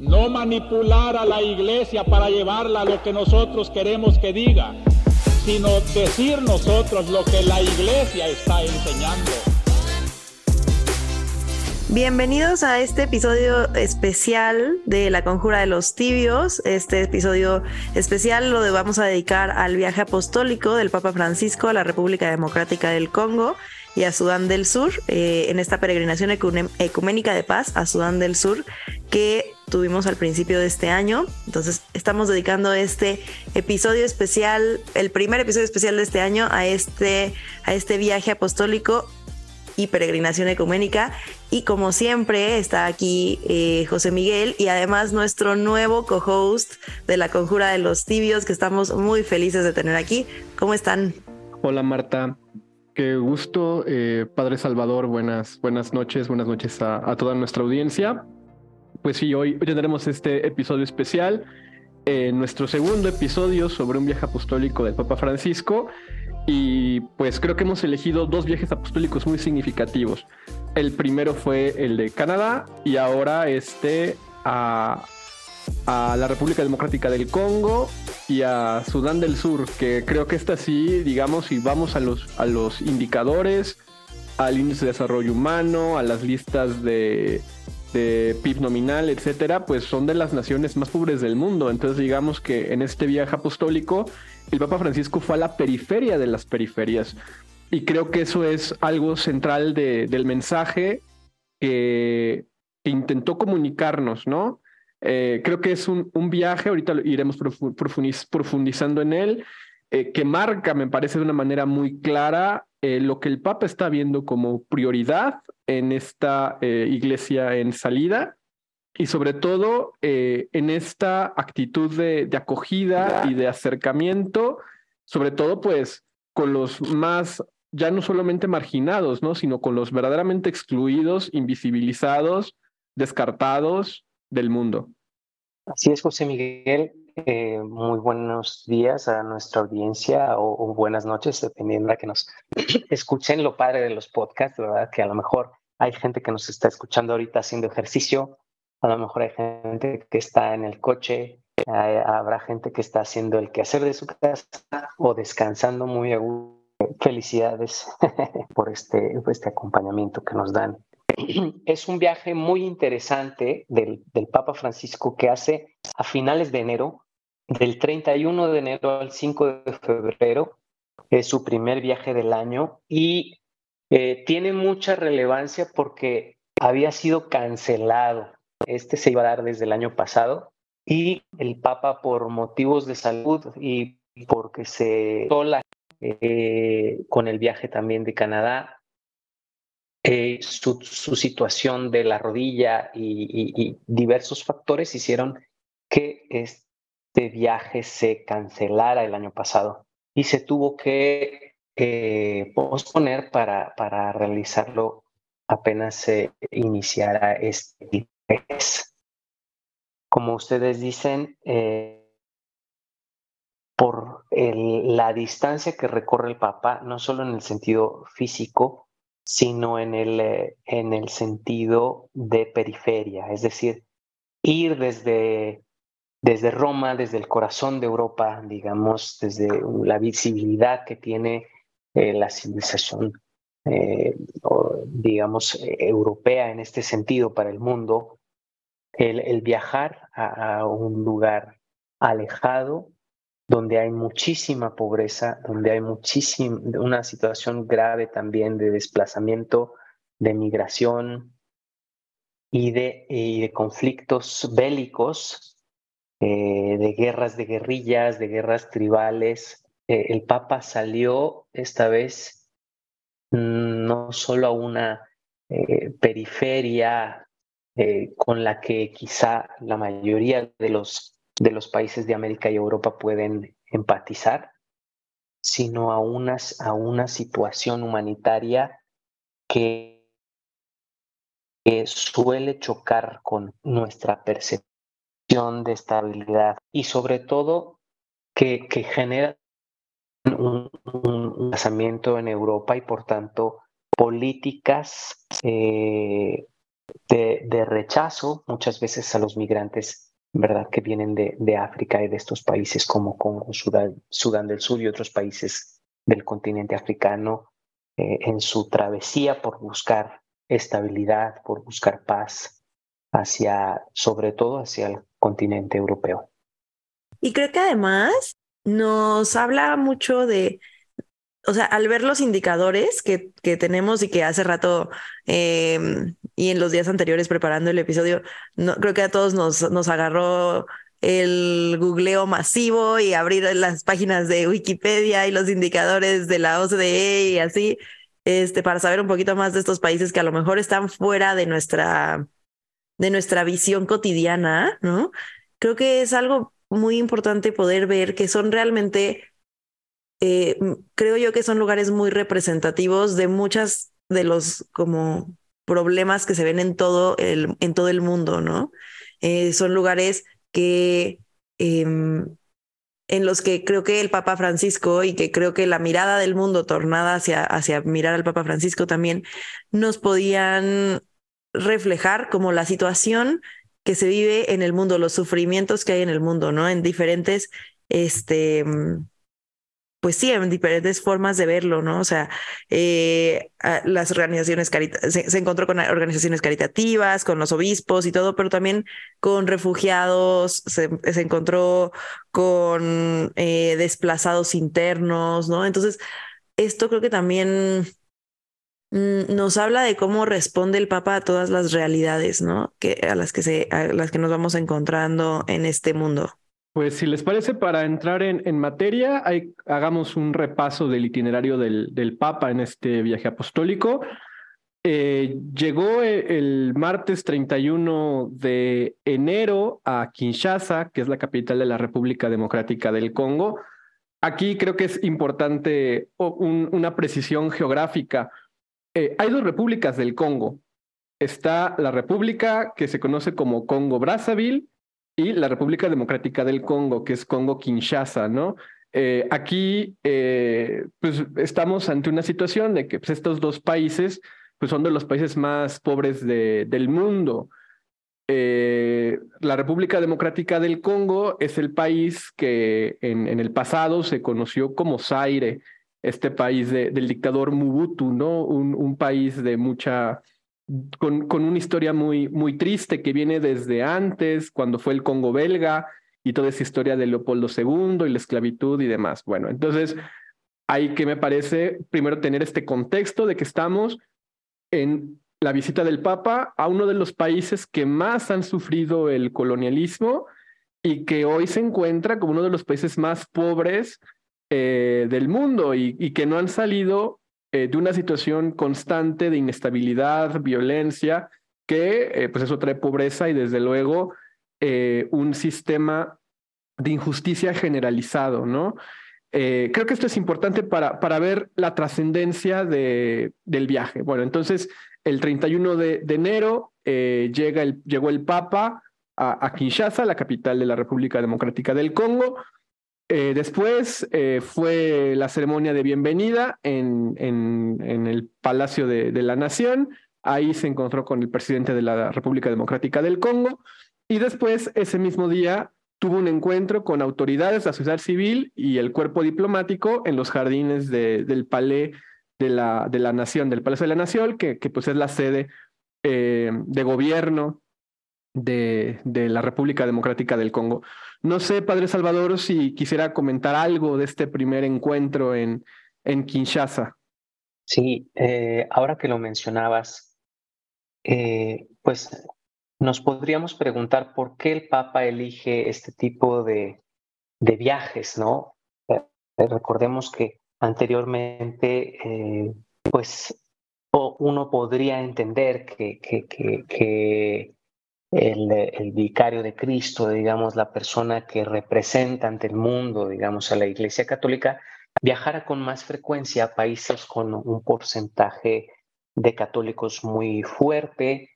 no manipular a la iglesia para llevarla a lo que nosotros queremos que diga, sino decir nosotros lo que la iglesia está enseñando. Bienvenidos a este episodio especial de La Conjura de los Tibios. Este episodio especial lo vamos a dedicar al viaje apostólico del Papa Francisco a la República Democrática del Congo y a Sudán del Sur eh, en esta peregrinación ecuménica de paz a Sudán del Sur que tuvimos al principio de este año. Entonces estamos dedicando este episodio especial, el primer episodio especial de este año a este, a este viaje apostólico y peregrinación ecuménica. Y como siempre está aquí eh, José Miguel y además nuestro nuevo co-host de la Conjura de los Tibios, que estamos muy felices de tener aquí. ¿Cómo están? Hola Marta, qué gusto. Eh, Padre Salvador, buenas, buenas noches, buenas noches a, toda nuestra audiencia. Pues sí, hoy, tendremos este episodio especial, eh, nuestro segundo episodio sobre un viaje apostólico del Papa Francisco. Y pues creo que hemos elegido dos viajes apostólicos muy significativos. El primero fue el de Canadá y ahora este a, la República Democrática del Congo y a Sudán del Sur, que creo que esta sí, digamos, si vamos a los, a los indicadores, al índice de desarrollo humano, a las listas de, de PIB nominal, etcétera, pues son de las naciones más pobres del mundo. Entonces, digamos que en este viaje apostólico el Papa Francisco fue a la periferia de las periferias. Y creo que eso es algo central del mensaje que, intentó comunicarnos, ¿no? Eh, creo que es un, viaje, ahorita iremos profundizando en él, eh, que marca, me parece de una manera muy clara, eh, lo que el Papa está viendo como prioridad en esta iglesia en salida y sobre todo eh, en esta actitud de, acogida y de acercamiento, sobre todo pues con los más, ya no solamente marginados, ¿no? sino con los verdaderamente excluidos, invisibilizados, descartados del mundo. Así es, José Miguel. Eh, muy buenos días a nuestra audiencia o, buenas noches, dependiendo de que nos escuchen. Lo padre de los podcasts, ¿verdad? Que a lo mejor hay gente que nos está escuchando ahorita haciendo ejercicio a lo mejor hay gente que está en el coche, habrá gente que está haciendo el quehacer de su casa o descansando muy a gusto. Felicidades por este, este acompañamiento que nos dan. Es un viaje muy interesante del, del Papa Francisco que hace a finales de enero, del 31 de enero al 5 de febrero. Es su primer viaje del año y eh, tiene mucha relevancia porque había sido cancelado. Este se iba a dar desde el año pasado y el Papa por motivos de salud y porque se sola eh, con el viaje también de Canadá, eh, su, situación de la rodilla y, diversos factores hicieron que este viaje se cancelara el año pasado y se tuvo que eh, posponer para, para realizarlo apenas se iniciara este como ustedes dicen, eh, por la distancia que recorre el Papa, no solo en el sentido físico, sino en el, eh, en el sentido de periferia, es decir, ir desde, desde Roma, desde el corazón de Europa, digamos, desde la visibilidad que tiene eh, la civilización, digamos, europea en este sentido para el mundo, el, viajar a, un lugar alejado donde hay muchísima pobreza, donde hay muchísima, una situación grave también de desplazamiento, de migración y de, de conflictos bélicos, eh, de guerras de guerrillas, de guerras tribales. Eh, el Papa salió esta vez mm, no solo a una eh, periferia eh, con la que quizá la mayoría de los, de los países de América y Europa pueden empatizar, sino a, a una situación humanitaria que, suele chocar con nuestra percepción de estabilidad y sobre todo que, que genera un, un, en Europa y por tanto políticas eh, de, rechazo muchas veces a los migrantes, ¿verdad? Que vienen de, de África y de estos países como Congo, Sudán, Sudán del Sur y otros países del continente africano eh, en su travesía por buscar estabilidad, por buscar paz hacia, sobre todo hacia el continente europeo. Y creo que además nos habla mucho de, o sea, al ver los indicadores que, que tenemos y que hace rato em, y en los días anteriores preparando el episodio, no, creo que a todos nos, nos agarró el googleo masivo y abrir las páginas de Wikipedia y los indicadores de la OCDE y así, este, para saber un poquito más de estos países que a lo mejor están fuera de nuestra, de nuestra visión cotidiana, ¿no? Creo que es algo muy importante poder ver que son realmente, eh, creo yo que son lugares muy representativos de muchas de los como problemas que se ven en todo el, en todo el mundo, ¿no? Eh, son lugares que em, en los que creo que el Papa Francisco y que creo que la mirada del mundo tornada hacia, hacia mirar al Papa Francisco también nos podían reflejar como la situación que se vive en el mundo, los sufrimientos que hay en el mundo, ¿no? En diferentes, este, mm, pues sí, en diferentes formas de verlo, ¿no? O sea, eh, las organizaciones se, encontró con organizaciones caritativas, con los obispos y todo, pero también con refugiados, se, encontró con eh, desplazados internos, ¿no? Entonces, esto creo que también nos habla de cómo responde el Papa a todas las realidades, ¿no? Que, a, las que se, a las que nos vamos encontrando en este mundo. Pues si les parece, para entrar en, en materia, hagamos un repaso del itinerario del, del Papa en este viaje apostólico. Eh, llegó e, el, martes 31 de enero a Kinshasa, que es la capital de la República Democrática del Congo. Aquí creo que es importante una precisión geográfica eh, hay dos repúblicas del Congo. Está la república que se conoce como Congo Brazzaville y la República Democrática del Congo, que es Congo Kinshasa, ¿no? Eh, aquí, eh, pues estamos ante una situación de que pues, estos dos países, pues son de los países más pobres de, del mundo. la República Democrática del Congo es el país que en el pasado se conoció como Zaire, este país del dictador Mubutu, ¿no? Un, un país de mucha, con, con, una historia muy, muy triste que viene desde antes, cuando fue el Congo belga y toda esa historia de Leopoldo II y la esclavitud y demás. Bueno, entonces hay que, me parece, primero tener este contexto de que estamos en la visita del Papa a uno de los países que más han sufrido el colonialismo y que hoy se encuentra como uno de los países más pobres eh, del mundo y, que no han salido eh, de una situación constante de inestabilidad, violencia, que eh, pues eso trae pobreza y desde luego un sistema de injusticia generalizado, ¿no? creo que esto es importante para, para ver la trascendencia de, del viaje. Bueno, entonces el 31 de, de enero llega llegó el Papa a, a Kinshasa, la capital de la República Democrática del Congo, eh, después eh, fue la ceremonia de bienvenida en, el Palacio de, la Nación. Ahí se encontró con el presidente de la República Democrática del Congo. Y después, ese mismo día, tuvo un encuentro con autoridades, la sociedad civil y el cuerpo diplomático en los jardines del Palais de la, Nación, del Palacio de la Nación, que, pues es la sede eh, de gobierno de la República Democrática del Congo. No sé, Padre Salvador, si quisiera comentar algo de este primer encuentro en, en Kinshasa. Sí, eh, ahora que lo mencionabas, eh, pues nos podríamos preguntar por qué el Papa elige este tipo de, de viajes, ¿no? Eh, recordemos que anteriormente, pues uno podría entender que, que, que el, vicario de Cristo, digamos, la persona que representa ante el mundo, digamos, a la Iglesia Católica, viajara con más frecuencia a países con un porcentaje de católicos muy fuerte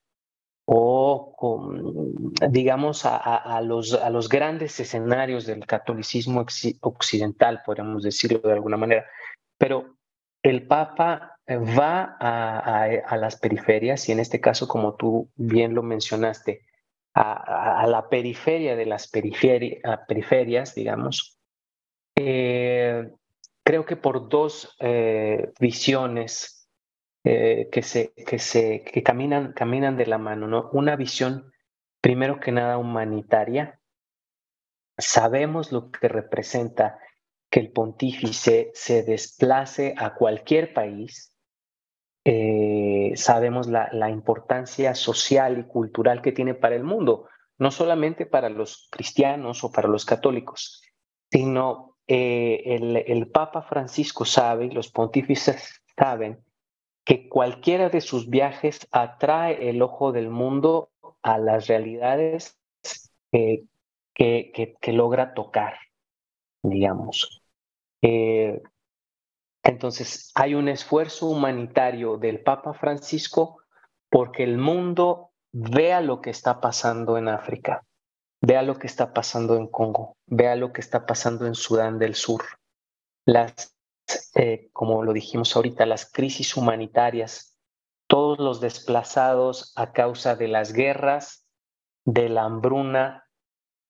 o con, digamos, a, los, a los grandes escenarios del catolicismo occidental, podríamos decirlo de alguna manera. Pero el Papa va a, las periferias y en este caso, como tú bien lo mencionaste, a, la periferia de las periferias, digamos, eh, creo que por dos eh, visiones eh, que, se, que, se, que caminan, caminan de la mano, ¿no? Una visión, primero que nada, humanitaria. Sabemos lo que representa que el pontífice se desplace a cualquier país. sabemos la, importancia social y cultural que tiene para el mundo, no solamente para los cristianos o para los católicos, sino eh, el, Papa Francisco sabe, los pontífices saben, que cualquiera de sus viajes atrae el ojo del mundo a las realidades que, que, logra tocar, digamos. Eh, entonces, hay un esfuerzo humanitario del Papa Francisco porque el mundo vea lo que está pasando en África Vea lo que está pasando en Congo, vea lo que está pasando en Sudán del Sur. Las, eh, como lo dijimos ahorita, las crisis humanitarias, todos los desplazados a causa de las guerras, de la hambruna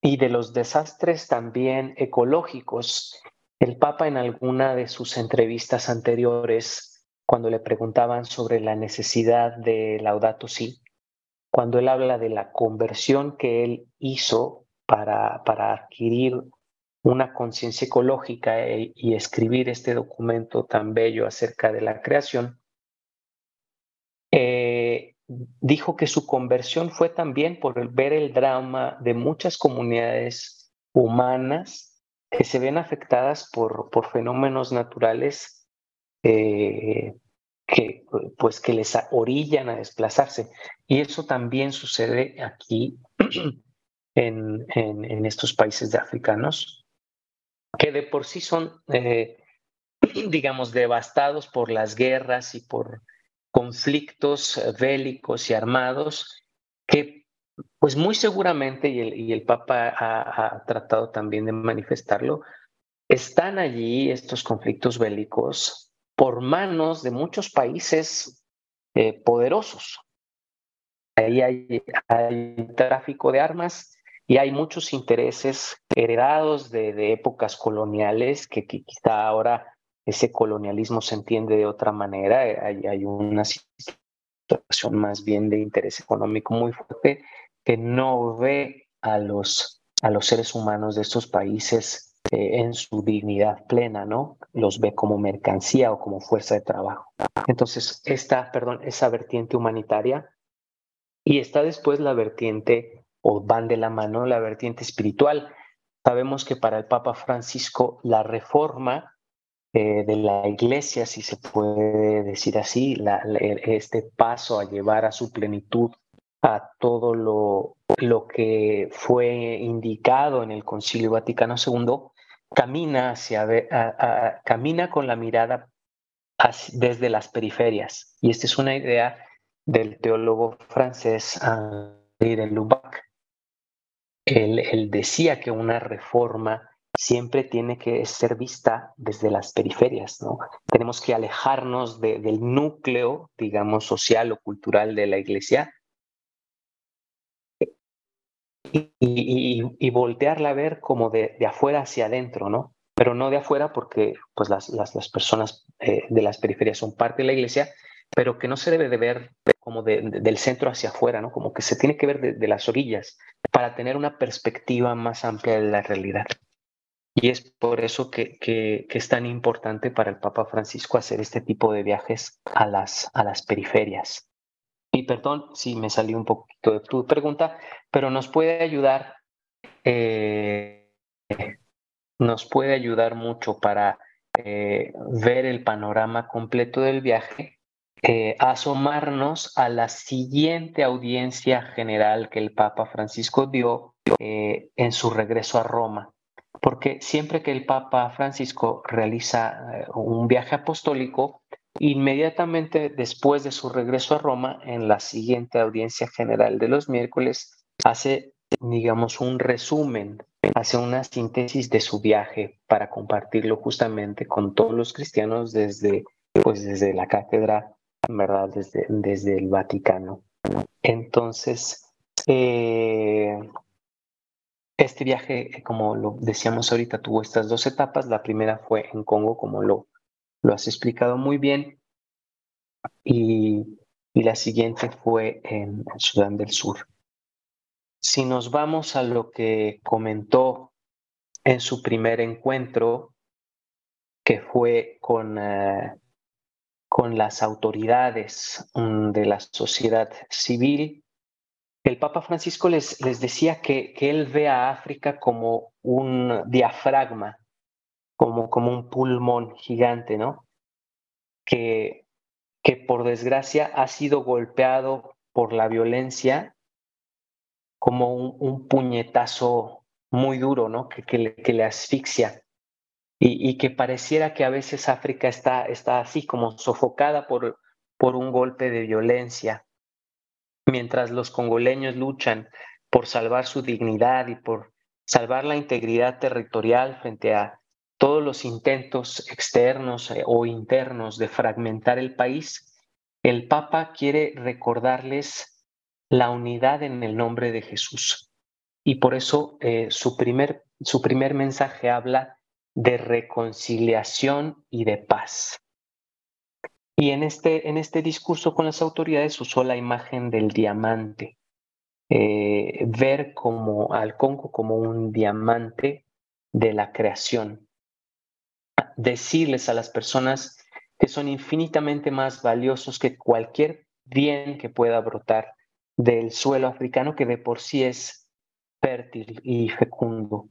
y de los desastres también ecológicos. El Papa en alguna de sus entrevistas anteriores, cuando le preguntaban sobre la necesidad de Laudato Si, cuando él habla de la conversión que él hizo para, para adquirir una conciencia ecológica e, y escribir este documento tan bello acerca de la creación, eh, dijo que su conversión fue también por ver el drama de muchas comunidades humanas que se ven afectadas por, por fenómenos naturales eh, que, pues, que les orillan a desplazarse. Y eso también sucede aquí en, en, estos países africanos, que de por sí son, eh, digamos, devastados por las guerras y por conflictos bélicos y armados, que pues muy seguramente, y el, y el Papa ha, tratado también de manifestarlo, están allí estos conflictos bélicos por manos de muchos países eh, poderosos. Ahí hay, tráfico de armas y hay muchos intereses heredados de, épocas coloniales que, quizá ahora ese colonialismo se entiende de otra manera. Hay, hay una situación más bien de interés económico muy fuerte que no ve a los, a los seres humanos de estos países eh, en su dignidad plena, ¿no? Los ve como mercancía o como fuerza de trabajo. Entonces, esta, perdón, esa vertiente humanitaria y está después la vertiente, o van de la mano, la vertiente espiritual. Sabemos que para el Papa Francisco la reforma eh, de la iglesia, si se puede decir así, este paso a llevar a su plenitud a todo lo, lo que fue indicado en el Concilio Vaticano II, camina, hacia, camina con la mirada desde las periferias. Y esta es una idea del teólogo francés Henri de Lubac. Él, él, decía que una reforma siempre tiene que ser vista desde las periferias, ¿no? Tenemos que alejarnos del núcleo, digamos, social o cultural de la iglesia y, voltearla a ver como de, afuera hacia adentro, ¿no? Pero no de afuera porque pues las, las, personas eh, de las periferias son parte de la iglesia, pero que no se debe de ver como del centro hacia afuera, ¿no? Como que se tiene que ver de, las orillas para tener una perspectiva más amplia de la realidad. Y es por eso que, que, que, es tan importante para el Papa Francisco hacer este tipo de viajes a las, a las periferias. Y perdón si me salió un poquito de tu pregunta, pero nos puede ayudar, eh, nos puede ayudar mucho para eh, ver el panorama completo del viaje, eh, asomarnos a la siguiente audiencia general que el Papa Francisco dio en su regreso a Roma. Porque siempre que el Papa Francisco realiza un viaje apostólico, Inmediatamente después de su regreso a Roma, en la siguiente audiencia general de los miércoles, hace, digamos, un resumen, hace una síntesis de su viaje para compartirlo justamente con todos los cristianos desde pues desde la cátedra, ¿verdad? Desde, desde el Vaticano. Entonces, eh, este viaje, como lo decíamos ahorita, tuvo estas dos etapas. La primera fue en Congo, como lo, lo has explicado muy bien, y, y la siguiente fue en Sudán del Sur. Si nos vamos a lo que comentó en su primer encuentro, que fue con, eh, con las autoridades mm, de la sociedad civil, el Papa Francisco les, les decía que, que, él ve a África como un diafragma, como, como un pulmón gigante, ¿no? Que, que por desgracia ha sido golpeado por la violencia como un, puñetazo muy duro, ¿no? Que, que, le, asfixia y, y, que pareciera que a veces África está, está así como sofocada por, por un golpe de violencia, mientras los congoleños luchan por salvar su dignidad y por salvar la integridad territorial frente a todos los intentos externos eh, o internos de fragmentar el país, el Papa quiere recordarles la unidad en el nombre de Jesús. Y por eso eh, su, primer, su primer mensaje habla de reconciliación y de paz. Y en este, en este discurso con las autoridades usó la imagen del diamante, eh, ver como al Congo como un diamante de la creación, decirles a las personas que son infinitamente más valiosos que cualquier bien que pueda brotar del suelo africano que de por sí es fértil y fecundo.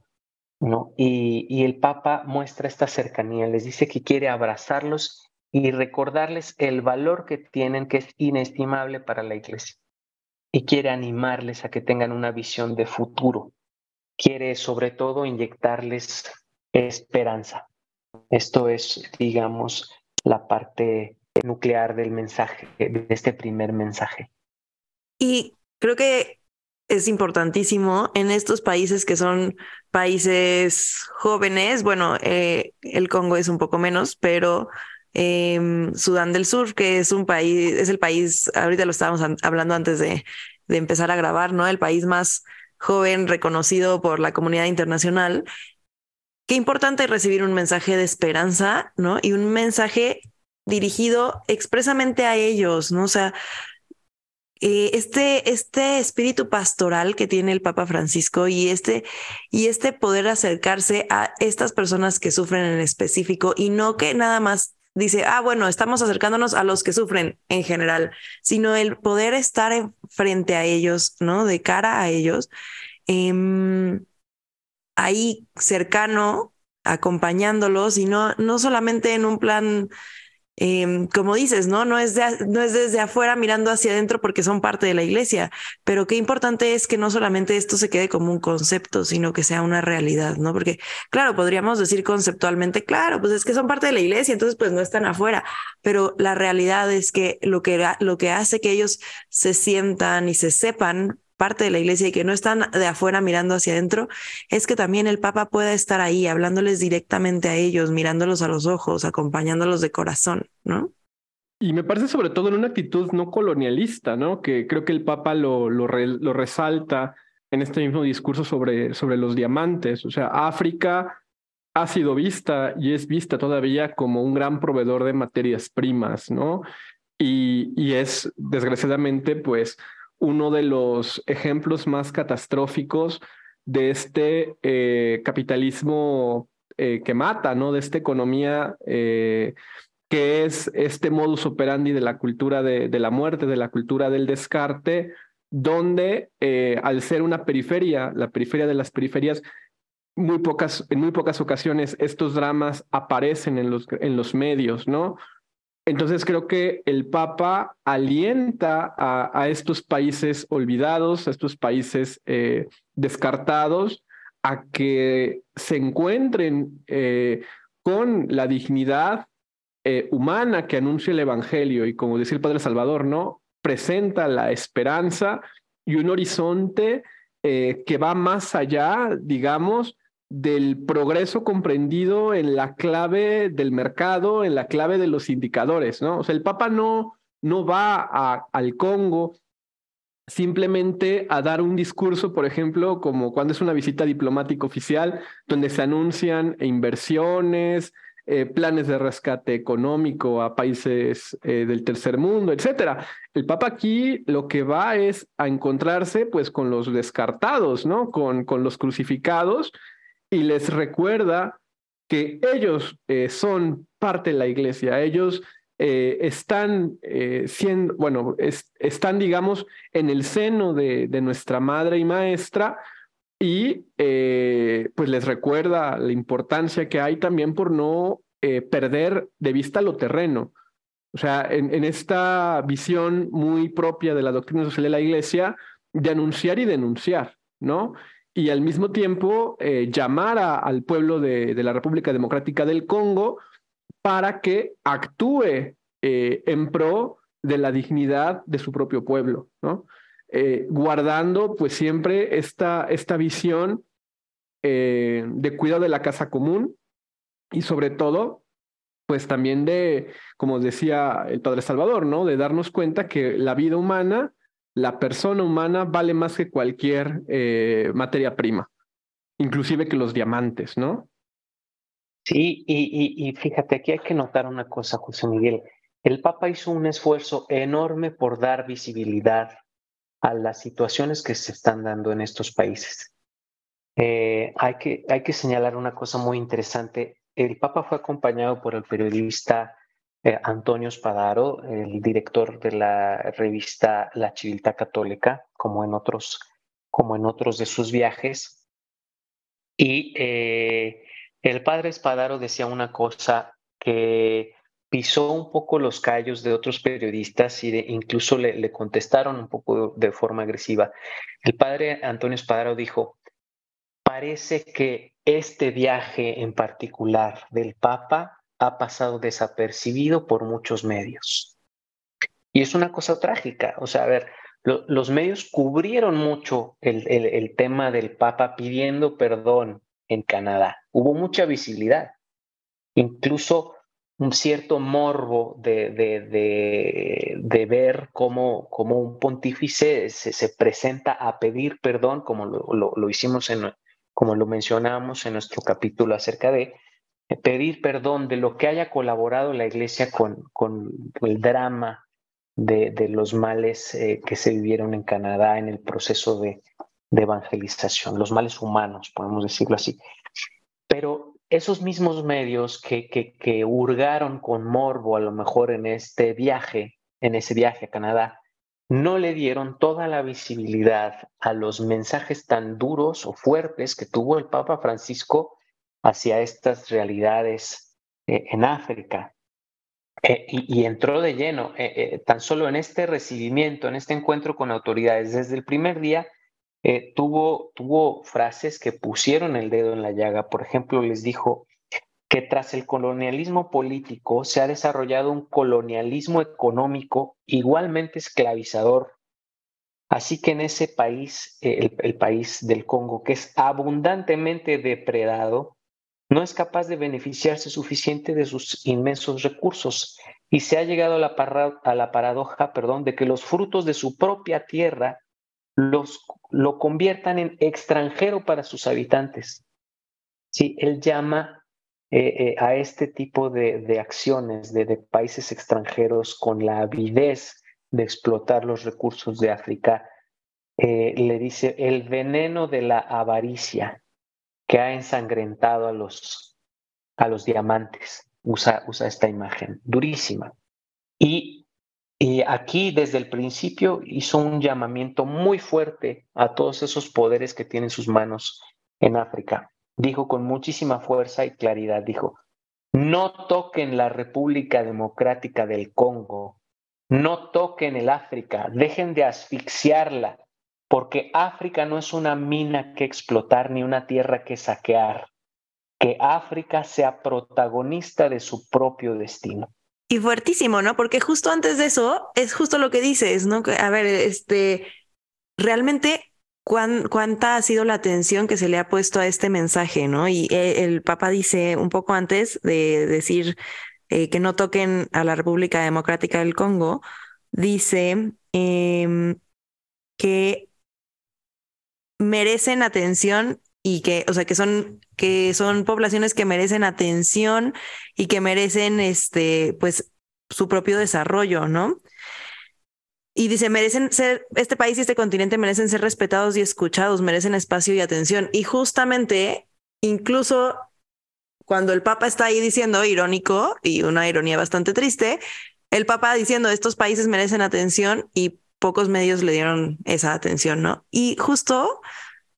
¿no? Y, y el Papa muestra esta cercanía, les dice que quiere abrazarlos y recordarles el valor que tienen, que es inestimable para la iglesia. Y quiere animarles a que tengan una visión de futuro. Quiere sobre todo inyectarles esperanza. Esto es, digamos, la parte nuclear del mensaje, de este primer mensaje. Y creo que es importantísimo en estos países que son países jóvenes, bueno, eh, el Congo es un poco menos, pero eh, Sudán del Sur, que es un país, es el país, ahorita lo estábamos hablando antes de, de empezar a grabar, ¿no? El país más joven reconocido por la comunidad internacional. Qué importante recibir un mensaje de esperanza, ¿no? Y un mensaje dirigido expresamente a ellos, ¿no? O sea, eh, este, este espíritu pastoral que tiene el Papa Francisco y este, y este poder acercarse a estas personas que sufren en específico y no que nada más dice, ah, bueno, estamos acercándonos a los que sufren en general, sino el poder estar frente a ellos, ¿no? De cara a ellos, em, ahí cercano, acompañándolos y no, no solamente en un plan Em, como dices, ¿no? No es, no es desde afuera mirando hacia adentro porque son parte de la iglesia, pero qué importante es que no solamente esto se quede como un concepto, sino que sea una realidad, ¿no? Porque, claro, podríamos decir conceptualmente, claro, pues es que son parte de la iglesia, entonces pues no están afuera, pero la realidad es que lo que, lo que hace que ellos se sientan y se sepan parte de la iglesia y que no están de afuera mirando hacia adentro, es que también el Papa pueda estar ahí hablándoles directamente a ellos, mirándolos a los ojos, acompañándolos de corazón, ¿no? Y me parece sobre todo en una actitud no colonialista, ¿no? Que creo que el Papa lo, lo, resalta en este mismo discurso sobre, sobre los diamantes. O sea, África ha sido vista y es vista todavía como un gran proveedor de materias primas, ¿no? Y, y es, desgraciadamente, pues, uno de los ejemplos más catastróficos de este eh, capitalismo eh, que mata, ¿no? De esta economía eh, que es este modus operandi de la cultura de, de, la muerte, de la cultura del descarte, donde al ser una periferia, la periferia de las periferias, muy pocas, en muy pocas ocasiones estos dramas aparecen en los, en los medios, ¿no? Entonces creo que el Papa alienta a, estos países olvidados, a estos países eh, descartados, a que se encuentren eh, con la dignidad eh, humana que anuncia el Evangelio y como decía el Padre Salvador, ¿no? Presenta la esperanza y un horizonte que va más allá, digamos, del progreso comprendido en la clave del mercado, en la clave de los indicadores, ¿no? O sea, el Papa no, no va al Congo simplemente a dar un discurso, por ejemplo, como cuando es una visita diplomática oficial, donde se anuncian inversiones, eh, planes de rescate económico a países eh, del tercer mundo, etcétera. El Papa aquí lo que va es a encontrarse pues con los descartados, ¿no? Con, con los crucificados y les recuerda que ellos eh, son parte de la iglesia, ellos están siendo, bueno, están, digamos, en el seno de, de nuestra madre y maestra, y eh, pues les recuerda la importancia que hay también por no eh, perder de vista lo terreno. O sea, en, esta visión muy propia de la doctrina social de la Iglesia, de anunciar y denunciar, ¿no? Y al mismo tiempo eh, llamar al pueblo de, la República Democrática del Congo para que actúe en pro de la dignidad de su propio pueblo, ¿no? Eh, guardando pues siempre esta, esta visión eh, de cuidado de la casa común y sobre todo pues también de, como decía el Padre Salvador, ¿no? De darnos cuenta que la vida humana, la persona humana vale más que cualquier eh, materia prima, inclusive que los diamantes, ¿no? Sí, y, fíjate, aquí hay que notar una cosa, José Miguel. El Papa hizo un esfuerzo enorme por dar visibilidad a las situaciones que se están dando en estos países. Eh, hay, que, hay que señalar una cosa muy interesante. El Papa fue acompañado por el periodista eh, Antonio Spadaro, el director de la revista La Civiltà Católica, como en otros, como en otros de sus viajes. Y eh, el padre Spadaro decía una cosa que pisó un poco los callos de otros periodistas y incluso le, contestaron un poco de, forma agresiva. El padre Antonio Espadaro dijo, parece que este viaje en particular del Papa ha pasado desapercibido por muchos medios. Y es una cosa trágica. O sea, a ver, los medios cubrieron mucho el, tema del Papa pidiendo perdón en Canadá. Hubo mucha visibilidad. Incluso un cierto morbo de, ver cómo, un pontífice se, se, presenta a pedir perdón, como lo, hicimos como lo mencionamos en nuestro capítulo acerca de pedir perdón de lo que haya colaborado la iglesia con, con el drama de, de los males eh, que se vivieron en Canadá en el proceso de, de evangelización, los males humanos, podemos decirlo así. Pero esos mismos medios que, que, hurgaron con morbo a lo mejor en este viaje, en ese viaje a Canadá, no le dieron toda la visibilidad a los mensajes tan duros o fuertes que tuvo el Papa Francisco hacia estas realidades eh, en África. Eh, y, entró de lleno, eh, tan solo en este recibimiento, en este encuentro con autoridades, desde el primer día tuvo, tuvo frases que pusieron el dedo en la llaga. Por ejemplo, les dijo que tras el colonialismo político se ha desarrollado un colonialismo económico igualmente esclavizador. Así que en ese país, eh, el, país del Congo, que es abundantemente depredado, no es capaz de beneficiarse suficiente de sus inmensos recursos. Y se ha llegado a la, paradoja perdón, de que los frutos de su propia tierra los, lo conviertan en extranjero para sus habitantes. Sí, él llama eh, eh, a este tipo de, acciones de, países extranjeros con la avidez de explotar los recursos de África, eh, le dice el veneno de la avaricia que ha ensangrentado a los, a los diamantes. Usa, usa esta imagen durísima. Y y aquí desde el principio hizo un llamamiento muy fuerte a todos esos poderes que tienen sus manos en África. Dijo con muchísima fuerza y claridad, dijo, no toquen la República Democrática del Congo, no toquen el África, dejen de asfixiarla, porque África no es una mina que explotar ni una tierra que saquear, que África sea protagonista de su propio destino. Y fuertísimo, ¿no? Porque justo antes de eso es justo lo que dices, ¿no? A ver, este, realmente cuánta ha sido la atención que se le ha puesto a este mensaje, ¿no? Y eh, el Papa dice un poco antes de decir eh, que no toquen a la República Democrática del Congo, dice em, que merecen atención y que, o sea, que son, que son poblaciones que merecen atención y que merecen, este, pues, su propio desarrollo, ¿no? Y dice, merecen ser, este país y este continente merecen ser respetados y escuchados, merecen espacio y atención. Y justamente, incluso cuando el Papa está ahí diciendo irónico y una ironía bastante triste, el Papa diciendo estos países merecen atención y pocos medios le dieron esa atención, ¿no? Y justo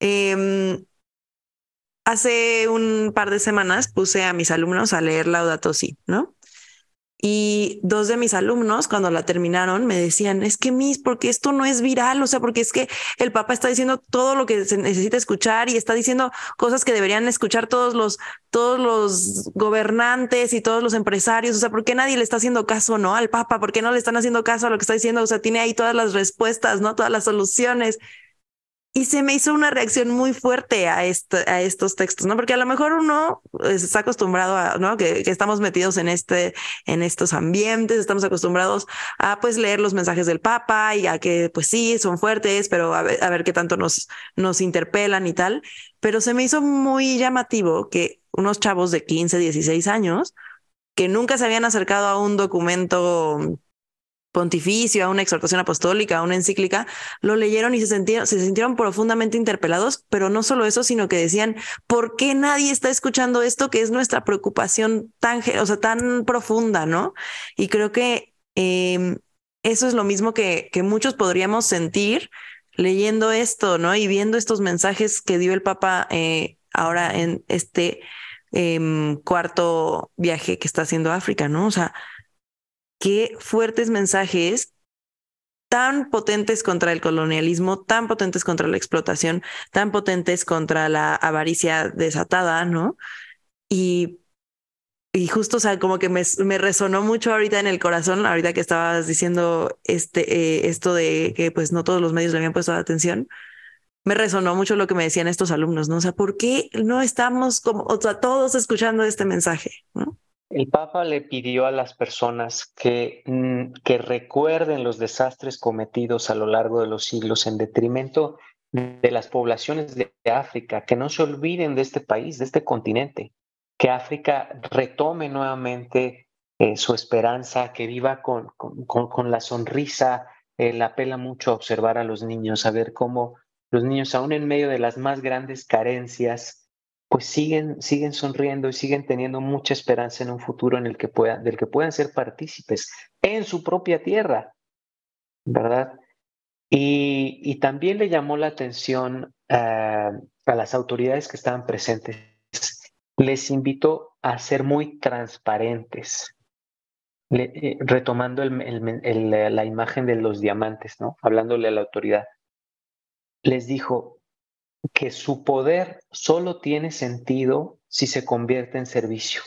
em, hace un par de semanas puse a mis alumnos a leer Laudato Si, ¿no? Y dos de mis alumnos, cuando la terminaron, me decían, es que Miss, porque esto no es viral, o sea, porque es que el Papa está diciendo todo lo que se necesita escuchar y está diciendo cosas que deberían escuchar todos los, todos los gobernantes y todos los empresarios, o sea, ¿por qué nadie le está haciendo caso, no? Al Papa, ¿por qué no le están haciendo caso a lo que está diciendo? O sea, tiene ahí todas las respuestas, ¿no? Todas las soluciones y se me hizo una reacción muy fuerte a, a estos textos, ¿no? Porque a lo mejor uno está acostumbrado a, ¿no? Que, estamos metidos en este, en estos ambientes, estamos acostumbrados a, pues, leer los mensajes del Papa y a que, pues sí, son fuertes, pero a ver, a ver qué tanto nos, nos interpelan y tal. Pero se me hizo muy llamativo que unos chavos de 15, 16 años que nunca se habían acercado a un documento pontificio, a una exhortación apostólica, a una encíclica, lo leyeron y se sintieron, se profundamente interpelados, pero no solo eso, sino que decían, ¿por qué nadie está escuchando esto que es nuestra preocupación tan, o sea, tan profunda, ¿no? Y creo que em, eso es lo mismo que, que muchos podríamos sentir leyendo esto, ¿no? Y viendo estos mensajes que dio el Papa eh, ahora en este em, cuarto viaje que está haciendo África, ¿no? O sea, qué fuertes mensajes tan potentes contra el colonialismo, tan potentes contra la explotación, tan potentes contra la avaricia desatada, ¿no? Y, y justo, o sea, como que me, me, resonó mucho ahorita en el corazón, ahorita que estabas diciendo este, eh, esto de que pues no todos los medios le habían puesto atención, me resonó mucho lo que me decían estos alumnos, ¿no? O sea, ¿por qué no estamos como, o sea, todos escuchando este mensaje, ¿no? El Papa le pidió a las personas que, mm, que recuerden los desastres cometidos a lo largo de los siglos en detrimento de las poblaciones de África, que no se olviden de este país, de este continente, que África retome nuevamente eh, su esperanza, que viva con, con, la sonrisa. Él apela mucho a observar a los niños, a ver cómo los niños, aún en medio de las más grandes carencias, pues siguen, siguen sonriendo y siguen teniendo mucha esperanza en un futuro en el que puedan, del que puedan ser partícipes en su propia tierra, ¿verdad? Y, también le llamó la atención a las autoridades que estaban presentes. Les invitó a ser muy transparentes, eh, retomando la imagen de los diamantes, ¿no? Hablándole a la autoridad. Les dijo, que su poder solo tiene sentido si se convierte en servicio.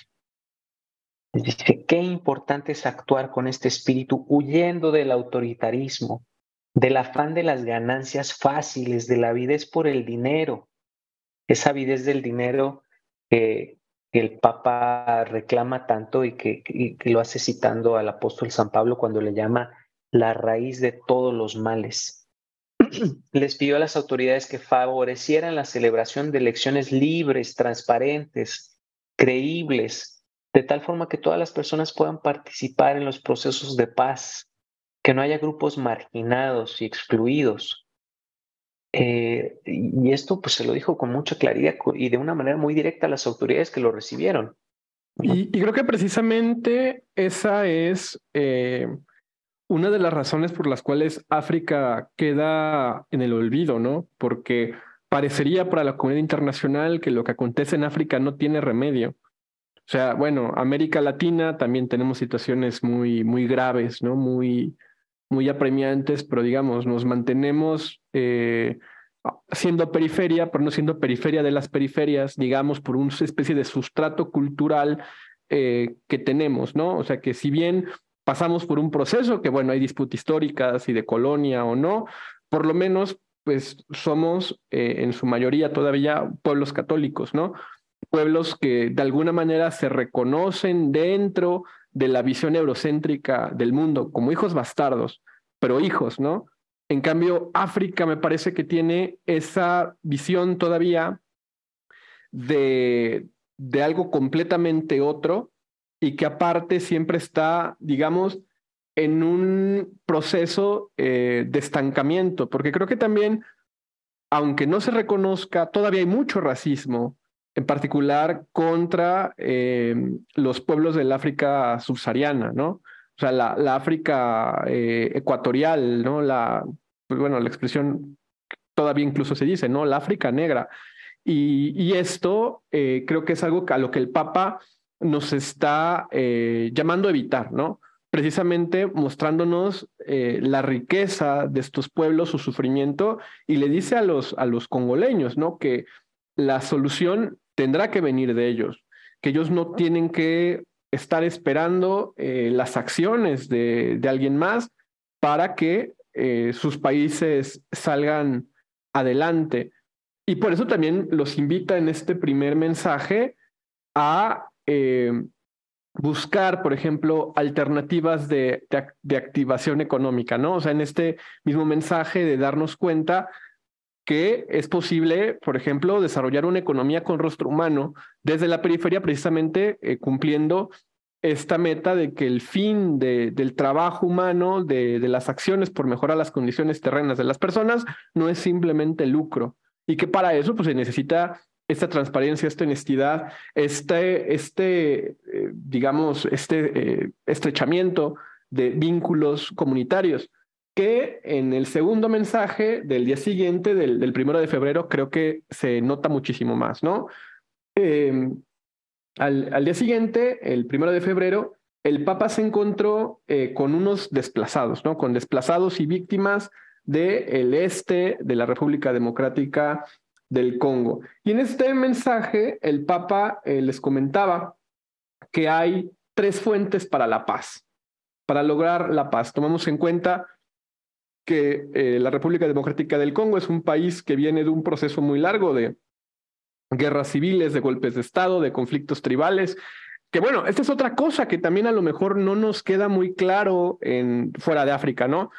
Dice, qué importante es actuar con este espíritu, huyendo del autoritarismo, del afán de las ganancias fáciles, de la avidez por el dinero. Esa avidez del dinero que, el Papa reclama tanto y que, y que lo hace citando al apóstol San Pablo cuando le llama la raíz de todos los males les pidió a las autoridades que favorecieran la celebración de elecciones libres, transparentes, creíbles, de tal forma que todas las personas puedan participar en los procesos de paz, que no haya grupos marginados y excluidos. Eh, y esto pues se lo dijo con mucha claridad y de una manera muy directa a las autoridades que lo recibieron. Y, creo que precisamente esa es eh, una de las razones por las cuales África queda en el olvido, ¿no? Porque parecería para la comunidad internacional que lo que acontece en África no tiene remedio. O sea, bueno, América Latina también tenemos situaciones muy, muy graves, ¿no? Muy, muy apremiantes, pero digamos, nos mantenemos eh, siendo periferia, pero no siendo periferia de las periferias, digamos, por una especie de sustrato cultural eh, que tenemos, ¿no? O sea, que si bien pasamos por un proceso que, bueno, hay disputas históricas y de colonia o no, por lo menos pues somos en su mayoría todavía pueblos católicos, ¿no? Pueblos que de alguna manera se reconocen dentro de la visión eurocéntrica del mundo como hijos bastardos, pero hijos, ¿no? En cambio, África me parece que tiene esa visión todavía de, de algo completamente otro y que aparte siempre está, digamos, en un proceso eh, de estancamiento, porque creo que también, aunque no se reconozca, todavía hay mucho racismo, en particular contra eh, los pueblos del África subsahariana, ¿no? O sea, la, la África eh, ecuatorial, ¿no? La, pues bueno, la expresión todavía incluso se dice, ¿no? La África negra. Y, esto eh, creo que es algo a lo que el Papa nos está eh, llamando a evitar, ¿no? Precisamente mostrándonos eh, la riqueza de estos pueblos, su sufrimiento, y le dice a los, a los congoleños, ¿no? Que la solución tendrá que venir de ellos, que ellos no tienen que estar esperando las acciones de, de, alguien más para que sus países salgan adelante. Y por eso también los invita en este primer mensaje a eh, buscar, por ejemplo, alternativas de, de, activación económica, ¿no? O sea, en este mismo mensaje de darnos cuenta que es posible, por ejemplo, desarrollar una economía con rostro humano desde la periferia, precisamente eh, cumpliendo esta meta de que el fin de, del trabajo humano, de, de las acciones por mejorar las condiciones terrenas de las personas, no es simplemente lucro, y que para eso pues, se necesita esta transparencia, esta honestidad, este, este eh, digamos, este eh, estrechamiento de vínculos comunitarios, que en el segundo mensaje del día siguiente, del, del primero de febrero, creo que se nota muchísimo más, ¿no? Em, al, al, día siguiente, el primero de febrero, el Papa se encontró eh, con unos desplazados, ¿no? Con desplazados y víctimas del este de la República Democrática del Congo. Y en este mensaje el Papa eh, les comentaba que hay tres fuentes para la paz, para lograr la paz. Tomamos en cuenta que eh, la República Democrática del Congo es un país que viene de un proceso muy largo de guerras civiles, de golpes de Estado, de conflictos tribales, que bueno, esta es otra cosa que también a lo mejor no nos queda muy claro en, fuera de África, ¿no?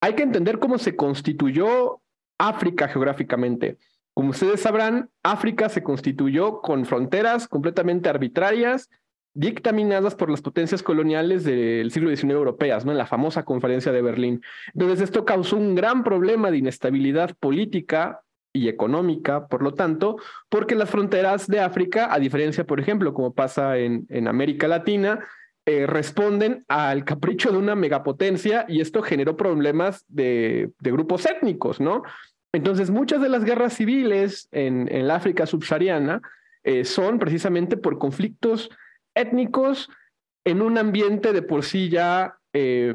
hay que entender cómo se constituyó África geográficamente. Como ustedes sabrán, África se constituyó con fronteras completamente arbitrarias, dictaminadas por las potencias coloniales del siglo XIX europeas, ¿no? en la famosa conferencia de Berlín. Entonces, esto causó un gran problema de inestabilidad política y económica, por lo tanto, porque las fronteras de África, a diferencia, por ejemplo, como pasa en, América Latina, eh, responden al capricho de una megapotencia y esto generó problemas de, grupos étnicos, ¿no? Entonces, muchas de las guerras civiles en, en África subsahariana eh, son precisamente por conflictos étnicos en un ambiente de por sí ya eh,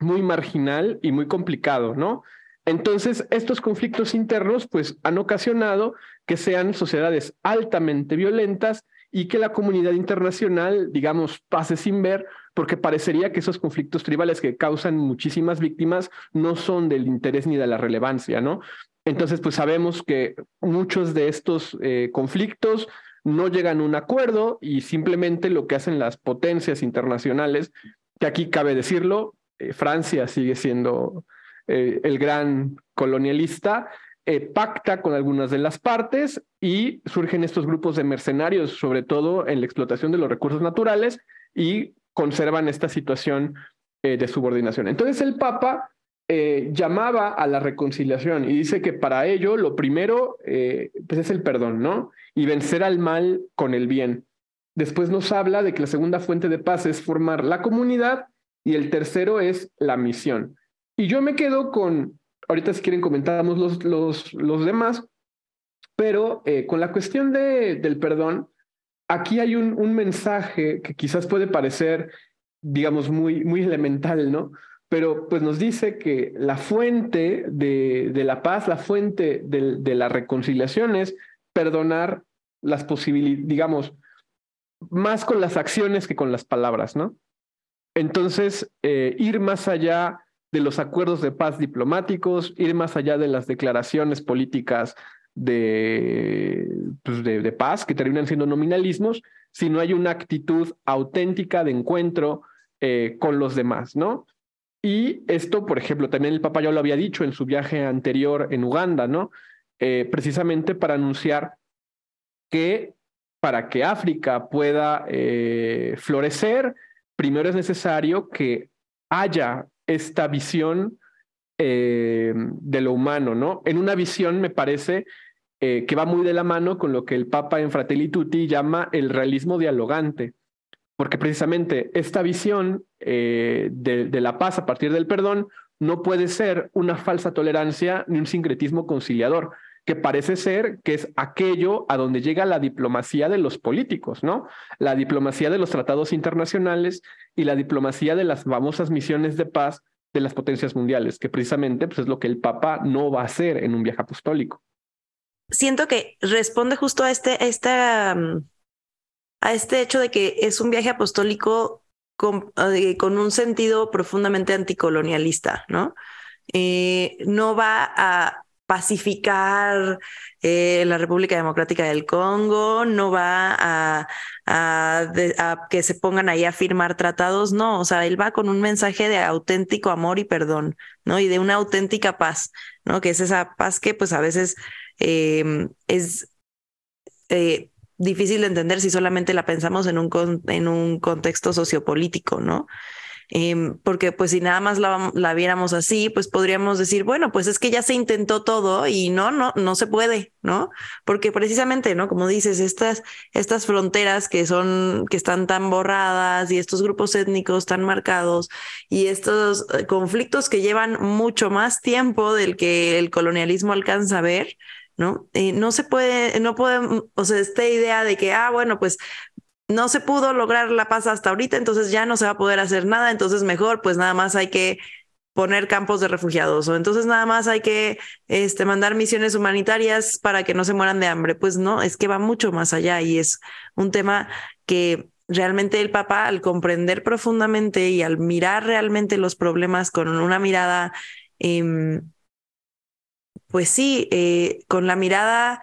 muy marginal y muy complicado, ¿no? Entonces, estos conflictos internos, pues, han ocasionado que sean sociedades altamente violentas y que la comunidad internacional, digamos, pase sin ver, porque parecería que esos conflictos tribales que causan muchísimas víctimas no son del interés ni de la relevancia, ¿no? Entonces, pues sabemos que muchos de estos eh, conflictos no llegan a un acuerdo y simplemente lo que hacen las potencias internacionales, que aquí cabe decirlo, eh, Francia sigue siendo eh, el gran colonialista, pacta con algunas de las partes y surgen estos grupos de mercenarios, sobre todo en la explotación de los recursos naturales, y conservan esta situación eh, de subordinación. Entonces el Papa eh, llamaba a la reconciliación y dice que para ello lo primero pues es el perdón, ¿no? Y vencer al mal con el bien. Después nos habla de que la segunda fuente de paz es formar la comunidad y el tercero es la misión. Y yo me quedo con ahorita si quieren comentamos los, los, los demás, pero eh, con la cuestión de, del perdón, aquí hay un, mensaje que quizás puede parecer, digamos, muy, elemental, ¿no? Pero pues nos dice que la fuente de, la paz, la fuente de, de la reconciliación es perdonar las posibilidades, digamos, más con las acciones que con las palabras, ¿no? Entonces, eh, ir más allá de los acuerdos de paz diplomáticos, ir más allá de las declaraciones políticas de, pues de, paz que terminan siendo nominalismos, si no hay una actitud auténtica de encuentro eh, con los demás, ¿no? Y esto, por ejemplo, también el Papa ya lo había dicho en su viaje anterior en Uganda, ¿no? Eh, precisamente para anunciar que para que África pueda eh, florecer, primero es necesario que haya esta visión de lo humano, ¿no? En una visión, me parece, eh, que va muy de la mano con lo que el Papa en Fratelli Tutti llama el realismo dialogante, porque precisamente esta visión de, de la paz a partir del perdón no puede ser una falsa tolerancia ni un sincretismo conciliador, que parece ser que es aquello a donde llega la diplomacia de los políticos, ¿no? La diplomacia de los tratados internacionales y la diplomacia de las famosas misiones de paz de las potencias mundiales, que precisamente pues, es lo que el Papa no va a hacer en un viaje apostólico. Siento que responde justo a este, a mm, a este hecho de que es un viaje apostólico con, eh, con un sentido profundamente anticolonialista, ¿no? Eh, no va a pacificar eh, la República Democrática del Congo, no va a, a, que se pongan ahí a firmar tratados, no, o sea, él va con un mensaje de auténtico amor y perdón, ¿no? Y de una auténtica paz, ¿no? Que es esa paz que pues a veces em, es... Eh, difícil de entender si solamente la pensamos en un, en un contexto sociopolítico, ¿no? Em, porque pues si nada más la, la, viéramos así, pues podríamos decir, bueno, pues es que ya se intentó todo y no, no, no se puede, ¿no? Porque precisamente, ¿no? Como dices, estas, estas fronteras que son, que están tan borradas y estos grupos étnicos tan marcados y estos eh, conflictos que llevan mucho más tiempo del que el colonialismo alcanza a ver, ¿no? Eh, no se puede, no puede, o sea, esta idea de que, ah, bueno, pues no se pudo lograr la paz hasta ahorita, entonces ya no se va a poder hacer nada, entonces mejor, pues nada más hay que poner campos de refugiados o entonces nada más hay que este, mandar misiones humanitarias para que no se mueran de hambre. Pues no, es que va mucho más allá y es un tema que realmente el Papa al comprender profundamente y al mirar realmente los problemas con una mirada, em, pues sí, eh, con la mirada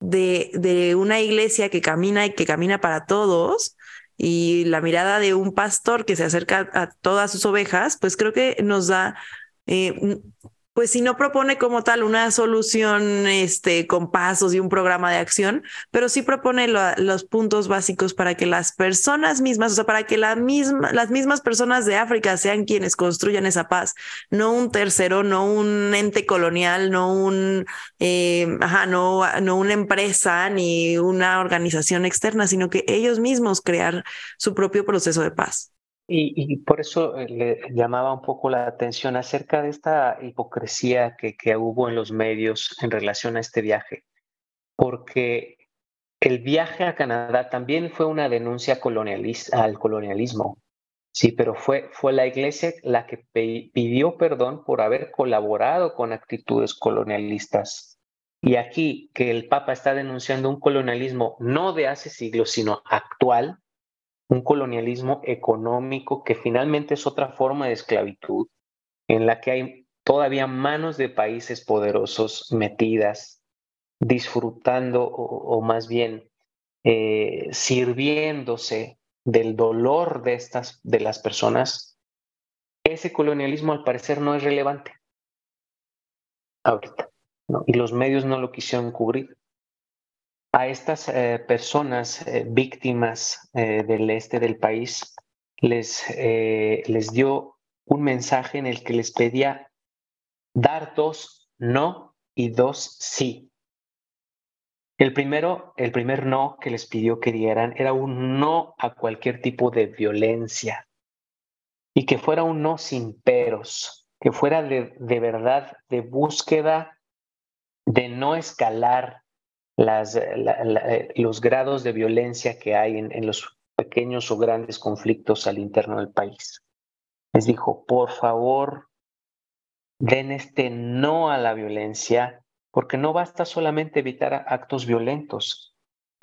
de, de una iglesia que camina y que camina para todos, y la mirada de un pastor que se acerca a todas sus ovejas, pues creo que nos da eh, pues si no propone como tal una solución este, con pasos y un programa de acción, pero sí propone los puntos básicos para que las personas mismas, o sea, para que la misma, las mismas personas de África sean quienes construyan esa paz, no un tercero, no un ente colonial, no un, eh, ajá, no, no una empresa ni una organización externa, sino que ellos mismos crear su propio proceso de paz. Y, por eso eh, le llamaba un poco la atención acerca de esta hipocresía que, hubo en los medios en relación a este viaje, porque el viaje a Canadá también fue una denuncia al colonialismo, sí, pero fue, fue la iglesia la que pidió perdón por haber colaborado con actitudes colonialistas. Y aquí que el Papa está denunciando un colonialismo no de hace siglos, sino actual, un colonialismo económico que finalmente es otra forma de esclavitud en la que hay todavía manos de países poderosos metidas, disfrutando o, más bien eh, sirviéndose del dolor de estas de las personas, ese colonialismo al parecer no es relevante ahorita, y los medios no lo quisieron cubrir a estas eh, personas eh, víctimas eh, del este del país les, les dio un mensaje en el que les pedía dar dos no y dos sí. El primero, el primer no que les pidió que dieran era un no a cualquier tipo de violencia y que fuera un no sin peros, que fuera de, de verdad de búsqueda de no escalar las, eh, los grados de violencia que hay en, los pequeños o grandes conflictos al interno del país. Les dijo, por favor, den este no a la violencia, porque no basta solamente evitar actos violentos,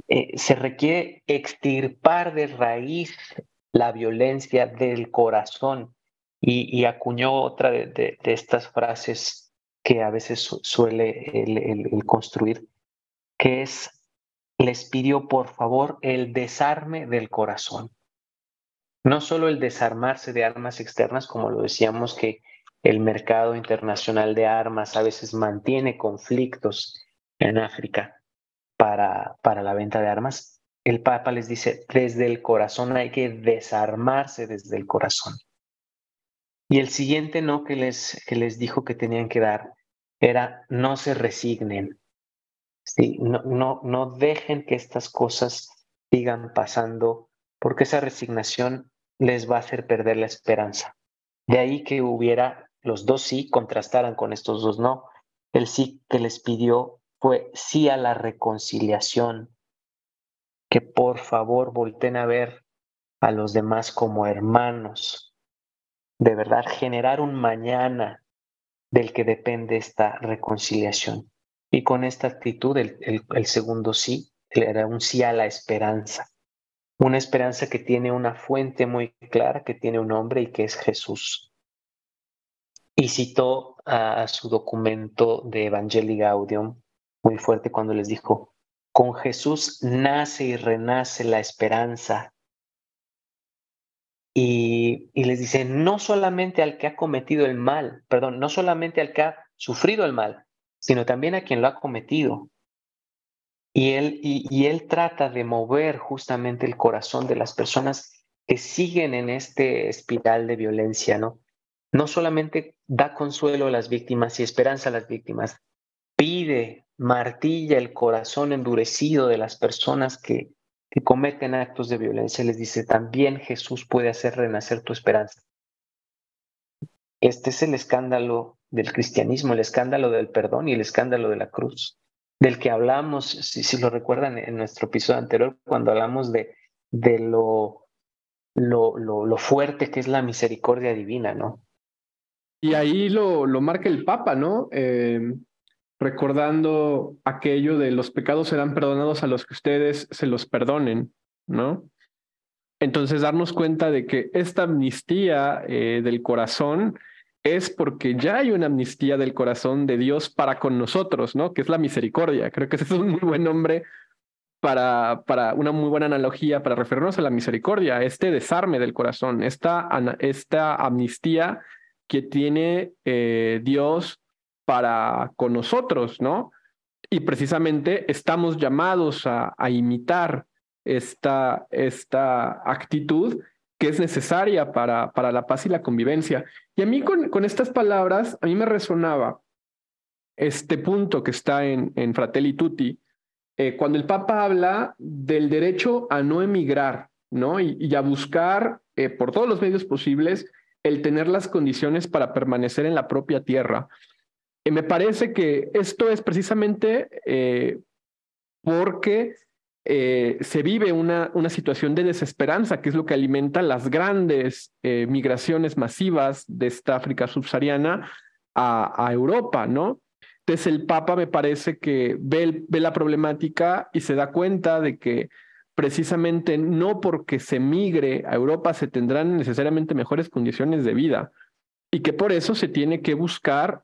eh, se requiere extirpar de raíz la violencia del corazón y, acuñó otra de, estas frases que a veces suele el, construir, que es, les pidió por favor el desarme del corazón. No solo el desarmarse de armas externas, como lo decíamos, que el mercado internacional de armas a veces mantiene conflictos en África para, para la venta de armas. El Papa les dice, desde el corazón hay que desarmarse desde el corazón. Y el siguiente no que les, que les dijo que tenían que dar era no se resignen. Sí, no, no, no dejen que estas cosas sigan pasando porque esa resignación les va a hacer perder la esperanza. De ahí que hubiera los dos sí contrastaran con estos dos no. El sí que les pidió fue sí a la reconciliación, que por favor volten a ver a los demás como hermanos, de verdad generar un mañana del que depende esta reconciliación. Y con esta actitud, el, segundo sí era un sí a la esperanza. Una esperanza que tiene una fuente muy clara, que tiene un nombre y que es Jesús. Y citó a, su documento de Evangelii Gaudium muy fuerte cuando les dijo, con Jesús nace y renace la esperanza y, les dice, no solamente al que ha cometido el mal, perdón, no solamente al que ha sufrido el mal, sino también a quien lo ha cometido. Y él, y, él trata de mover justamente el corazón de las personas que siguen en este espiral de violencia, ¿no? No solamente da consuelo a las víctimas y esperanza a las víctimas, pide, martilla el corazón endurecido de las personas que, que cometen actos de violencia, les dice, también Jesús puede hacer renacer tu esperanza. Este es el escándalo del cristianismo, el escándalo del perdón y el escándalo de la cruz, del que hablamos, si, lo recuerdan en nuestro episodio anterior, cuando hablamos de, de lo, lo, lo, fuerte que es la misericordia divina, ¿no? Y ahí lo, lo marca el Papa, ¿no? Eh, recordando aquello de los pecados serán perdonados a los que ustedes se los perdonen, ¿no? Entonces, darnos cuenta de que esta amnistía eh, del corazón es porque ya hay una amnistía del corazón de Dios para con nosotros, ¿no? Que es la misericordia. Creo que ese es un muy buen nombre para, para una muy buena analogía para referirnos a la misericordia, este desarme del corazón, esta, esta amnistía que tiene eh, Dios para con nosotros, ¿no? Y precisamente estamos llamados a, imitar esta, esta actitud que es necesaria para, para la paz y la convivencia. Y a mí con, estas palabras, a mí me resonaba este punto que está en, en Fratelli Tutti, eh, cuando el Papa habla del derecho a no emigrar, ¿no? Y, a buscar eh, por todos los medios posibles el tener las condiciones para permanecer en la propia tierra me parece que esto es precisamente eh, porque eh, se vive una, una, situación de desesperanza, que es lo que alimenta las grandes eh, migraciones masivas de esta África subsahariana a, Europa, ¿no? Entonces el Papa me parece que ve, ve la problemática y se da cuenta de que precisamente no porque se migre a Europa se tendrán necesariamente mejores condiciones de vida y que por eso se tiene que buscar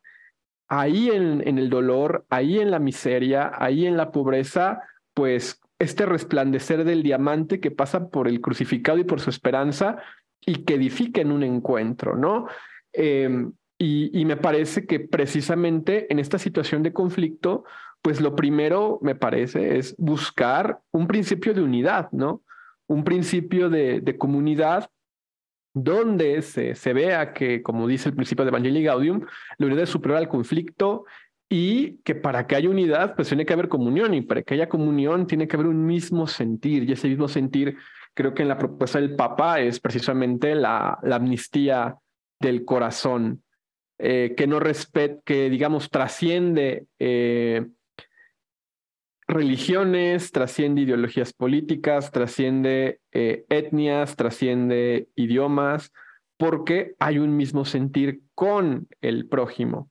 ahí en, el dolor, ahí en la miseria, ahí en la pobreza, pues este resplandecer del diamante que pasa por el crucificado y por su esperanza y que edifica en un encuentro, ¿no? Em, y, me parece que precisamente en esta situación de conflicto, pues lo primero, me parece, es buscar un principio de unidad, ¿no? Un principio de, de comunidad donde se, se vea que, como dice el principio de Evangelii Gaudium, la unidad es superior al conflicto y que para que haya unidad, pues tiene que haber comunión y para que haya comunión tiene que haber un mismo sentir y ese mismo sentir creo que en la propuesta del Papa es precisamente la, amnistía del corazón, eh, que no respet, que digamos trasciende eh, religiones, trasciende ideologías políticas, trasciende eh, etnias, trasciende idiomas, porque hay un mismo sentir con el prójimo.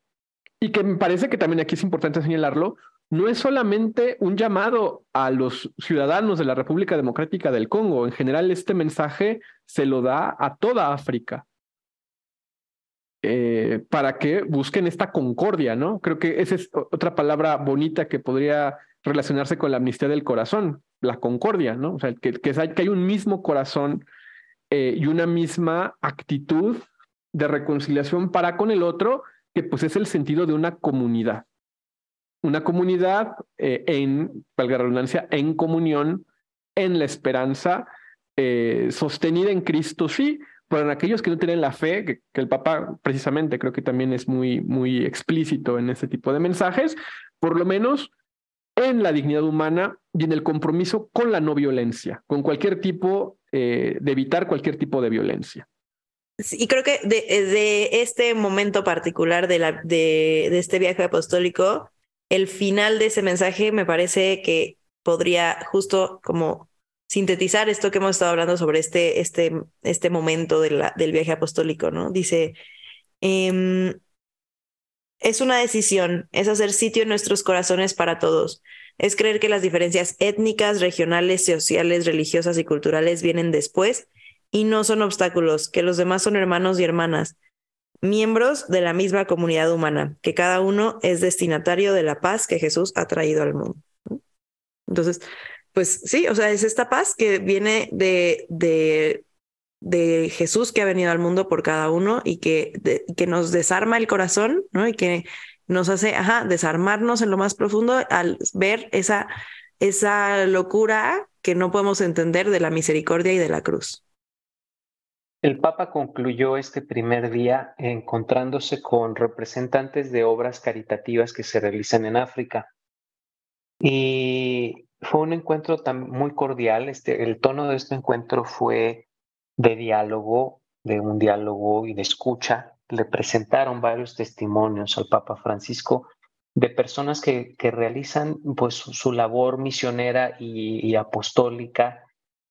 Y que me parece que también aquí es importante señalarlo, no es solamente un llamado a los ciudadanos de la República Democrática del Congo, en general este mensaje se lo da a toda África. eh, para que busquen esta concordia, ¿no? Creo que esa es otra palabra bonita que podría relacionarse con la amnistía del corazón, la concordia, ¿no? O sea, que, que, hay un mismo corazón eh, y una misma actitud de reconciliación para con el otro, que pues es el sentido de una comunidad. Una comunidad eh, en, valga la redundancia, en comunión, en la esperanza, eh, sostenida en Cristo, sí, pero en aquellos que no tienen la fe, que, el Papa precisamente creo que también es muy, muy explícito en ese tipo de mensajes, por lo menos en la dignidad humana y en el compromiso con la no violencia, con cualquier tipo eh, de evitar cualquier tipo de violencia. Y creo que de, de este momento particular de, este viaje apostólico, el final de ese mensaje me parece que podría justo como sintetizar esto que hemos estado hablando sobre este, este, este momento del viaje apostólico, ¿no? Dice, eh, es una decisión, es hacer sitio en nuestros corazones para todos. Es creer que las diferencias étnicas, regionales, sociales, religiosas y culturales vienen después y no son obstáculos, que los demás son hermanos y hermanas, miembros de la misma comunidad humana, que cada uno es destinatario de la paz que Jesús ha traído al mundo. Entonces, pues sí, o sea, es esta paz que viene de, de de Jesús que ha venido al mundo por cada uno y que, que nos desarma el corazón, ¿no? Y que nos hace, desarmarnos en lo más profundo al ver esa, esa locura que no podemos entender de la misericordia y de la cruz. El Papa concluyó este primer día encontrándose con representantes de obras caritativas que se realizan en África. Y fue un encuentro muy cordial. Este, el tono de este encuentro fue de diálogo, de un diálogo y de escucha. Le presentaron varios testimonios al Papa Francisco de personas que, que realizan pues, su, labor misionera y, apostólica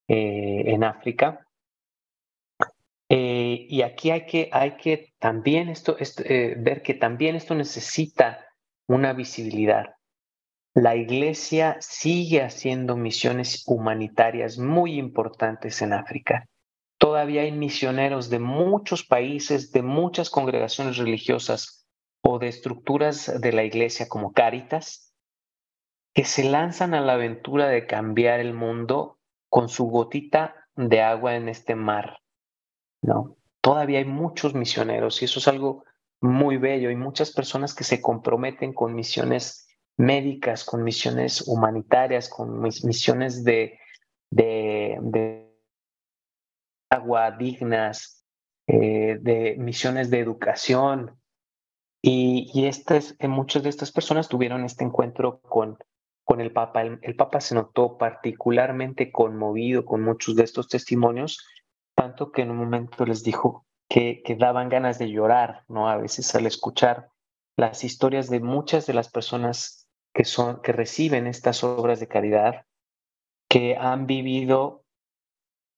eh, en África. Y aquí hay que, hay que también esto, eh, ver que también esto necesita una visibilidad. La Iglesia sigue haciendo misiones humanitarias muy importantes en África. Todavía hay misioneros de muchos países, de muchas congregaciones religiosas o de estructuras de la iglesia como Cáritas, que se lanzan a la aventura de cambiar el mundo con su gotita de agua en este mar. ¿no? Todavía hay muchos misioneros y eso es algo muy bello. Hay muchas personas que se comprometen con misiones médicas, con misiones humanitarias, con misiones de, de, de agua dignas, eh, de misiones de educación. Y, y estas, eh, muchas de estas personas tuvieron este encuentro con, con el Papa. El, Papa se notó particularmente conmovido con muchos de estos testimonios, tanto que en un momento les dijo que, que daban ganas de llorar, ¿no? A veces al escuchar las historias de muchas de las personas que, son, que reciben estas obras de caridad, que han vivido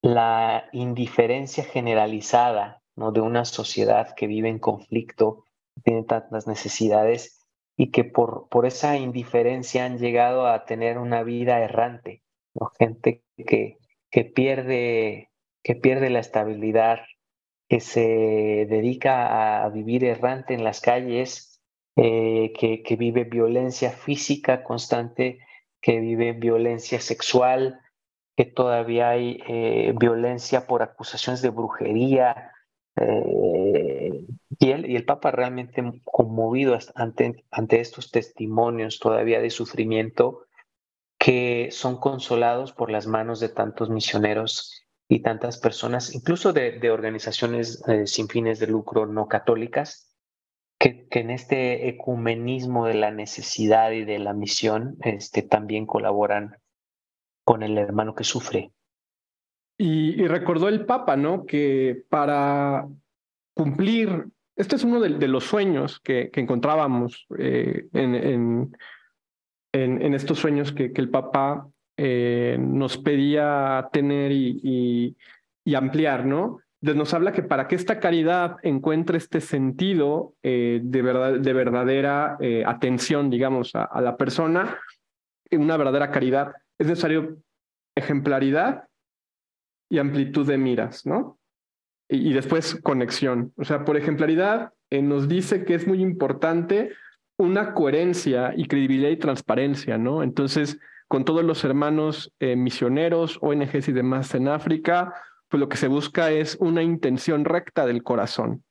la indiferencia generalizada ¿no? de una sociedad que vive en conflicto, tiene tantas necesidades y que por, por esa indiferencia han llegado a tener una vida errante, ¿no? gente que, que, pierde, que pierde la estabilidad, que se dedica a vivir errante en las calles, eh, que, vive violencia física constante, que vive violencia sexual, que todavía hay eh, violencia por acusaciones de brujería. Eh, y, el Papa realmente conmovido ante estos testimonios todavía de sufrimiento que son consolados por las manos de tantos misioneros y tantas personas, incluso de, de organizaciones eh, sin fines de lucro no católicas, que, que, en este ecumenismo de la necesidad y de la misión este, también colaboran con el hermano que sufre. Y, recordó el Papa, ¿no? Que para cumplir, este es uno de, los sueños que, encontrábamos eh, en, en, en, estos sueños que, que el Papa eh, nos pedía tener y, y, ampliar, ¿no? nos habla que para que esta caridad encuentre este sentido eh, de, verdad, de verdadera atención, digamos, a, la persona, una verdadera caridad, es necesario ejemplaridad y amplitud de miras, ¿no? y, después conexión. O sea, por ejemplaridad, eh, nos dice que es muy importante una coherencia y credibilidad y transparencia, ¿no? Entonces, con todos los hermanos eh, misioneros, ONGs y demás en África, pues lo que se busca es una intención recta del corazón.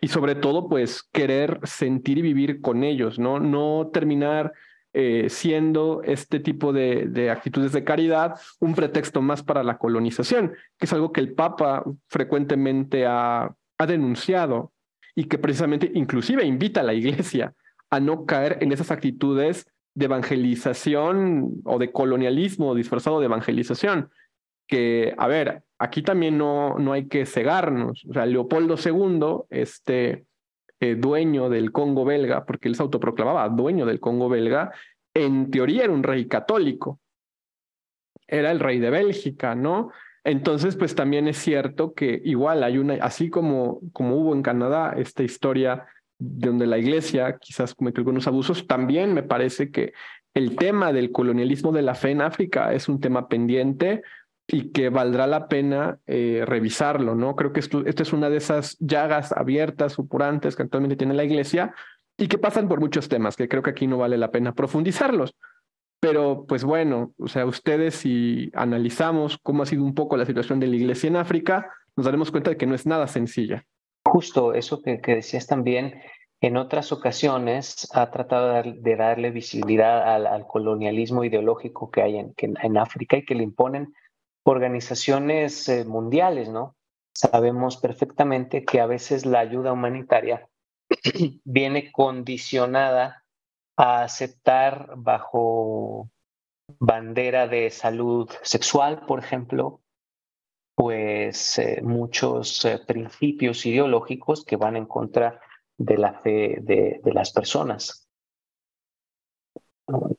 Y sobre todo, pues querer sentir y vivir con ellos, ¿no? No terminar eh, siendo este tipo de, de, actitudes de caridad un pretexto más para la colonización, que es algo que el Papa frecuentemente ha, ha denunciado y que precisamente inclusive invita a la Iglesia a no caer en esas actitudes de evangelización o de colonialismo disfrazado de evangelización. Que, a ver, aquí también no, no hay que cegarnos. O sea, Leopoldo II, este eh, dueño del Congo belga, porque él se autoproclamaba dueño del Congo belga, en teoría era un rey católico. Era el rey de Bélgica, ¿no? Entonces, pues también es cierto que igual hay una, así como, como hubo en Canadá esta historia donde la iglesia quizás cometió algunos abusos, también me parece que el tema del colonialismo de la fe en África es un tema pendiente y que valdrá la pena eh, revisarlo, ¿no? Creo que esto, es una de esas llagas abiertas, supurantes que actualmente tiene la iglesia y que pasan por muchos temas, que creo que aquí no vale la pena profundizarlos. Pero pues bueno, o sea, ustedes si analizamos cómo ha sido un poco la situación de la iglesia en África, nos daremos cuenta de que no es nada sencilla. Justo eso que, decías también, en otras ocasiones ha tratado de darle visibilidad al, colonialismo ideológico que hay en, en, África y que le imponen organizaciones eh, mundiales, ¿no? Sabemos perfectamente que a veces la ayuda humanitaria viene condicionada a aceptar bajo bandera de salud sexual, por ejemplo, pues eh, muchos eh, principios ideológicos que van en contra de la fe de, las personas.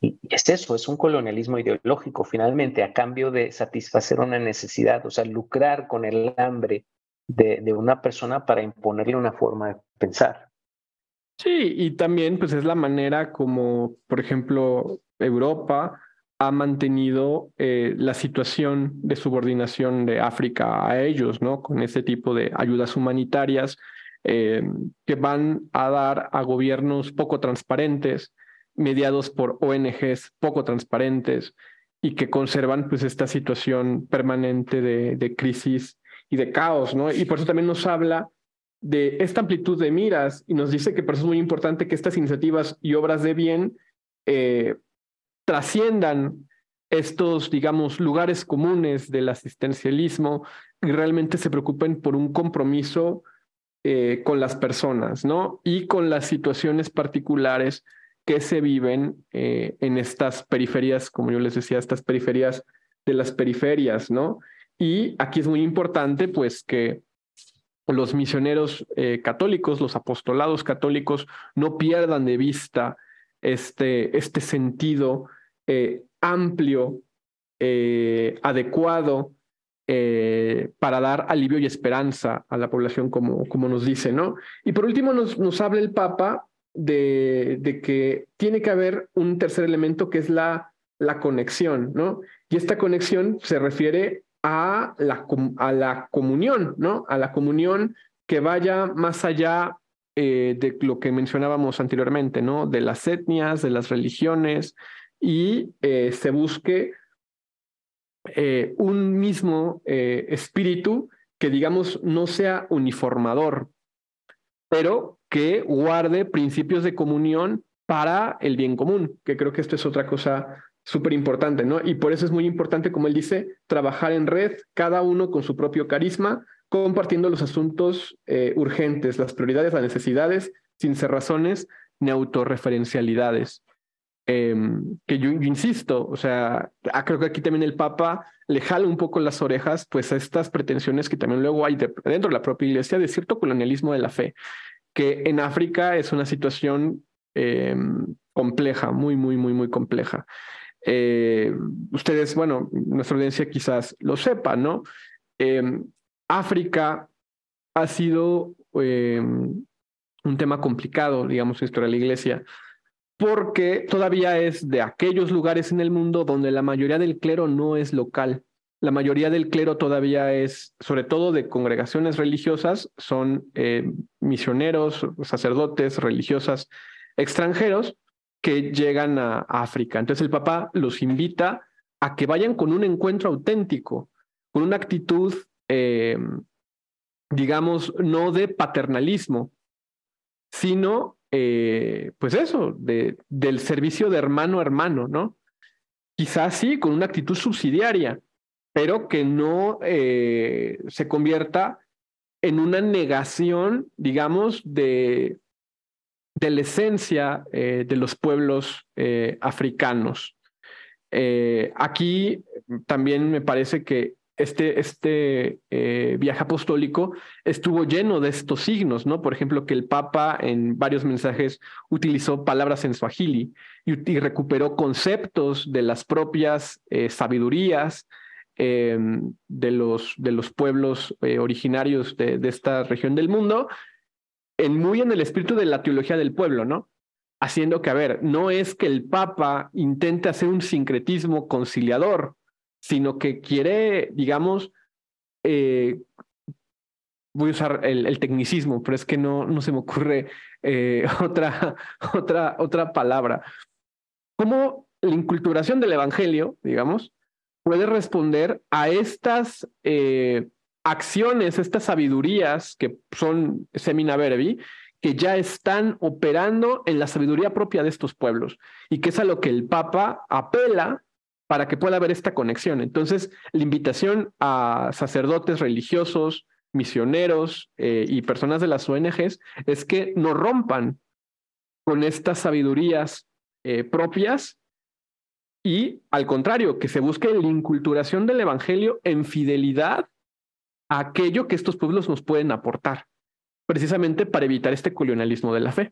Y es eso, es un colonialismo ideológico, finalmente, a cambio de satisfacer una necesidad, o sea, lucrar con el hambre de, de una persona para imponerle una forma de pensar. Sí, y también pues es la manera como, por ejemplo, Europa ha mantenido eh, la situación de subordinación de África a ellos, ¿no? Con ese tipo de ayudas humanitarias eh, que van a dar a gobiernos poco transparentes, mediados por ONGs poco transparentes y que conservan pues esta situación permanente de, de crisis y de caos, ¿no? Y por eso también nos habla de esta amplitud de miras y nos dice que por eso es muy importante que estas iniciativas y obras de bien eh, trasciendan estos, digamos, lugares comunes del asistencialismo y realmente se preocupen por un compromiso eh, con las personas, ¿no? Y con las situaciones particulares que se viven eh, en estas periferias, como yo les decía, estas periferias de las periferias, ¿no? Y aquí es muy importante, pues, que los misioneros eh, católicos, los apostolados católicos, no pierdan de vista este, este sentido eh, amplio, eh, adecuado, para dar alivio y esperanza a la población, como, como nos dice, ¿no? Y por último, nos, nos habla el Papa de, de, que tiene que haber un tercer elemento que es la, la conexión, ¿no? Y esta conexión se refiere a la, a la comunión, ¿no? A la comunión que vaya más allá eh, de lo que mencionábamos anteriormente, ¿no? De las etnias, de las religiones, y eh, se busque eh, un mismo espíritu que, digamos, no sea uniformador, pero que guarde principios de comunión para el bien común, que creo que esto es otra cosa súper importante, ¿no? Y por eso es muy importante, como él dice, trabajar en red, cada uno con su propio carisma, compartiendo los asuntos eh, urgentes, las prioridades, las necesidades, sin ser razones ni autorreferencialidades. Em, que yo, insisto, o sea, ah, creo que aquí también el Papa le jala un poco las orejas, pues a estas pretensiones que también luego hay dentro de la propia iglesia de cierto colonialismo de la fe, que en África es una situación em, compleja, muy, muy, muy, muy compleja. Eh, ustedes, bueno, nuestra audiencia quizás lo sepa, ¿no? África ha sido em, un tema complicado, digamos, en historia de la iglesia, porque todavía es de aquellos lugares en el mundo donde la mayoría del clero no es local. la mayoría del clero todavía es, sobre todo de congregaciones religiosas, son eh, misioneros, sacerdotes, religiosas extranjeros que llegan a, África. Entonces el Papa los invita a que vayan con un encuentro auténtico, con una actitud, eh, digamos, no de paternalismo, sino, eh, pues eso, de, del servicio de hermano a hermano, ¿no? Quizás sí, con una actitud subsidiaria, pero que no eh, se convierta en una negación, digamos, de, de la esencia de los pueblos africanos. aquí también me parece que este, este viaje apostólico estuvo lleno de estos signos, ¿no? Por ejemplo, que el Papa en varios mensajes utilizó palabras en suajili y, y recuperó conceptos de las propias sabidurías, Em, de, los, de los pueblos eh, originarios de, esta región del mundo, en, muy en el espíritu de la teología del pueblo, ¿no? Haciendo que, a ver, no es que el Papa intente hacer un sincretismo conciliador, sino que quiere, digamos, eh, voy a usar el, tecnicismo, pero es que no, no se me ocurre eh, otra, otra, otra palabra. Como la inculturación del Evangelio, digamos, puede responder a estas eh, acciones, estas sabidurías que son semina verbi, que ya están operando en la sabiduría propia de estos pueblos y que es a lo que el Papa apela para que pueda haber esta conexión. Entonces, la invitación a sacerdotes religiosos, misioneros eh, y personas de las ONGs es que no rompan con estas sabidurías eh, propias y al contrario, que se busque la inculturación del Evangelio en fidelidad a aquello que estos pueblos nos pueden aportar, precisamente para evitar este colonialismo de la fe.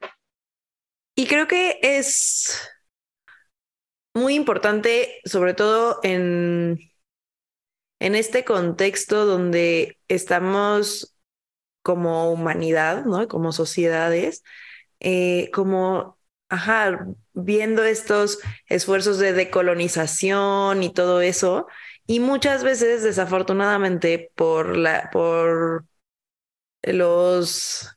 Y creo que es muy importante, sobre todo en, en este contexto donde estamos como humanidad, ¿no? Como sociedades, eh, como ajá, viendo estos esfuerzos de decolonización y todo eso, y muchas veces, desafortunadamente, por, la, por los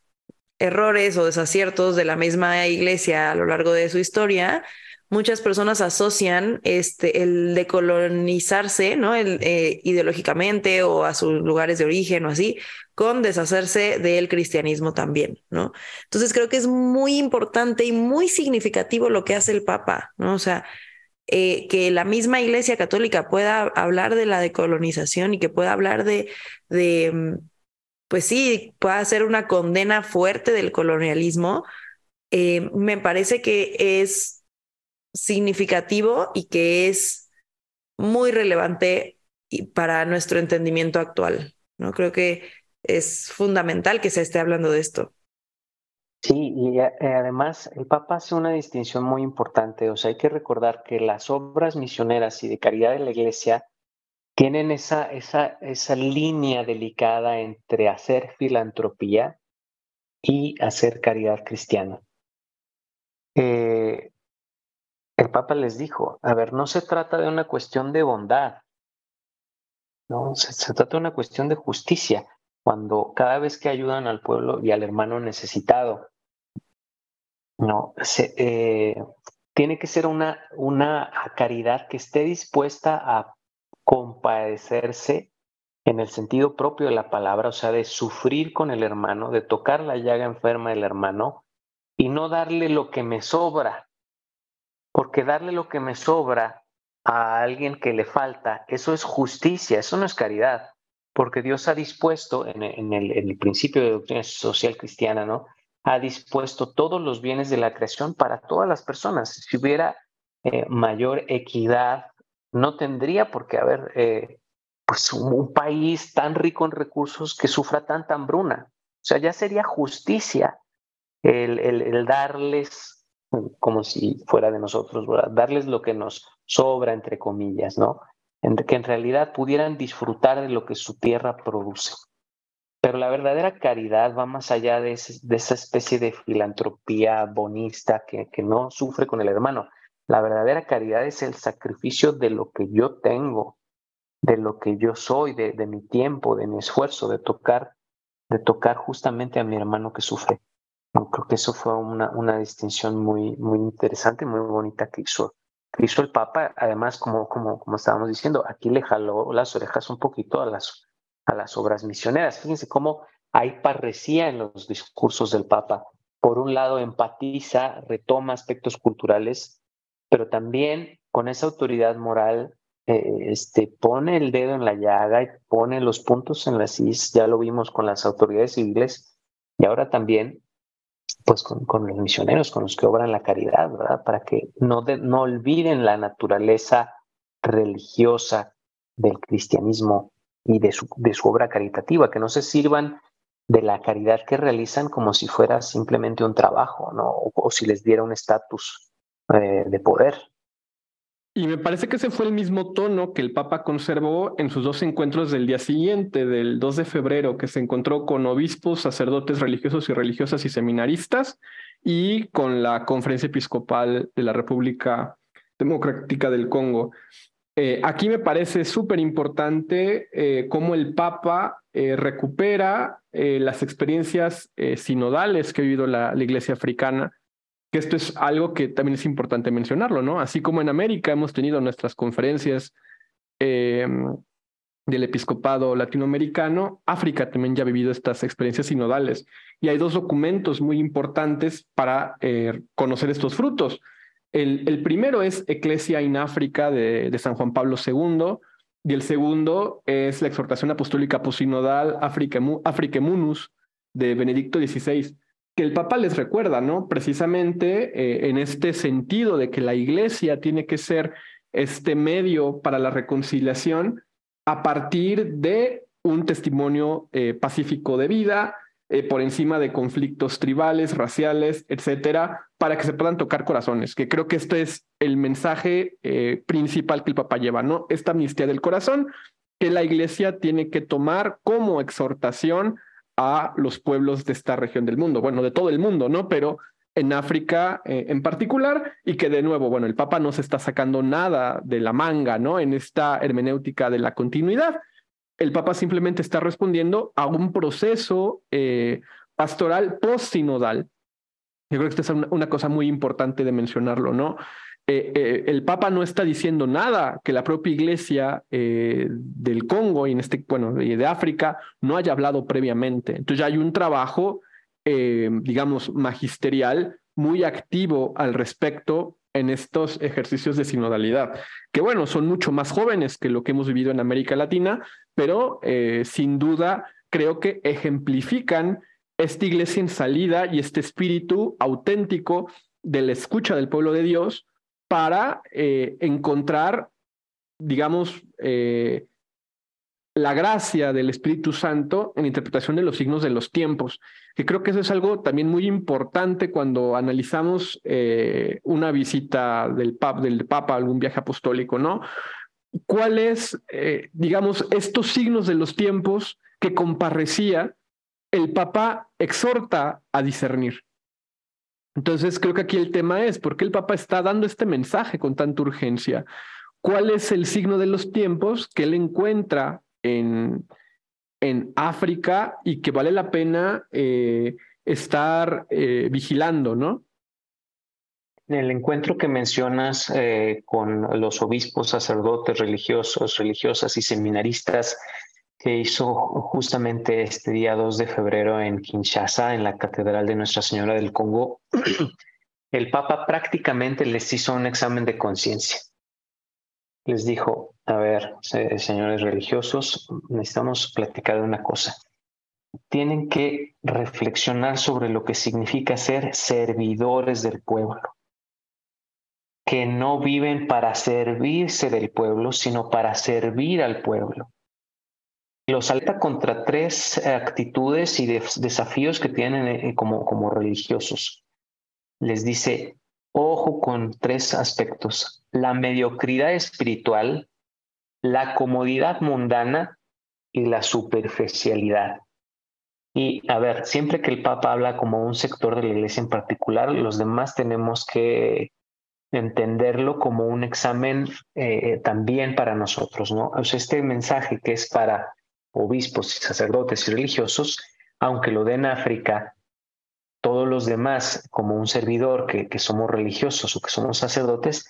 errores o desaciertos de la misma iglesia a lo largo de su historia, muchas personas asocian este, el decolonizarse, ¿no? El, eh, ideológicamente o a sus lugares de origen o así, con deshacerse del cristianismo también, ¿no? Entonces creo que es muy importante y muy significativo lo que hace el Papa, ¿no? O sea, eh, que la misma Iglesia Católica pueda hablar de la decolonización y que pueda hablar de, de, mm, pues sí, pueda hacer una condena fuerte del colonialismo, eh, me parece que es significativo y que es muy relevante para nuestro entendimiento actual. ¿no? Creo que es fundamental que se esté hablando de esto. Sí, y eh, además el Papa hace una distinción muy importante. O sea, hay que recordar que las obras misioneras y de caridad de la Iglesia tienen esa, esa, esa línea delicada entre hacer filantropía y hacer caridad cristiana. Eh, el Papa les dijo, a ver, no se trata de una cuestión de bondad, no, se, trata de una cuestión de justicia, cuando cada vez que ayudan al pueblo y al hermano necesitado, no, se, eh, tiene que ser una, una caridad que esté dispuesta a compadecerse en el sentido propio de la palabra, o sea, de sufrir con el hermano, de tocar la llaga enferma del hermano y no darle lo que me sobra, porque darle lo que me sobra a alguien que le falta, eso es justicia, eso no es caridad, porque Dios ha dispuesto, en, el, principio de doctrina social cristiana, ¿no? Ha dispuesto todos los bienes de la creación para todas las personas. Si hubiera eh, mayor equidad, no tendría por qué haber eh, pues un, país tan rico en recursos que sufra tanta hambruna. O sea, ya sería justicia el darles como si fuera de nosotros, darles lo que nos sobra, entre comillas, ¿no? que en realidad pudieran disfrutar de lo que su tierra produce. Pero la verdadera caridad va más allá de, esa especie de filantropía bonista que, que no sufre con el hermano. La verdadera caridad es el sacrificio de lo que yo tengo, de lo que yo soy, de, de mi tiempo, de mi esfuerzo, de tocar, de tocar justamente a mi hermano que sufre. Creo que eso fue una, una distinción muy, muy interesante, muy bonita que hizo, que hizo el Papa. Además, como, como, como estábamos diciendo, aquí le jaló las orejas un poquito a las, a las obras misioneras. Fíjense cómo hay parresía en los discursos del Papa. Por un lado, empatiza, retoma aspectos culturales, pero también con esa autoridad moral eh, este, pone el dedo en la llaga y pone los puntos en la CIS, ya lo vimos con las autoridades civiles y ahora también pues con, con los misioneros, con los que obran la caridad, ¿verdad? Para que no, no olviden la naturaleza religiosa del cristianismo y de su, de su obra caritativa, que no se sirvan de la caridad que realizan como si fuera simplemente un trabajo, ¿no? O, si les diera un estatus eh, de poder. Y me parece que ese fue el mismo tono que el Papa conservó en sus dos encuentros del día siguiente, del 2 de febrero, que se encontró con obispos, sacerdotes religiosos y religiosas y seminaristas, y con la Conferencia Episcopal de la República Democrática del Congo. Eh, aquí me parece súper importante eh, cómo el Papa eh, recupera las experiencias sinodales que ha vivido la Iglesia africana que esto es algo que también es importante mencionarlo, ¿no? Así como en América hemos tenido nuestras conferencias em, del episcopado latinoamericano, África también ya ha vivido estas experiencias sinodales. Y hay dos documentos muy importantes para eh, conocer estos frutos. El, primero es Ecclesia in África de, San Juan Pablo II, y el segundo es la exhortación apostólica posinodal Africa Munus de Benedicto XVI que el Papa les recuerda, ¿no? Precisamente eh, en este sentido de que la Iglesia tiene que ser este medio para la reconciliación a partir de un testimonio eh, pacífico de vida, eh, por encima de conflictos tribales, raciales, etcétera, para que se puedan tocar corazones, que creo que este es el mensaje principal que el Papa lleva, ¿no? Esta amnistía del corazón que la Iglesia tiene que tomar como exhortación a los pueblos de esta región del mundo, bueno, de todo el mundo, ¿no? Pero en África eh, en particular y que de nuevo, bueno, el Papa no se está sacando nada de la manga, ¿no? En esta hermenéutica de la continuidad. El Papa simplemente está respondiendo a un proceso eh, pastoral post-sinodal. Yo creo que esta es una cosa muy importante de mencionarlo, ¿no? Eh, eh, el Papa no está diciendo nada que la propia iglesia eh, del Congo y en este, bueno, de África no haya hablado previamente. Entonces ya hay un trabajo, digamos, magisterial muy activo al respecto en estos ejercicios de sinodalidad, que bueno, son mucho más jóvenes que lo que hemos vivido en América Latina, pero sin duda creo que ejemplifican esta iglesia en salida y este espíritu auténtico de la escucha del pueblo de Dios para eh, encontrar, digamos, eh, la gracia del Espíritu Santo en la interpretación de los signos de los tiempos, que creo que eso es algo también muy importante cuando analizamos eh, una visita del, del Papa, algún viaje apostólico, ¿no? ¿Cuáles, digamos, estos signos de los tiempos que con parresía el Papa exhorta a discernir? Entonces creo que aquí el tema es, ¿por qué el Papa está dando este mensaje con tanta urgencia? ¿Cuál es el signo de los tiempos que él encuentra en, en África y que vale la pena eh, estar eh, vigilando, ¿no? El encuentro que mencionas eh, con los obispos, sacerdotes, religiosos, religiosas y seminaristas que hizo justamente este día 2 de febrero en Kinshasa, en la Catedral de Nuestra Señora del Congo, el Papa prácticamente les hizo un examen de conciencia. Les dijo, a ver, señores religiosos, necesitamos platicar de una cosa. Tienen que reflexionar sobre lo que significa ser servidores del pueblo, que no viven para servirse del pueblo, sino para servir al pueblo los alerta contra tres eh, actitudes y desafíos que tienen eh, como, como religiosos. Les dice, ojo con tres aspectos, la mediocridad espiritual, la comodidad mundana y la superficialidad. Y a ver, siempre que el Papa habla como un sector de la iglesia en particular, los demás tenemos que entenderlo como un examen eh, también para nosotros, ¿no? O sea, este mensaje que es para obispos y sacerdotes y religiosos, aunque lo den África, todos los demás, como un servidor que, que somos religiosos o que somos sacerdotes,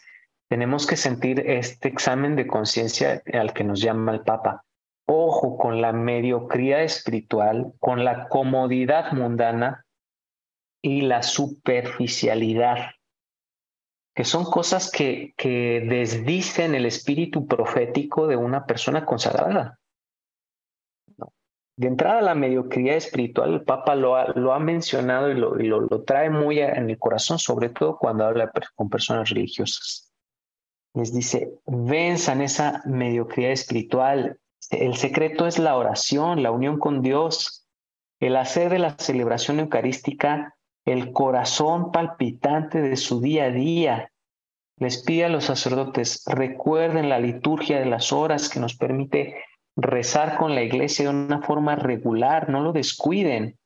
tenemos que sentir este examen de conciencia al que nos llama el Papa. Ojo con la mediocridad espiritual, con la comodidad mundana y la superficialidad, que son cosas que, que desdicen el espíritu profético de una persona consagrada. De entrada, la mediocridad espiritual, el Papa lo ha, lo ha mencionado y, lo, lo, lo, trae muy en el corazón, sobre todo cuando habla con personas religiosas. Les dice, venzan esa mediocridad espiritual. El secreto es la oración, la unión con Dios, el hacer de la celebración eucarística el corazón palpitante de su día a día. Les pide a los sacerdotes, recuerden la liturgia de las horas que nos permite rezar con la iglesia de una forma regular, no lo descuiden.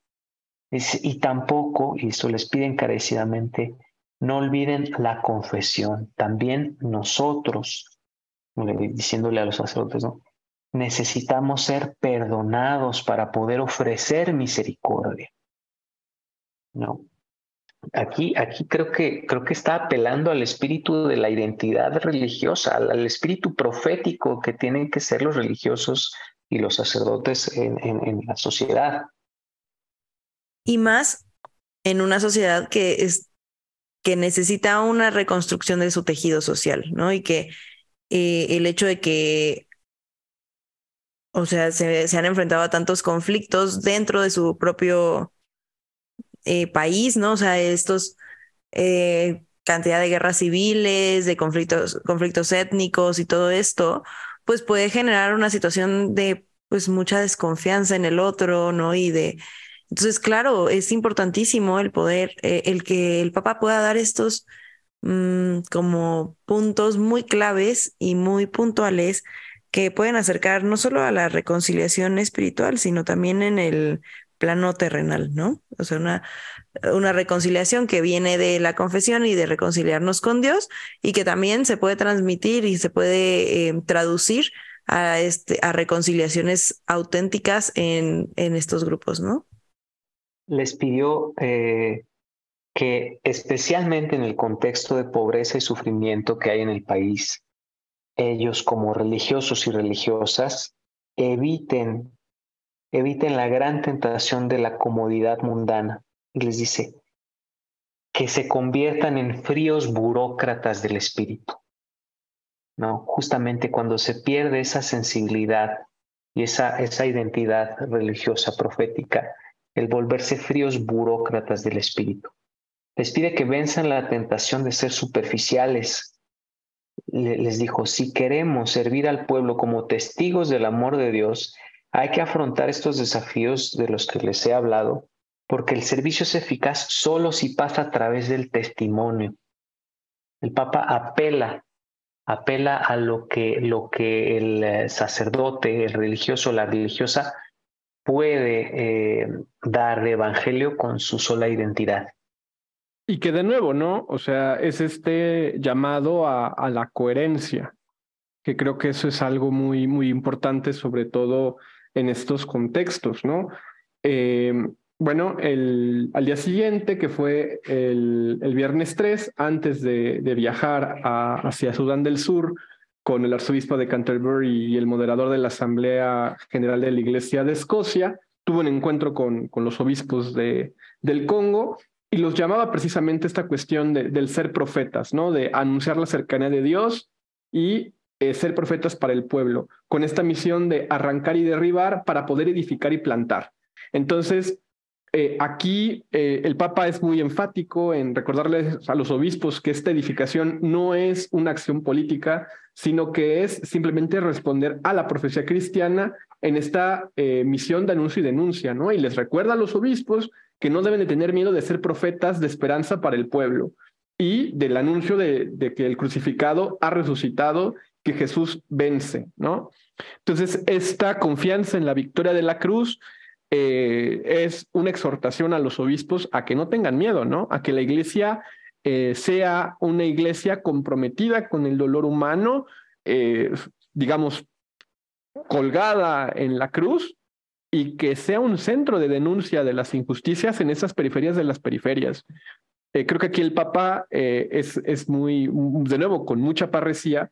y tampoco, y eso les pide encarecidamente, no olviden la confesión. También nosotros, diciéndole a los sacerdotes, ¿no? necesitamos ser perdonados para poder ofrecer misericordia. ¿no? Aquí, aquí creo que creo que está apelando al espíritu de la identidad religiosa, al, espíritu profético que tienen que ser los religiosos y los sacerdotes en, en, la sociedad. Y más en una sociedad que es que necesita una reconstrucción de su tejido social, ¿no? Y que eh, el hecho de que, o sea, se, se, han enfrentado a tantos conflictos dentro de su propio eh, país, ¿no? O sea, estos eh, cantidad de guerras civiles, de conflictos, conflictos étnicos y todo esto, pues puede generar una situación de pues mucha desconfianza en el otro, ¿no? Y de entonces, claro, es importantísimo el poder, eh, el que el Papa pueda dar estos mmm, como puntos muy claves y muy puntuales que pueden acercar no solo a la reconciliación espiritual, sino también en el plano terrenal, ¿no? O sea, una, una reconciliación que viene de la confesión y de reconciliarnos con Dios y que también se puede transmitir y se puede eh, traducir a, este, a reconciliaciones auténticas en, en estos grupos, ¿no? Les pidió eh, que especialmente en el contexto de pobreza y sufrimiento que hay en el país, ellos como religiosos y religiosas eviten eviten la gran tentación de la comodidad mundana. Y les dice que se conviertan en fríos burócratas del espíritu. ¿No? Justamente cuando se pierde esa sensibilidad y esa, esa identidad religiosa profética, el volverse fríos burócratas del espíritu. Les pide que venzan la tentación de ser superficiales. Les dijo, si queremos servir al pueblo como testigos del amor de Dios, hay que afrontar estos desafíos de los que les he hablado, porque el servicio es eficaz solo si pasa a través del testimonio. El Papa apela, apela a lo que, lo que el eh, sacerdote, el religioso, la religiosa puede eh, dar de evangelio con su sola identidad. Y que de nuevo, ¿no? O sea, es este llamado a, a la coherencia, que creo que eso es algo muy, muy importante, sobre todo en estos contextos, ¿no? Eh, bueno, el, al día siguiente, que fue el, el viernes 3, antes de, de viajar hacia Sudán del Sur con el arzobispo de Canterbury y el moderador de la Asamblea General de la Iglesia de Escocia, tuvo un encuentro con, con los obispos de, del Congo y los llamaba precisamente esta cuestión de, del ser profetas, ¿no? De anunciar la cercanía de Dios y eh, ser profetas para el pueblo, con esta misión de arrancar y derribar para poder edificar y plantar. Entonces, eh, aquí eh, el Papa es muy enfático en recordarles a los obispos que esta edificación no es una acción política, sino que es simplemente responder a la profecía cristiana en esta misión de anuncio y denuncia, ¿no? Y les recuerda a los obispos que no deben de tener miedo de ser profetas de esperanza para el pueblo y del anuncio de que el crucificado ha resucitado que Jesús vence, ¿no? Entonces, esta confianza en la victoria de la cruz eh, es una exhortación a los obispos a que no tengan miedo, ¿no? A que la iglesia eh, sea una iglesia comprometida con el dolor humano, eh, digamos, colgada en la cruz y que sea un centro de denuncia de las injusticias en esas periferias de las periferias. Creo que aquí el Papa es, es muy, de nuevo, con mucha parresía,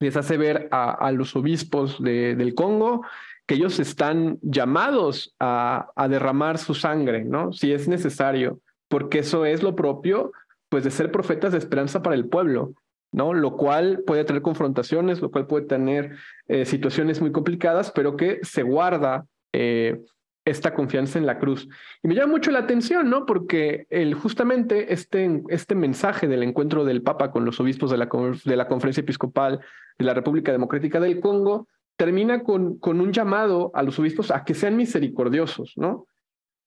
les hace ver a, los obispos del Congo que ellos están llamados a, derramar su sangre, ¿no? Si es necesario, porque eso es lo propio pues de ser profetas de esperanza para el pueblo, ¿no? Lo cual puede tener confrontaciones, lo cual puede tener eh, situaciones muy complicadas, pero que se guarda eh, esta confianza en la cruz. Y me llama mucho la atención, ¿no? Porque el, justamente este, este mensaje del encuentro del Papa con los obispos de la, de la Conferencia Episcopal de la República Democrática del Congo termina con, con un llamado a los obispos a que sean misericordiosos, ¿no?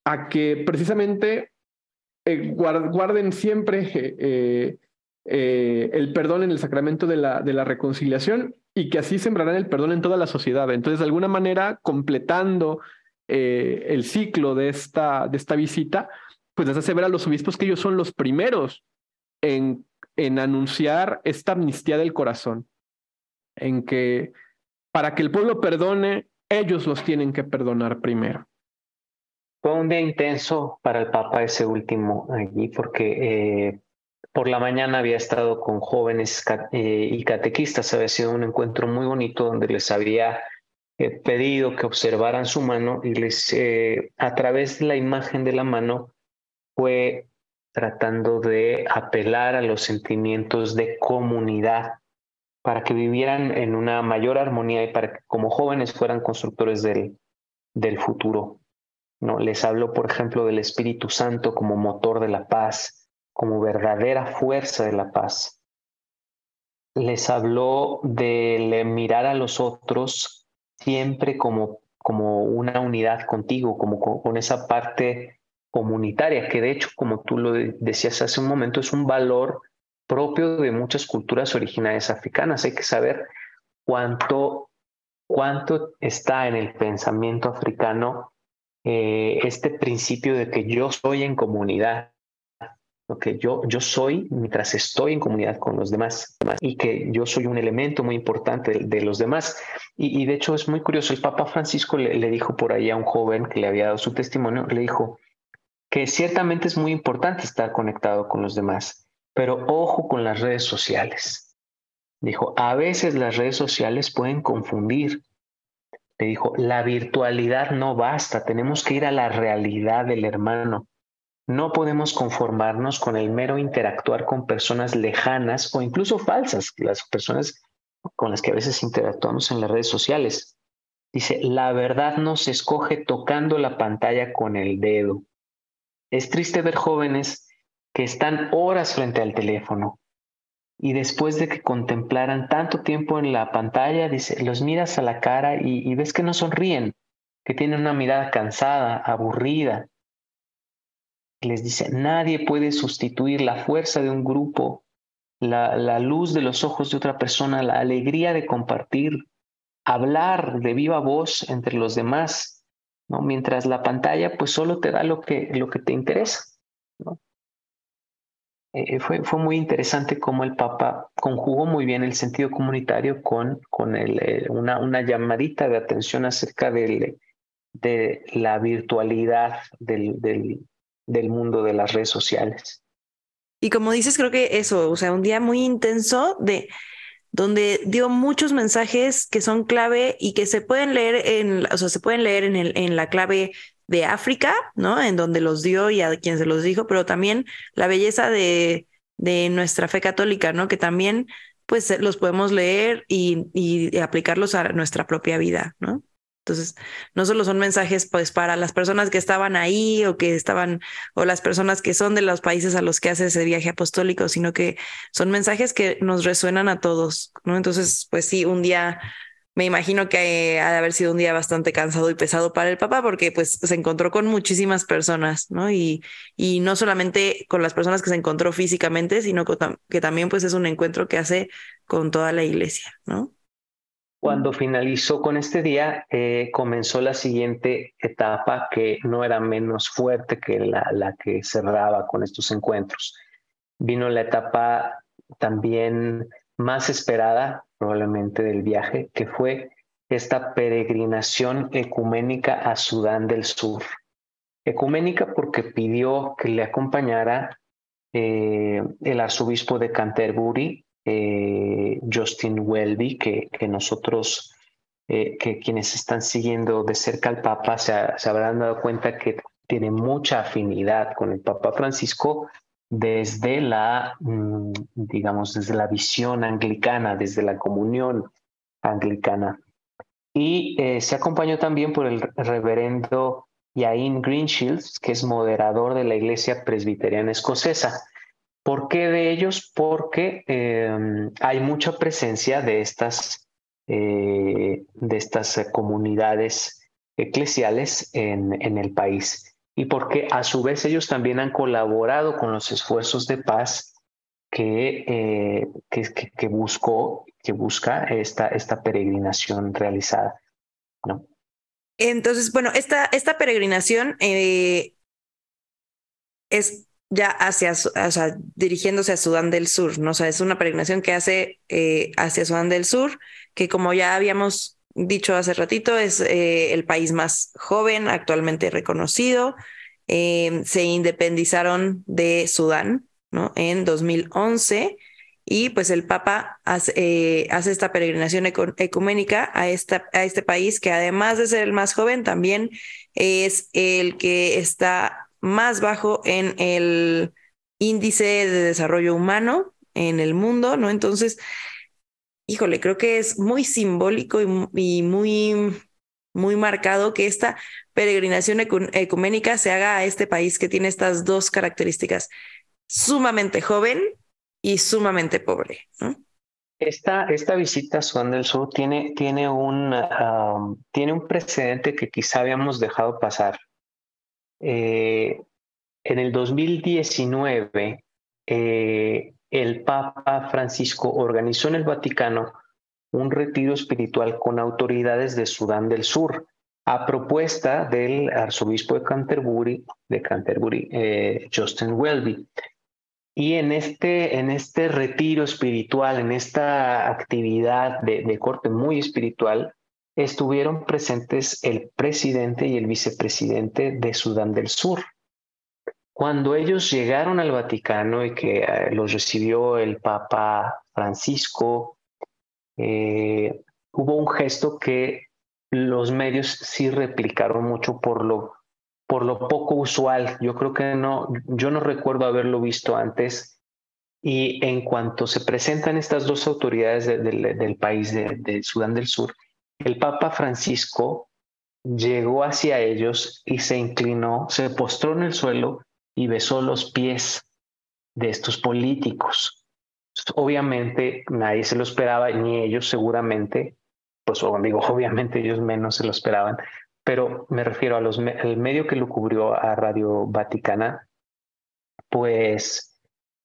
A que precisamente eh, guarden siempre eh, eh, el perdón en el sacramento de la, de la reconciliación y que así sembrarán el perdón en toda la sociedad. Entonces, de alguna manera, completando el ciclo de esta, de esta visita, pues les hace ver a los obispos que ellos son los primeros en, en anunciar esta amnistía del corazón, en que para que el pueblo perdone, ellos los tienen que perdonar primero. Fue un día intenso para el Papa ese último allí, porque eh, por la mañana había estado con jóvenes eh, y catequistas, había sido un encuentro muy bonito donde les había eh, pedido que observaran su mano y les, a través de la imagen de la mano, fue tratando de apelar a los sentimientos de comunidad para que vivieran en una mayor armonía y para que como jóvenes fueran constructores del, del futuro. ¿no? Les hablo, por ejemplo, del Espíritu Santo como motor de la paz, como verdadera fuerza de la paz. Les habló de mirar a los otros siempre como, como una unidad contigo, como con, esa parte comunitaria, que de hecho, como tú lo decías hace un momento, es un valor propio de muchas culturas originarias africanas. Hay que saber cuánto, cuánto está en el pensamiento africano eh, este principio de que yo soy en comunidad, que yo, yo soy mientras estoy en comunidad con los demás y que yo soy un elemento muy importante de, los demás. Y, de hecho es muy curioso, el Papa Francisco le, le dijo por ahí a un joven que le había dado su testimonio, le dijo que ciertamente es muy importante estar conectado con los demás, pero ojo con las redes sociales. Dijo, a veces las redes sociales pueden confundir le dijo, la virtualidad no basta, tenemos que ir a la realidad del hermano. No podemos conformarnos con el mero interactuar con personas lejanas o incluso falsas, las personas con las que a veces interactuamos en las redes sociales. Dice, la verdad no se escoge tocando la pantalla con el dedo. Es triste ver jóvenes que están horas frente al teléfono, y después de que contemplaran tanto tiempo en la pantalla, dice, los miras a la cara y, ves que no sonríen, que tienen una mirada cansada, aburrida. Les dice, nadie puede sustituir la fuerza de un grupo, la, la luz de los ojos de otra persona, la alegría de compartir, hablar de viva voz entre los demás, ¿no? Mientras la pantalla pues solo te da lo que, lo que te interesa. Eh, fue, fue muy interesante cómo el Papa conjugó muy bien el sentido comunitario con, con el, eh, una, una llamadita de atención acerca de la virtualidad del, del mundo de las redes sociales. Y como dices, creo que eso, o sea, un día muy intenso de donde dio muchos mensajes que son clave y que se pueden leer en, o sea, se pueden leer en, el, en la clave de África, ¿no? En donde los dio y a quien se los dijo, pero también la belleza de, de nuestra fe católica, ¿no? Que también, pues, los podemos leer y, y, aplicarlos a nuestra propia vida, ¿no? Entonces, no solo son mensajes pues para las personas que estaban ahí o que estaban o las personas que son de los países a los que hace ese viaje apostólico, sino que son mensajes que nos resuenan a todos, ¿no? Entonces, pues sí, un día me imagino que ha de haber sido un día bastante cansado y pesado para el papá porque pues se encontró con muchísimas personas, ¿no? Y, y no solamente con las personas que se encontró físicamente, sino que también pues es un encuentro que hace con toda la iglesia, ¿no? Cuando finalizó con este día, eh, comenzó la siguiente etapa que no era menos fuerte que la, la que cerraba con estos encuentros. vino la etapa también más esperada probablemente del viaje, que fue esta peregrinación ecuménica a Sudán del Sur. Ecuménica porque pidió que le acompañara eh, el arzobispo de Canterbury, eh, Justin Welby, que, que nosotros, eh, que quienes están siguiendo de cerca al Papa se, habrán dado cuenta que tiene mucha afinidad con el Papa Francisco desde la, mm, digamos, desde la visión anglicana, desde la comunión anglicana. Y eh, se acompañó también por el reverendo Yain Greenshields, que es moderador de la Iglesia Presbiteriana Escocesa. ¿Por qué de ellos? Porque em, hay mucha presencia de estas, eh, de estas comunidades eclesiales en, en el país y porque a su vez ellos también han colaborado con los esfuerzos de paz que, eh, que, que, buscó, que busca esta, esta peregrinación realizada. ¿no? Entonces, bueno, esta, esta peregrinación eh, es ya hacia, o sea, dirigiéndose a Sudán del Sur, ¿no? O sea, es una peregrinación que hace eh, hacia Sudán del Sur, que como ya habíamos dicho hace ratito, es eh, el país más joven actualmente reconocido. Eh, se independizaron de Sudán ¿no? en 2011 y pues el Papa hace, eh, hace esta peregrinación ecuménica a, esta, a este país que además de ser el más joven, también es el que está más bajo en el índice de desarrollo humano en el mundo, ¿no? Entonces, híjole, creo que es muy simbólico y, muy, muy marcado que esta peregrinación ecuménica se haga a este país que tiene estas dos características, sumamente joven y sumamente pobre. Esta, esta visita a Sudán del Sur tiene, tiene, un, tiene un precedente que quizá habíamos dejado pasar. Eh, en el 2019, eh, el Papa Francisco organizó en el Vaticano un retiro espiritual con autoridades de Sudán del Sur, a propuesta del arzobispo de Canterbury, de Canterbury, eh, Justin Welby. Y en este, en este retiro espiritual, en esta actividad de, de corte muy espiritual, estuvieron presentes el presidente y el vicepresidente de Sudán del Sur. Cuando ellos llegaron al Vaticano y que eh, los recibió el Papa Francisco, eh, hubo un gesto que los medios sí replicaron mucho por lo, por lo poco usual. Yo creo que no, yo no recuerdo haberlo visto antes. Y en cuanto se presentan estas dos autoridades del país de Sudán del Sur, el Papa Francisco llegó hacia ellos y se inclinó, se postró en el suelo y besó los pies de estos políticos. Obviamente nadie se lo esperaba, ni ellos seguramente, pues digo, obviamente ellos menos se lo esperaban, pero me refiero a medio que lo cubrió a Radio Vaticana, pues,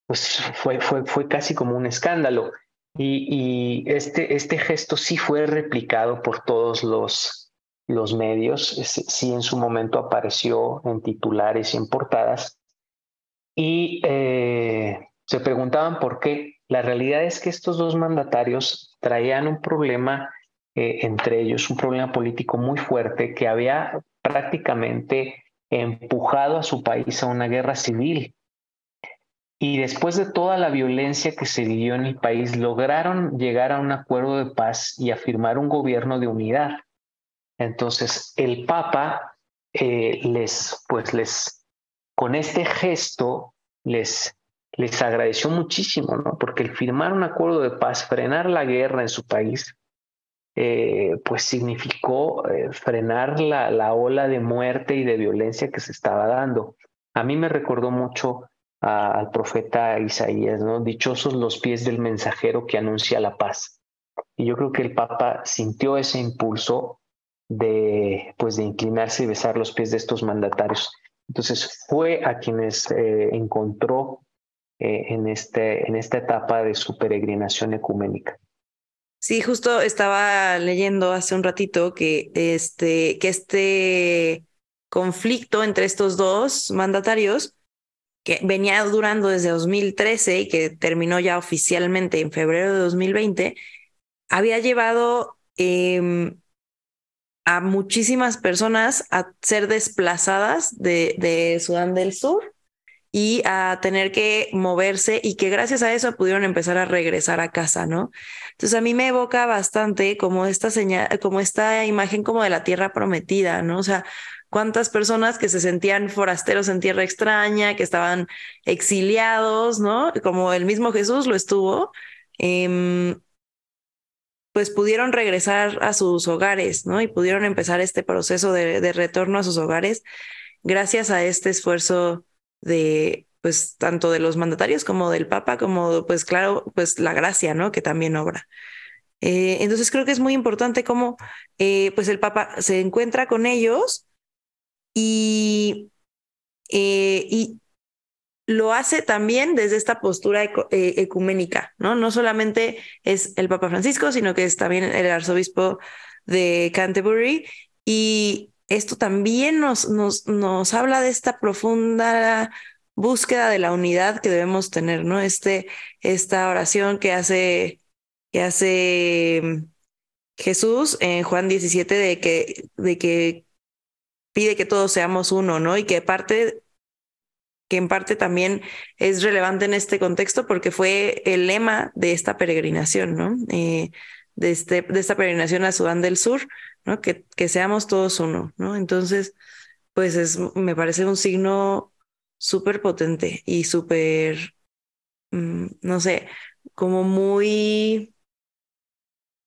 pues fue, fue, fue casi como un escándalo. Y, este, este gesto sí fue replicado por todos los, los medios, sí en su momento apareció en titulares y en portadas, y eh, se preguntaban por qué. La realidad es que estos dos mandatarios traían un problema eh, entre ellos, un problema político muy fuerte que había prácticamente empujado a su país a una guerra civil. Y después de toda la violencia que se vivió en el país, lograron llegar a un acuerdo de paz y a firmar un gobierno de unidad. Entonces, el Papa eh, les, pues les con este gesto les, les agradeció muchísimo, ¿no? Porque el firmar un acuerdo de paz, frenar la guerra en su país, eh, pues significó eh, frenar la, la, ola de muerte y de violencia que se estaba dando. A mí me recordó mucho al profeta Isaías, ¿no? Dichosos los pies del mensajero que anuncia la paz. Y yo creo que el Papa sintió ese impulso de, pues, de inclinarse y besar los pies de estos mandatarios. Entonces fue a quienes eh, encontró eh, en, este, en esta etapa de su peregrinación ecuménica. Sí, justo estaba leyendo hace un ratito que este, que este conflicto entre estos dos mandatarios, que venía durando desde 2013 y que terminó ya oficialmente en febrero de 2020, había llevado em, a muchísimas personas a ser desplazadas de, de Sudán del Sur y a tener que moverse y que gracias a eso pudieron empezar a regresar a casa, ¿no? Entonces a mí me evoca bastante como esta señal, como esta imagen como de la tierra prometida, ¿no? O sea, cuántas personas que se sentían forasteros en tierra extraña, que estaban exiliados, ¿no? Como el mismo Jesús lo estuvo, em, pues pudieron regresar a sus hogares, ¿no? Y pudieron empezar este proceso de, retorno a sus hogares gracias a este esfuerzo de pues tanto de los mandatarios como del Papa, como pues claro, pues la gracia, ¿no? Que también obra. Eh, entonces creo que es muy importante cómo eh, pues el Papa se encuentra con ellos y, eh, y lo hace también desde esta postura ecuménica, ¿no? No solamente es el Papa Francisco, sino que es también el arzobispo de Canterbury y esto también nos, nos, nos habla de esta profunda búsqueda de la unidad que debemos tener, ¿no? Este, esta oración que hace, que hace mm, Jesús en Juan 17 de que, de que pide que todos seamos uno, ¿no? Y que parte que en parte también es relevante en este contexto porque fue el lema de esta peregrinación, ¿no? Eh, de, este, de esta peregrinación a Sudán del Sur, ¿no? Que, que seamos todos uno, ¿no? Entonces, pues es, me parece un signo súper potente y súper, mm, no sé, como muy,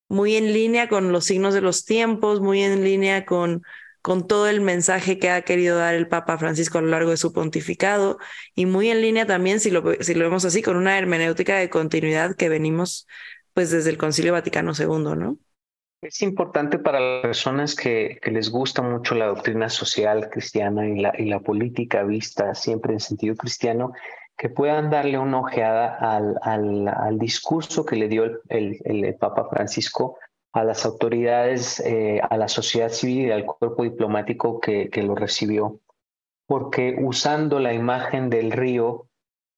muy en línea con los signos de los tiempos, muy en línea con, con todo el mensaje que ha querido dar el Papa Francisco a lo largo de su pontificado y muy en línea también, si lo, si lo vemos así, con una hermenéutica de continuidad que venimos pues desde el Concilio Vaticano II, ¿no? Es importante para las personas que, les gusta mucho la doctrina social cristiana y la, y la política vista siempre en sentido cristiano, que puedan darle una ojeada al, al, discurso que le dio el, el, Papa Francisco a las autoridades, eh, a la sociedad civil y al cuerpo diplomático que, que lo recibió, porque usando la imagen del río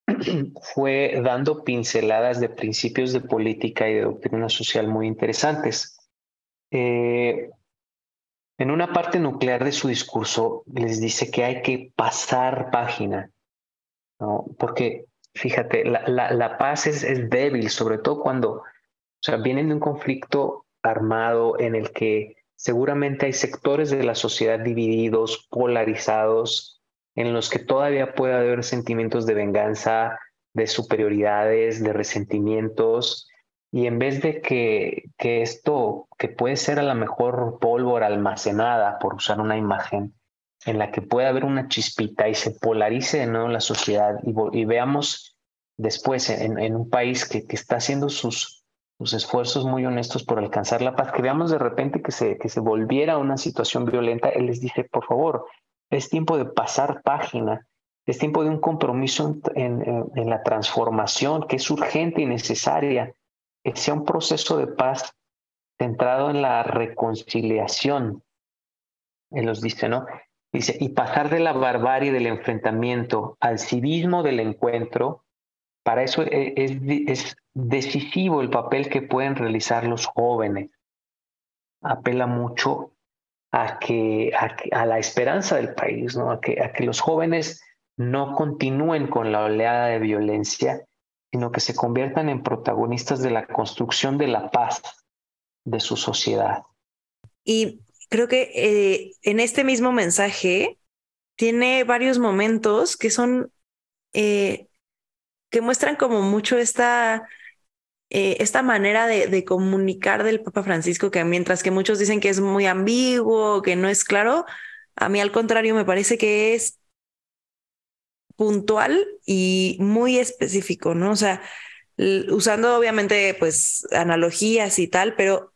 fue dando pinceladas de principios de política y de doctrina social muy interesantes. Eh, en una parte nuclear de su discurso les dice que hay que pasar página, ¿no? porque fíjate, la, la, la paz es, es, débil, sobre todo cuando o sea, vienen de un conflicto armado en el que seguramente hay sectores de la sociedad divididos, polarizados, en los que todavía puede haber sentimientos de venganza, de superioridades, de resentimientos, y en vez de que, que esto, que puede ser a lo mejor pólvora almacenada, por usar una imagen, en la que puede haber una chispita y se polarice de nuevo la sociedad y, y veamos después en, en, un país que, que está haciendo sus, esfuerzos muy honestos por alcanzar la paz, que veamos de repente que se, que se volviera una situación violenta, él les dice, por favor, es tiempo de pasar página, es tiempo de un compromiso en, en, en la transformación que es urgente y necesaria que sea un proceso de paz centrado en la reconciliación. Él los dice, ¿no? Dice, y pasar de la barbarie del enfrentamiento al civismo del encuentro, para eso e, es, decisivo el papel que pueden realizar los jóvenes. Apela mucho a que, a, a, la esperanza del país, ¿no? a, que, a que los jóvenes no continúen con la oleada de violencia sino que se conviertan en protagonistas de la construcción de la paz de su sociedad. Y creo que eh, en este mismo mensaje tiene varios momentos que son, eh, que muestran como mucho esta, eh, esta manera de, comunicar del Papa Francisco, que mientras que muchos dicen que es muy ambiguo, que no es claro, a mí al contrario me parece que es puntual y muy específico, ¿no? O sea, usando obviamente pues analogías y tal, pero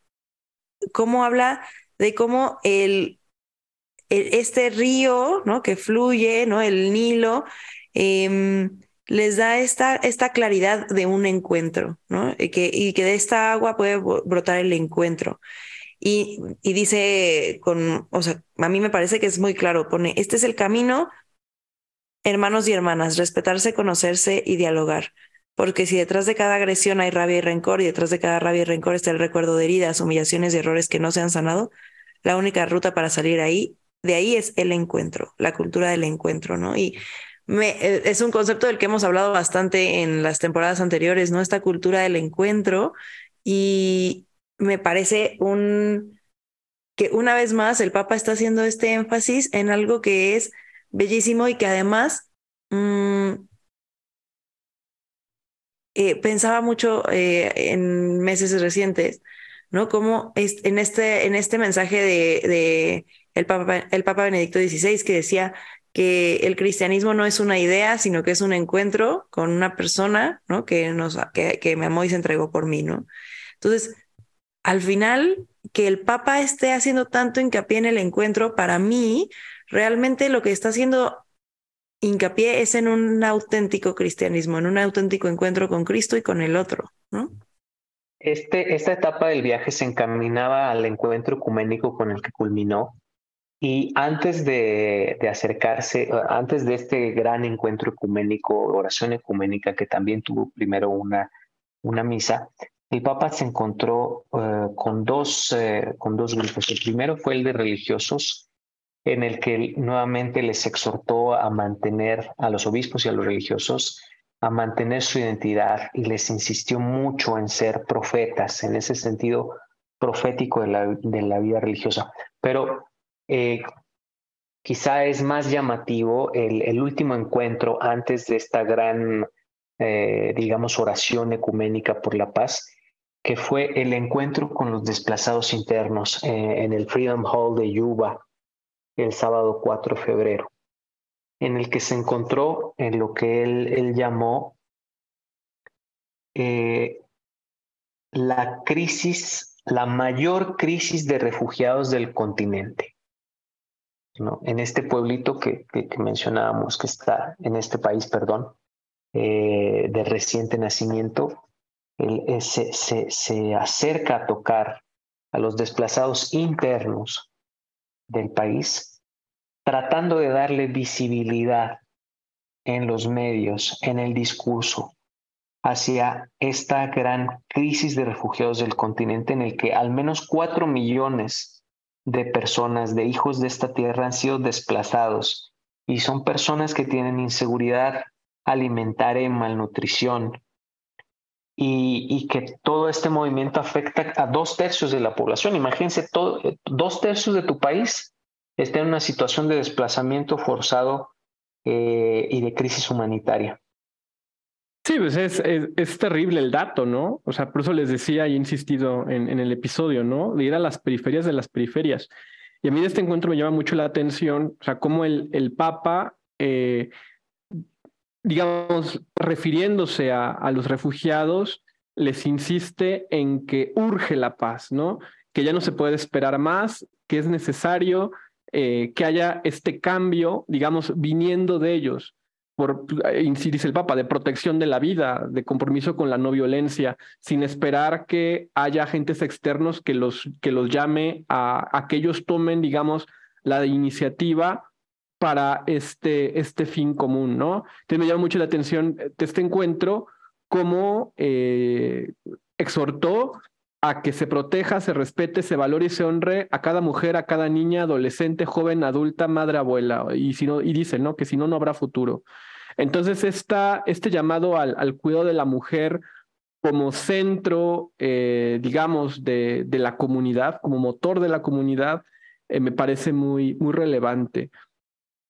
cómo habla de cómo el, el este río, ¿no? Que fluye, ¿no? El Nilo, eh, les da esta, esta claridad de un encuentro, ¿no? Y que, y que de esta agua puede brotar el encuentro. Y, y dice con, o sea, a mí me parece que es muy claro, pone, este es el camino Hermanos y hermanas, respetarse, conocerse y dialogar. Porque si detrás de cada agresión hay rabia y rencor y detrás de cada rabia y rencor está el recuerdo de heridas, humillaciones y errores que no se han sanado, la única ruta para salir ahí, de ahí es el encuentro, la cultura del encuentro, ¿no? Y eh, es un concepto del que hemos hablado bastante en las temporadas anteriores, ¿no? Esta cultura del encuentro y me parece un que una vez más el Papa está haciendo este énfasis en algo que es bellísimo y que además mm, eh, pensaba mucho eh, en meses recientes, ¿no? Como en este, en este mensaje de, de el, Papa, el Papa Benedicto XVI que decía que el cristianismo no es una idea, sino que es un encuentro con una persona, ¿no? Que, nos, que, que me amó y se entregó por mí, ¿no? Entonces, al final, que el Papa esté haciendo tanto hincapié en el encuentro, para mí, realmente lo que está haciendo hincapié es en un auténtico cristianismo, en un auténtico encuentro con Cristo y con el otro, ¿no? Este, esta etapa del viaje se encaminaba al encuentro ecuménico con el que culminó y antes de, de, acercarse, antes de este gran encuentro ecuménico, oración ecuménica, que también tuvo primero una, una misa, el Papa se encontró uh, con, dos, uh, con dos grupos. El primero fue el de religiosos, en el que nuevamente les exhortó a mantener a los obispos y a los religiosos a mantener su identidad y les insistió mucho en ser profetas, en ese sentido profético de la, de la vida religiosa. Pero eh, quizá es más llamativo el, último encuentro antes de esta gran, eh, digamos, oración ecuménica por la paz, que fue el encuentro con los desplazados internos eh, en el Freedom Hall de Yuba el sábado 4 de febrero, en el que se encontró en lo que él, llamó la crisis, la mayor crisis de refugiados del continente. En este pueblito que, que, mencionábamos, que está en este país, perdón, eh, de reciente nacimiento, eh, se, se, se acerca a tocar a los desplazados internos del país, tratando de darle visibilidad en los medios, en el discurso, hacia esta gran crisis de refugiados del continente en el que al menos cuatro millones de personas, de hijos de esta tierra han sido desplazados y son personas que tienen inseguridad alimentaria y malnutrición, y, y, que todo este movimiento afecta a dos tercios de la población. Imagínense, todo, dos tercios de tu país está en una situación de desplazamiento forzado eh, y de crisis humanitaria. Sí, pues es, es, es, terrible el dato, ¿no? O sea, por eso les decía y he insistido en, en, el episodio, ¿no? De ir a las periferias de las periferias. Y a mí de este encuentro me llama mucho la atención, o sea, cómo el, el Papa eh, digamos, refiriéndose a, a, los refugiados, les insiste en que urge la paz, ¿no? Que ya no se puede esperar más, que es necesario eh, que haya este cambio, digamos, viniendo de ellos, por, dice el Papa, de protección de la vida, de compromiso con la no violencia, sin esperar que haya agentes externos que los, que los llame a, que ellos tomen, digamos, la iniciativa para este, este fin común, ¿no? Entonces me llama mucho la atención de este encuentro, cómo eh, exhortó a que se proteja, se respete, se valore y se honre a cada mujer, a cada niña, adolescente, joven, adulta, madre, abuela, y, si no, y dice, ¿no? Que si no, no habrá futuro. Entonces, esta, este llamado al, al cuidado de la mujer como centro, eh, digamos, de, de, la comunidad, como motor de la comunidad, eh, me parece muy, muy relevante.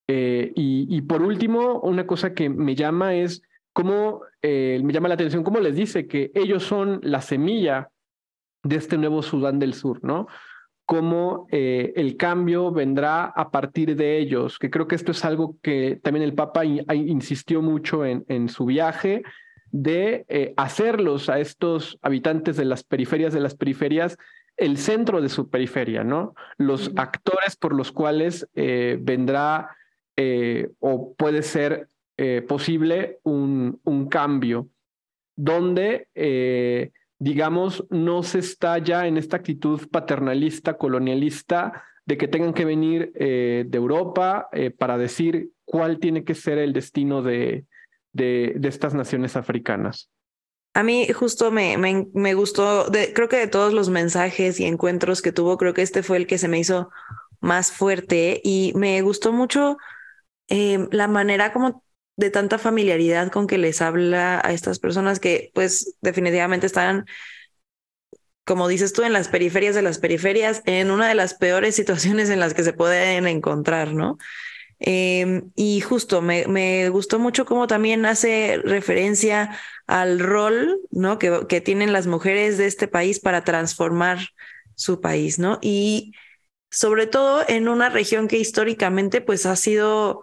Eh, y, y, por último, una cosa que me llama es cómo, me llama la atención, cómo les dice que ellos son la semilla de este nuevo Sudán del Sur, ¿no? Cómo eh, el cambio vendrá a partir de ellos, que creo que esto es algo que también el Papa insistió mucho en, en su viaje, de eh, hacerlos a estos habitantes de las periferias de las periferias el centro de su periferia, ¿no? Los actores por los cuales eh, vendrá eh, o puede ser posible un, un, cambio donde digamos, no se está ya en esta actitud paternalista, colonialista, de que tengan que venir eh, de Europa eh, para decir cuál tiene que ser el destino de, de, estas naciones africanas. A mí justo me, me, me gustó, creo que de todos los mensajes y encuentros que tuvo, creo que este fue el que se me hizo más fuerte y me gustó mucho eh, la manera como de tanta familiaridad con que les habla a estas personas que pues definitivamente están, como dices tú, en las periferias de las periferias, en una de las peores situaciones en las que se pueden encontrar, ¿no? Eh, y justo me, me, gustó mucho cómo también hace referencia al rol ¿no? que, que tienen las mujeres de este país para transformar su país, ¿no? Y sobre todo en una región que históricamente pues ha sido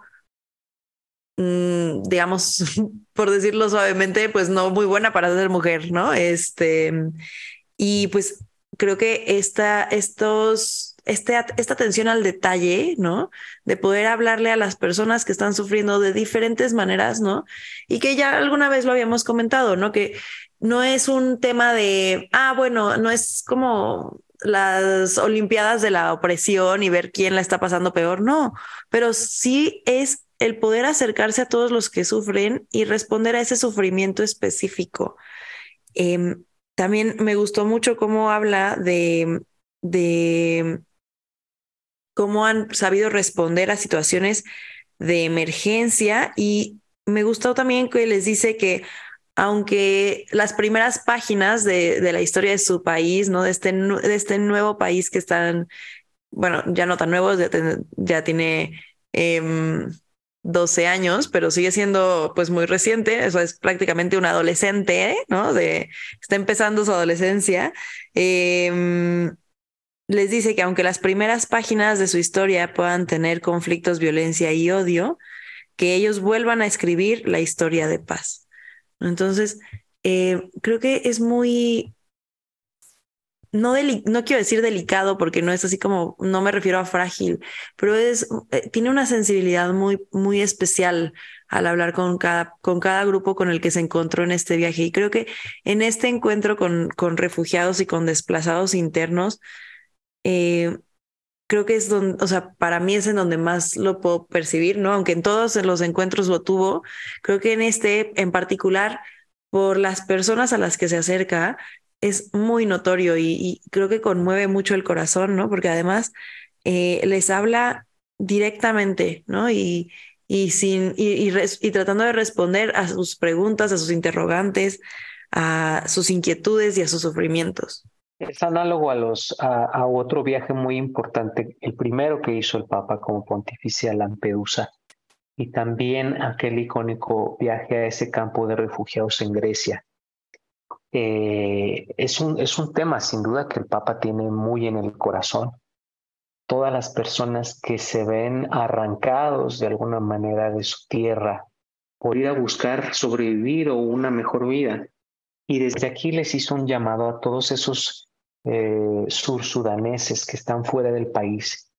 digamos, por decirlo suavemente, pues no muy buena para ser mujer, ¿no? Este, y pues creo que esta, estos, este, esta atención al detalle, ¿no? De poder hablarle a las personas que están sufriendo de diferentes maneras, ¿no? Y que ya alguna vez lo habíamos comentado, ¿no? Que no es un tema de, ah, bueno, no es como las Olimpiadas de la opresión y ver quién la está pasando peor, no, pero sí es el poder acercarse a todos los que sufren y responder a ese sufrimiento específico. Em, también me gustó mucho cómo habla de, de cómo han sabido responder a situaciones de emergencia y me gustó también que les dice que aunque las primeras páginas de, de la historia de su país, ¿no? De este, de este nuevo país que están, bueno, ya no tan nuevo, ya, tiene eh, 12 años, pero sigue siendo pues muy reciente, eso es prácticamente un adolescente, ¿no? De, está empezando su adolescencia. Em, les dice que aunque las primeras páginas de su historia puedan tener conflictos, violencia y odio, que ellos vuelvan a escribir la historia de paz. Entonces, eh, creo que es muy no, no quiero decir delicado porque no es así como, no me refiero a frágil, pero es, eh, tiene una sensibilidad muy, muy especial al hablar con cada, con cada grupo con el que se encontró en este viaje. Y creo que en este encuentro con, con refugiados y con desplazados internos, eh, creo que es donde, o sea, para mí es en donde más lo puedo percibir, ¿no? Aunque en todos los encuentros lo tuvo, creo que en este en particular, por las personas a las que se acerca, es muy notorio y, creo que conmueve mucho el corazón, ¿no? Porque además eh, les habla directamente, ¿no? Y, y, sin, y, tratando de responder a sus preguntas, a sus interrogantes, a sus inquietudes y a sus sufrimientos. Es análogo a, los, a, otro viaje muy importante, el primero que hizo el Papa como pontificia a Lampedusa, y también aquel icónico viaje a ese campo de refugiados en Grecia, eh, es, un, es un tema sin duda que el Papa tiene muy en el corazón. Todas las personas que se ven arrancados de alguna manera de su tierra por ir a buscar sobrevivir o una mejor vida. Y desde aquí les hizo un llamado a todos esos eh, sursudaneses que están fuera del país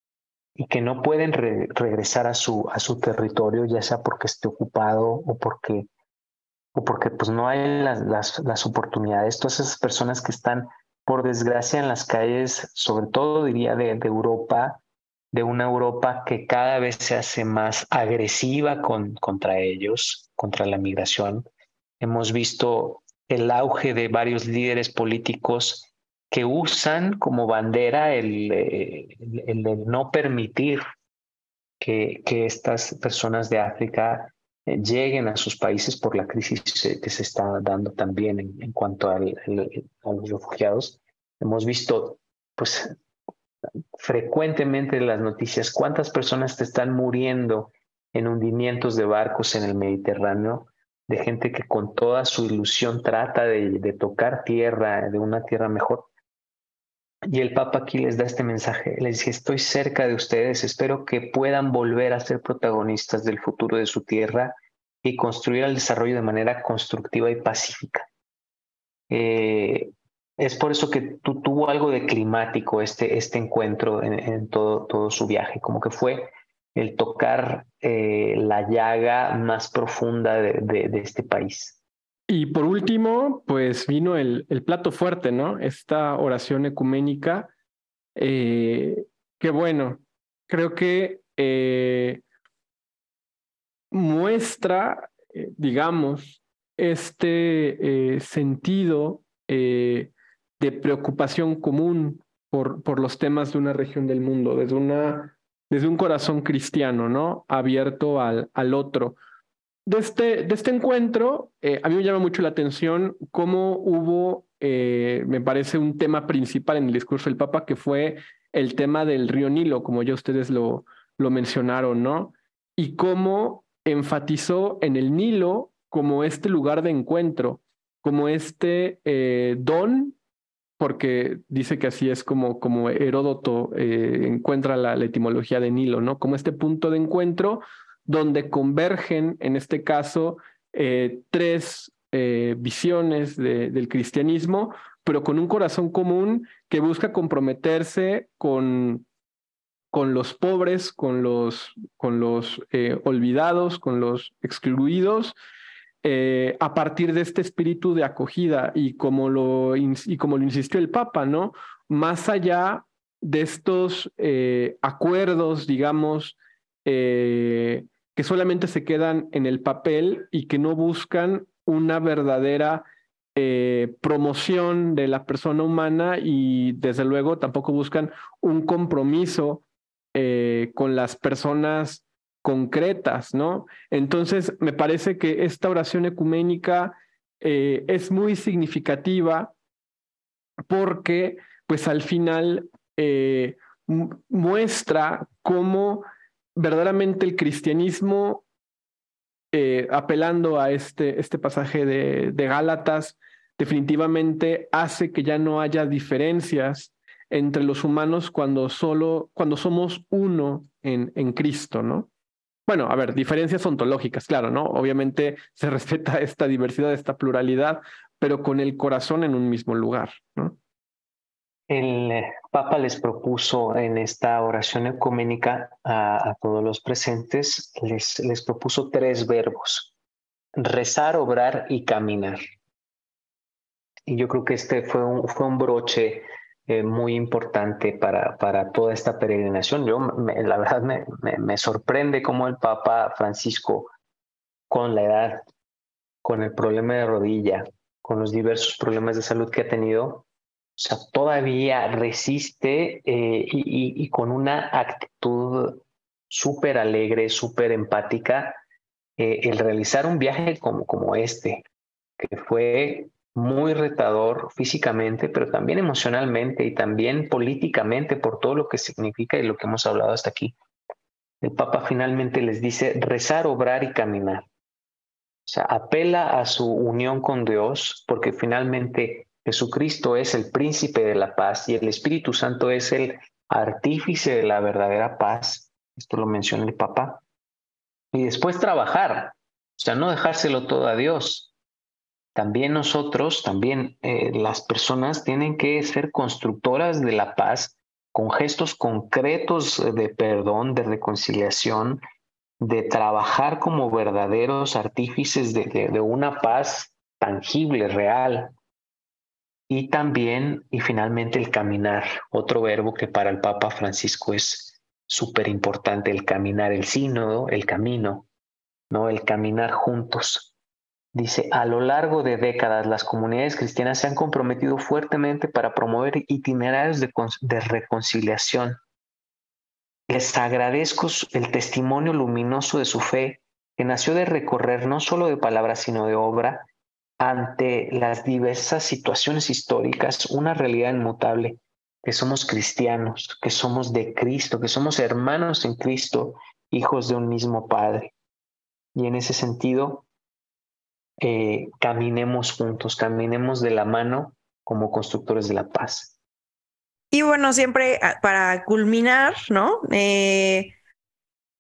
y que no pueden regresar a su, a su territorio, ya sea porque esté ocupado o porque o porque pues no hay las, las, oportunidades. Todas esas personas que están, por desgracia, en las calles, sobre todo diría de, Europa, de una Europa que cada vez se hace más agresiva con, contra ellos, contra la migración. Hemos visto el auge de varios líderes políticos que usan como bandera el, eh, el, el no permitir que, que, estas personas de África lleguen a sus países por la crisis que se está dando también en, cuanto a los refugiados. Hemos visto, pues, frecuentemente en las noticias cuántas personas te están muriendo en hundimientos de barcos en el Mediterráneo, de gente que con toda su ilusión trata de tocar tierra, de una tierra mejor. Y el Papa aquí les da este mensaje, les dice, estoy cerca de ustedes, espero que puedan volver a ser protagonistas del futuro de su tierra y construir el desarrollo de manera constructiva y pacífica. Eh, es por eso que tuvo algo de climático este, este encuentro en, todo, todo su viaje, como que fue el tocar eh, la llaga más profunda de, de, este país. Y por último, pues vino el, plato fuerte, ¿no? Esta oración ecuménica, eh, que bueno, creo que eh, muestra, eh, digamos, este sentido de preocupación común por, por los temas de una región del mundo, desde, una, desde un corazón cristiano, ¿no? Abierto al, al otro de este, de este encuentro, eh, a mí me llama mucho la atención cómo hubo, eh, me parece, un tema principal en el discurso del Papa, que fue el tema del río Nilo, como ya ustedes lo, lo mencionaron, ¿no? Y cómo enfatizó en el Nilo como este lugar de encuentro, como este eh, don, porque dice que así es como, como Heródoto encuentra la, la etimología de Nilo, ¿no? Como este punto de encuentro donde convergen, en este caso, eh, tres eh, visiones del cristianismo, pero con un corazón común que busca comprometerse con, con los pobres, con los, con los eh, olvidados, con los excluidos, a partir de este espíritu de acogida y como lo, y como lo insistió el Papa, ¿no? Más allá de estos acuerdos, digamos, que solamente se quedan en el papel y que no buscan una verdadera eh, promoción de la persona humana y desde luego tampoco buscan un compromiso eh, con las personas concretas, ¿no? Entonces, me parece que esta oración ecuménica eh, es muy significativa porque, pues al final, muestra cómo verdaderamente el cristianismo, eh, apelando a este, este pasaje de, de, Gálatas, definitivamente hace que ya no haya diferencias entre los humanos cuando solo, cuando somos uno en, en Cristo, ¿no? Bueno, a ver, diferencias ontológicas, claro, ¿no? Obviamente se respeta esta diversidad, esta pluralidad, pero con el corazón en un mismo lugar, ¿no? El eh, Papa les propuso en esta oración ecuménica a, todos los presentes, les, les, propuso tres verbos, rezar, obrar y caminar. Y yo creo que este fue un, fue un broche eh, muy importante para, para toda esta peregrinación. Yo, la verdad, me, me, me sorprende cómo el Papa Francisco, con la edad, con el problema de rodilla, con los diversos problemas de salud que ha tenido, o sea, todavía resiste eh, y, con una actitud súper alegre, súper empática, eh, el realizar un viaje como, como este, que fue muy retador físicamente, pero también emocionalmente y también políticamente por todo lo que significa y lo que hemos hablado hasta aquí. El Papa finalmente les dice rezar, obrar y caminar. O sea, apela a su unión con Dios porque finalmente Jesucristo es el príncipe de la paz y el Espíritu Santo es el artífice de la verdadera paz. Esto lo menciona el Papa. Y después trabajar, o sea, no dejárselo todo a Dios. También nosotros, también eh, las personas tienen que ser constructoras de la paz con gestos concretos de perdón, de reconciliación, de trabajar como verdaderos artífices de una paz tangible, real, y también, y finalmente, el caminar, otro verbo que para el Papa Francisco es súper importante, el caminar, el sínodo, el camino, ¿no? El caminar juntos. Dice, a lo largo de décadas las comunidades cristianas se han comprometido fuertemente para promover itinerarios de, de reconciliación. Les agradezco el testimonio luminoso de su fe, que nació de recorrer no solo de palabras, sino de obra, ante las diversas situaciones históricas una realidad inmutable, que somos cristianos, que somos de Cristo, que somos hermanos en Cristo, hijos de un mismo Padre. Y en ese sentido, eh, caminemos juntos, caminemos de la mano como constructores de la paz. Y bueno, siempre ah, para culminar, ¿no? Eh,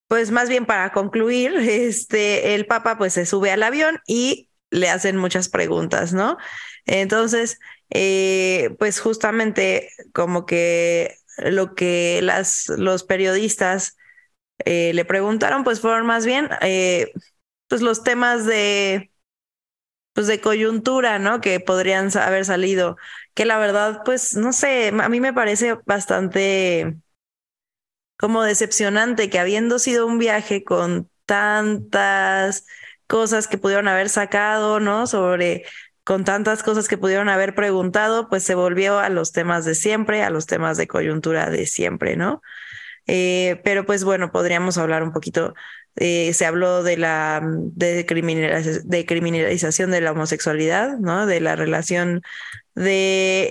pues más bien para concluir, este, el Papa pues se sube al avión y le hacen muchas preguntas, ¿no? Entonces, eh, pues justamente como que lo que las, los periodistas eh, le preguntaron, pues fueron más bien, eh, pues los temas de, pues de coyuntura, ¿no? Que podrían haber salido, que la verdad, pues, no sé, a mí me parece bastante como decepcionante que habiendo sido un viaje con tantas cosas que pudieron haber sacado, ¿no? Sobre, con tantas cosas que pudieron haber preguntado, pues se volvió a los temas de siempre, a los temas de coyuntura de siempre, ¿no? Eh, pero pues bueno, podríamos hablar un poquito, eh, se habló de la de, de, criminalización de la homosexualidad, ¿no? De la relación de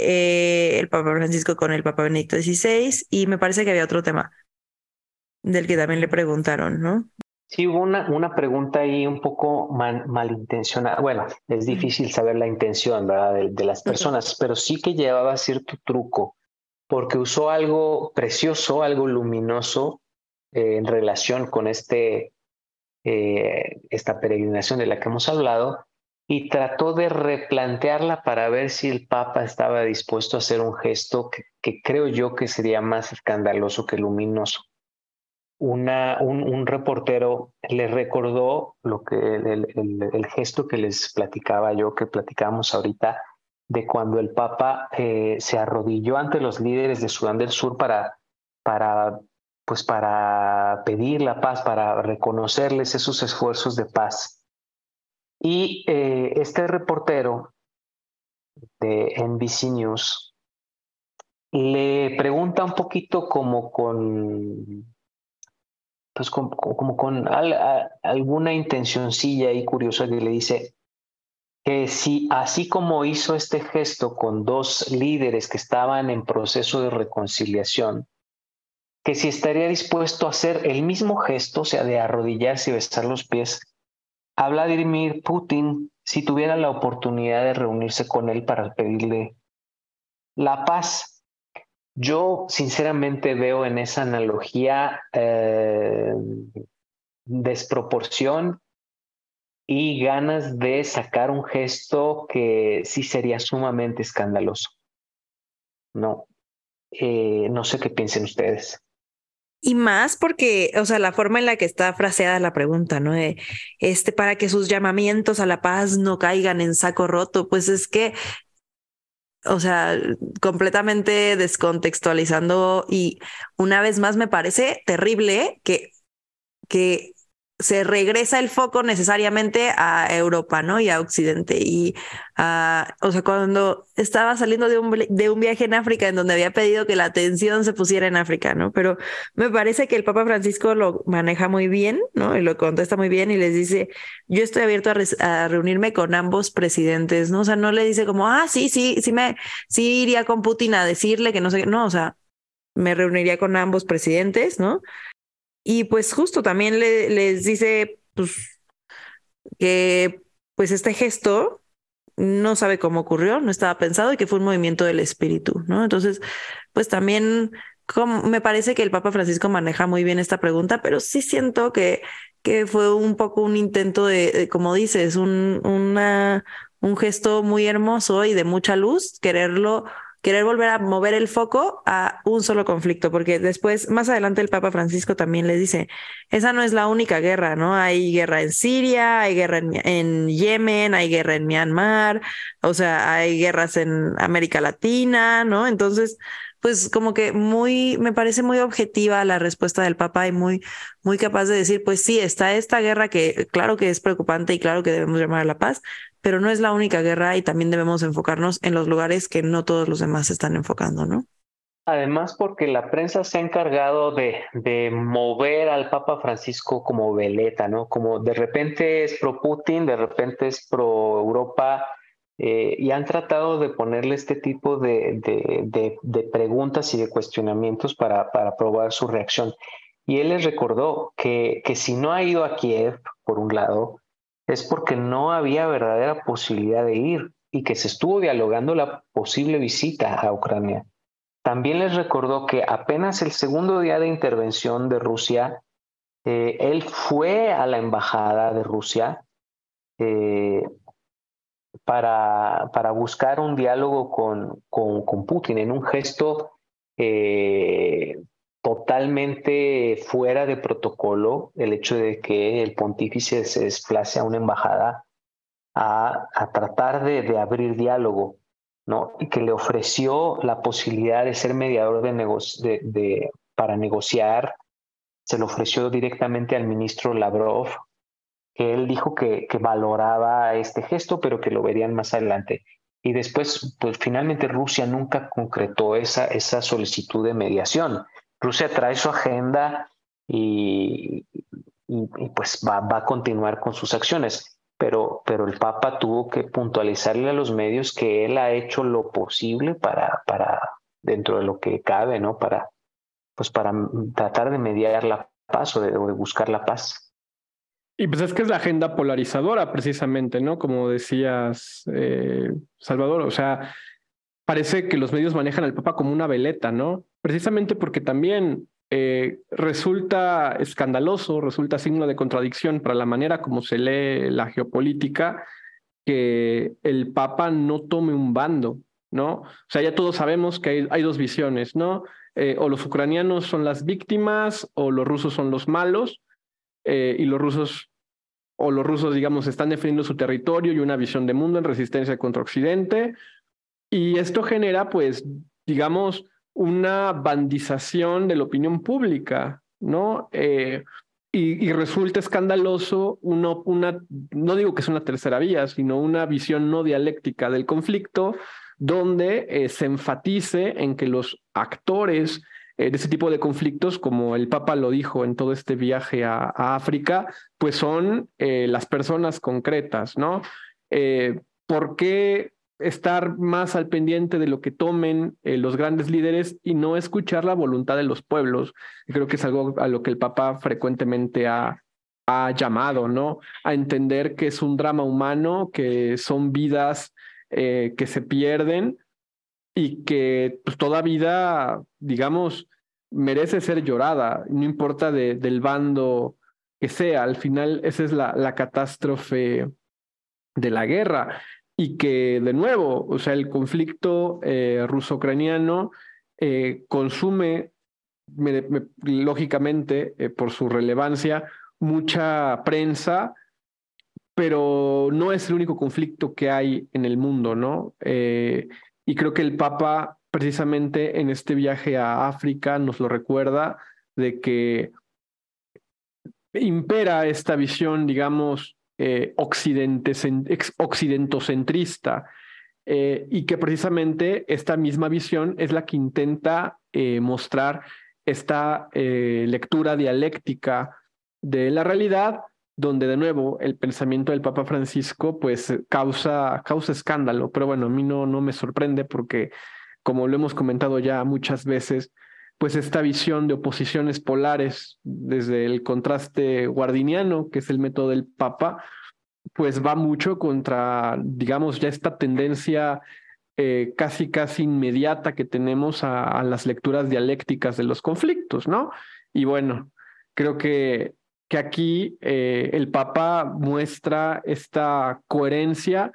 eh, Papa Francisco con el Papa Benedicto XVI y me parece que había otro tema del que también le preguntaron, ¿no? Sí, hubo una, una pregunta ahí un poco malintencionada. Bueno, es difícil saber la intención ¿verdad? De, las personas, pero sí que llevaba cierto truco, porque usó algo precioso, algo luminoso eh, en relación con este, eh, esta peregrinación de la que hemos hablado, y trató de replantearla para ver si el Papa estaba dispuesto a hacer un gesto que creo yo que sería más escandaloso que luminoso una, un, reportero le recordó lo que el, gesto que les platicaba yo, que platicábamos ahorita, de cuando el Papa eh, se arrodilló ante los líderes de Sudán del Sur para, para, pues para pedir la paz, para reconocerles esos esfuerzos de paz. Y eh, este reportero de NBC News le pregunta un poquito como con pues como, con alguna intencioncilla y curiosa que le dice que si así como hizo este gesto con dos líderes que estaban en proceso de reconciliación, que si estaría dispuesto a hacer el mismo gesto, o sea, de arrodillarse y besar los pies, a Vladimir Putin si tuviera la oportunidad de reunirse con él para pedirle la paz. Yo sinceramente veo en esa analogía eh, desproporción y ganas de sacar un gesto que sí sería sumamente escandaloso. No, eh, no sé qué piensen ustedes. Y más porque, o sea, la forma en la que está fraseada la pregunta, ¿no? este, para que sus llamamientos a la paz no caigan en saco roto, pues es que o sea, completamente descontextualizando y una vez más me parece terrible que, que se regresa el foco necesariamente a Europa, ¿no? Y a Occidente. Y, a, o sea, cuando estaba saliendo de un, de un viaje en África en donde había pedido que la atención se pusiera en África, ¿no? Pero me parece que el Papa Francisco lo maneja muy bien, ¿no? Y lo contesta muy bien y les dice, yo estoy abierto a, reunirme con ambos presidentes, ¿no? O sea, no le dice como, ah, sí, sí, sí me, sí iría con Putin a decirle que no sé, no, o sea, me reuniría con ambos presidentes, ¿no? Y pues justo también le, les dice pues, que pues este gesto no sabe cómo ocurrió, no estaba pensado y que fue un movimiento del espíritu, ¿no? Entonces, pues también me parece que el Papa Francisco maneja muy bien esta pregunta, pero sí siento que, que fue un poco un intento de, como dices, un, una, un gesto muy hermoso y de mucha luz, quererlo querer volver a mover el foco a un solo conflicto, porque después, más adelante, el Papa Francisco también le dice, esa no es la única guerra, ¿no? Hay guerra en Siria, hay guerra en, Yemen, hay guerra en Myanmar, o sea, hay guerras en América Latina, ¿no? Entonces, pues como que muy, me parece muy objetiva la respuesta del Papa y muy, muy capaz de decir, pues sí, está esta guerra que claro que es preocupante y claro que debemos llamar a la paz, pero no es la única guerra y también debemos enfocarnos en los lugares que no todos los demás están enfocando, ¿no? Además, porque la prensa se ha encargado de, de mover al Papa Francisco como veleta, ¿no? Como de repente es pro Putin, de repente es pro Europa, eh, y han tratado de ponerle este tipo de, de, de, preguntas y de cuestionamientos para, para probar su reacción. Y él les recordó que, que si no ha ido a Kiev, por un lado, es porque no había verdadera posibilidad de ir y que se estuvo dialogando la posible visita a Ucrania. También les recordó que apenas el segundo día de intervención de Rusia, eh, él fue a la embajada de Rusia eh, para, para, buscar un diálogo con, con, Putin en un gesto eh, totalmente fuera de protocolo el hecho de que el pontífice se desplace a una embajada a, tratar de, abrir diálogo, ¿no? Y que le ofreció la posibilidad de ser mediador para negociar, se lo ofreció directamente al ministro Lavrov, que él dijo que, valoraba este gesto, pero que lo verían más adelante. Y después, pues finalmente Rusia nunca concretó esa solicitud de mediación. Rusia trae su agenda y, y, pues va, va, a continuar con sus acciones. Pero, pero el Papa tuvo que puntualizarle a los medios que él ha hecho lo posible para, para dentro de lo que cabe, ¿no? Para, pues para tratar de mediar la paz o de, buscar la paz. Y pues es que es la agenda polarizadora precisamente, ¿no? Como decías, eh, Salvador, o sea, parece que los medios manejan al Papa como una veleta, ¿no? Precisamente porque también eh, resulta escandaloso, resulta signo de contradicción para la manera como se lee la geopolítica que el Papa no tome un bando, ¿no? O sea, ya todos sabemos que hay, dos visiones, ¿no? Eh, o los ucranianos son las víctimas o los rusos son los malos eh, y los rusos o los rusos, digamos, están defendiendo su territorio y una visión de mundo en resistencia contra Occidente. Y esto genera, pues, digamos, una bandización de la opinión pública, ¿no? Eh, y, resulta escandaloso uno, una, no digo que es una tercera vía, sino una visión no dialéctica del conflicto, donde eh, se enfatice en que los actores eh, de ese tipo de conflictos, como el Papa lo dijo en todo este viaje a, África, pues son las personas concretas, ¿no? ¿Por qué estar más al pendiente de lo que tomen eh, los grandes líderes y no escuchar la voluntad de los pueblos. creo que es algo a lo que el Papa frecuentemente ha, llamado, ¿no? A entender que es un drama humano, que son vidas eh, que se pierden y que pues, toda vida, digamos, merece ser llorada, no importa del bando que sea. Al final, esa es la, la catástrofe de la guerra y que de nuevo, o sea, el conflicto eh, ruso-ucraniano eh, consume, lógicamente, eh, por su relevancia, mucha prensa, pero no es el único conflicto que hay en el mundo, ¿no? y creo que el Papa, precisamente en este viaje a África, nos lo recuerda de que impera esta visión, digamos, eh, occidentocentrista eh, y que precisamente esta misma visión es la que intenta eh, mostrar esta lectura dialéctica de la realidad, donde de nuevo el pensamiento del Papa Francisco pues causa, causa escándalo, pero bueno, a mí no, no me sorprende porque como lo hemos comentado ya muchas veces, pues esta visión de oposiciones polares desde el contraste guardiniano, que es el método del Papa, pues va mucho contra, digamos, ya esta tendencia eh, casi, casi inmediata que tenemos a, las lecturas dialécticas de los conflictos, ¿no? Y bueno, creo que, que aquí eh, el Papa muestra esta coherencia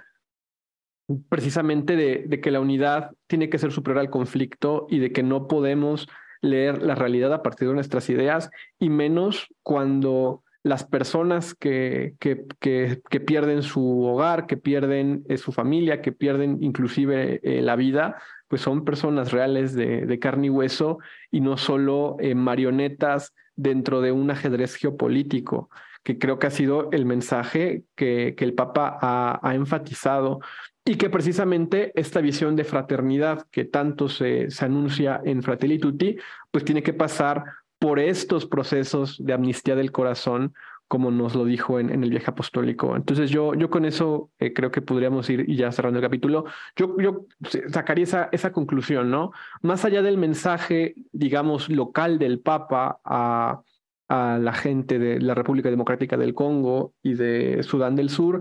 precisamente de, de que la unidad tiene que ser superior al conflicto y de que no podemos leer la realidad a partir de nuestras ideas y menos cuando las personas que, que, que, pierden su hogar, que pierden eh, su familia, que pierden inclusive eh, la vida, pues son personas reales de, de carne y hueso y no solo eh, marionetas dentro de un ajedrez geopolítico, que creo que ha sido el mensaje que, que el Papa ha, ha enfatizado y que precisamente esta visión de fraternidad que tanto se, se anuncia en Fratelli Tutti, pues tiene que pasar por estos procesos de amnistía del corazón, como nos lo dijo en, en el viaje apostólico. Entonces yo, yo con eso eh, creo que podríamos ir ya cerrando el capítulo. Yo, yo sacaría esa, esa conclusión, ¿no? Más allá del mensaje, digamos, local del Papa a, a la gente de la República Democrática del Congo y de Sudán del Sur,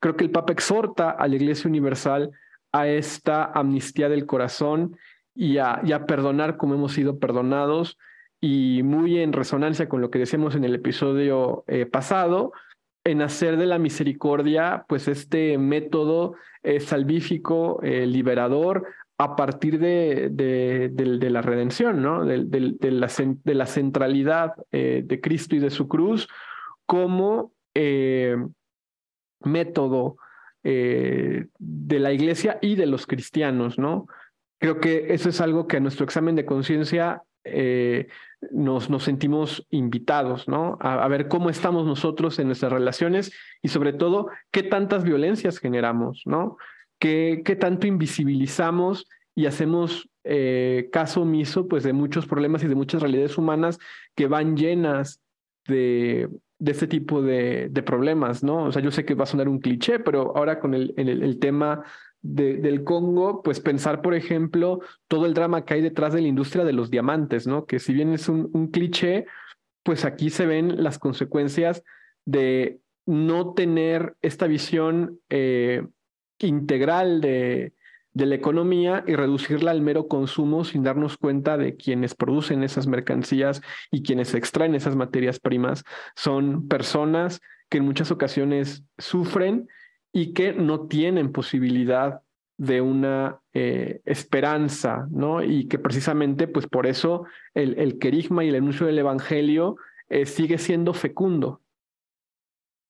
Creo que el Papa exhorta a la Iglesia Universal a esta amnistía del corazón y a, perdonar como hemos sido perdonados y muy en resonancia con lo que decíamos en el episodio eh, pasado, en hacer de la misericordia pues este método eh, salvífico, eh, liberador, a partir de, la redención, ¿no? de la centralidad de Cristo y de su cruz como método eh, de la iglesia y de los cristianos, ¿no? Creo que eso es algo que a nuestro examen de conciencia eh, nos, nos sentimos invitados, ¿no? A, ver cómo estamos nosotros en nuestras relaciones y sobre todo qué tantas violencias generamos, ¿no? Qué, qué tanto invisibilizamos y hacemos eh, caso omiso pues de muchos problemas y de muchas realidades humanas que van llenas de, de este tipo de, de, problemas, ¿no? O sea, yo sé que va a sonar un cliché, pero ahora con el, el, tema del Congo, pues pensar, por ejemplo, todo el drama que hay detrás de la industria de los diamantes, ¿no? Que si bien es un, un cliché, pues aquí se ven las consecuencias de no tener esta visión eh, integral de, de la economía y reducirla al mero consumo sin darnos cuenta de quienes producen esas mercancías y quienes extraen esas materias primas son personas que en muchas ocasiones sufren y que no tienen posibilidad de una eh, esperanza, ¿no? Y que precisamente, pues por eso el, el querigma y el anuncio del Evangelio eh, sigue siendo fecundo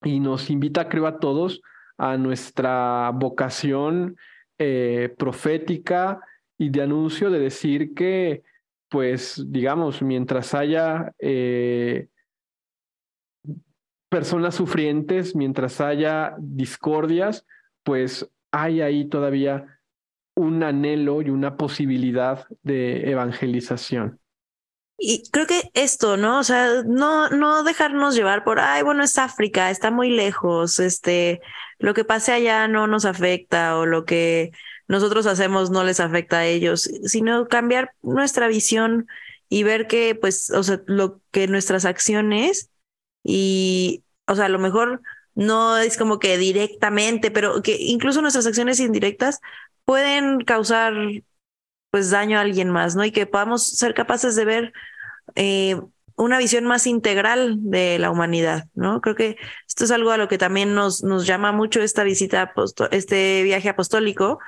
y nos invita, creo, a todos a nuestra vocación eh, profética y de anuncio de decir que, pues, digamos, mientras haya personas sufrientes, mientras haya discordias, pues hay ahí todavía un anhelo y una posibilidad de evangelización. Y creo que esto, ¿no? O sea, no, no dejarnos llevar por, ay, bueno, es África, está muy lejos, este, lo que pase allá no nos afecta o lo que nosotros hacemos no les afecta a ellos, sino cambiar nuestra visión y ver que, pues, o sea, lo que nuestras acciones y, o sea, a lo mejor no es como que directamente, pero que incluso nuestras acciones indirectas pueden causar pues daño a alguien más, ¿no? Y que podamos ser capaces de ver eh, una visión más integral de la humanidad, ¿no? Creo que esto es algo a lo que también nos, nos llama mucho esta visita, este viaje apostólico,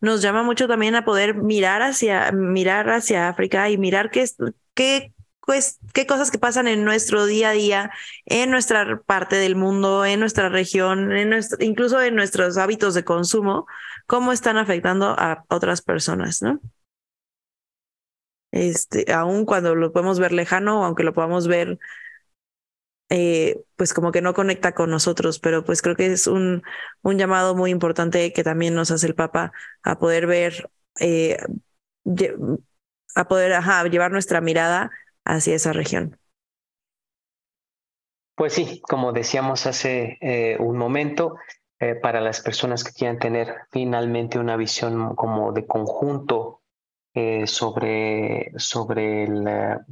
nos llama mucho también a poder mirar hacia, mirar hacia África y mirar qué, qué pues, qué cosas que pasan en nuestro día a día, en nuestra parte del mundo, en nuestra región, en nuestro, incluso en nuestros hábitos de consumo, cómo están afectando a otras personas, ¿no? Este, aun cuando lo podemos ver lejano, aunque lo podamos ver, eh, pues como que no conecta con nosotros, pero pues creo que es un, un llamado muy importante que también nos hace el Papa a poder ver, eh, a poder llevar nuestra mirada hacia esa región. Pues sí, como decíamos hace eh, un momento, para las personas que quieran tener finalmente una visión como de conjunto eh, sobre, sobre,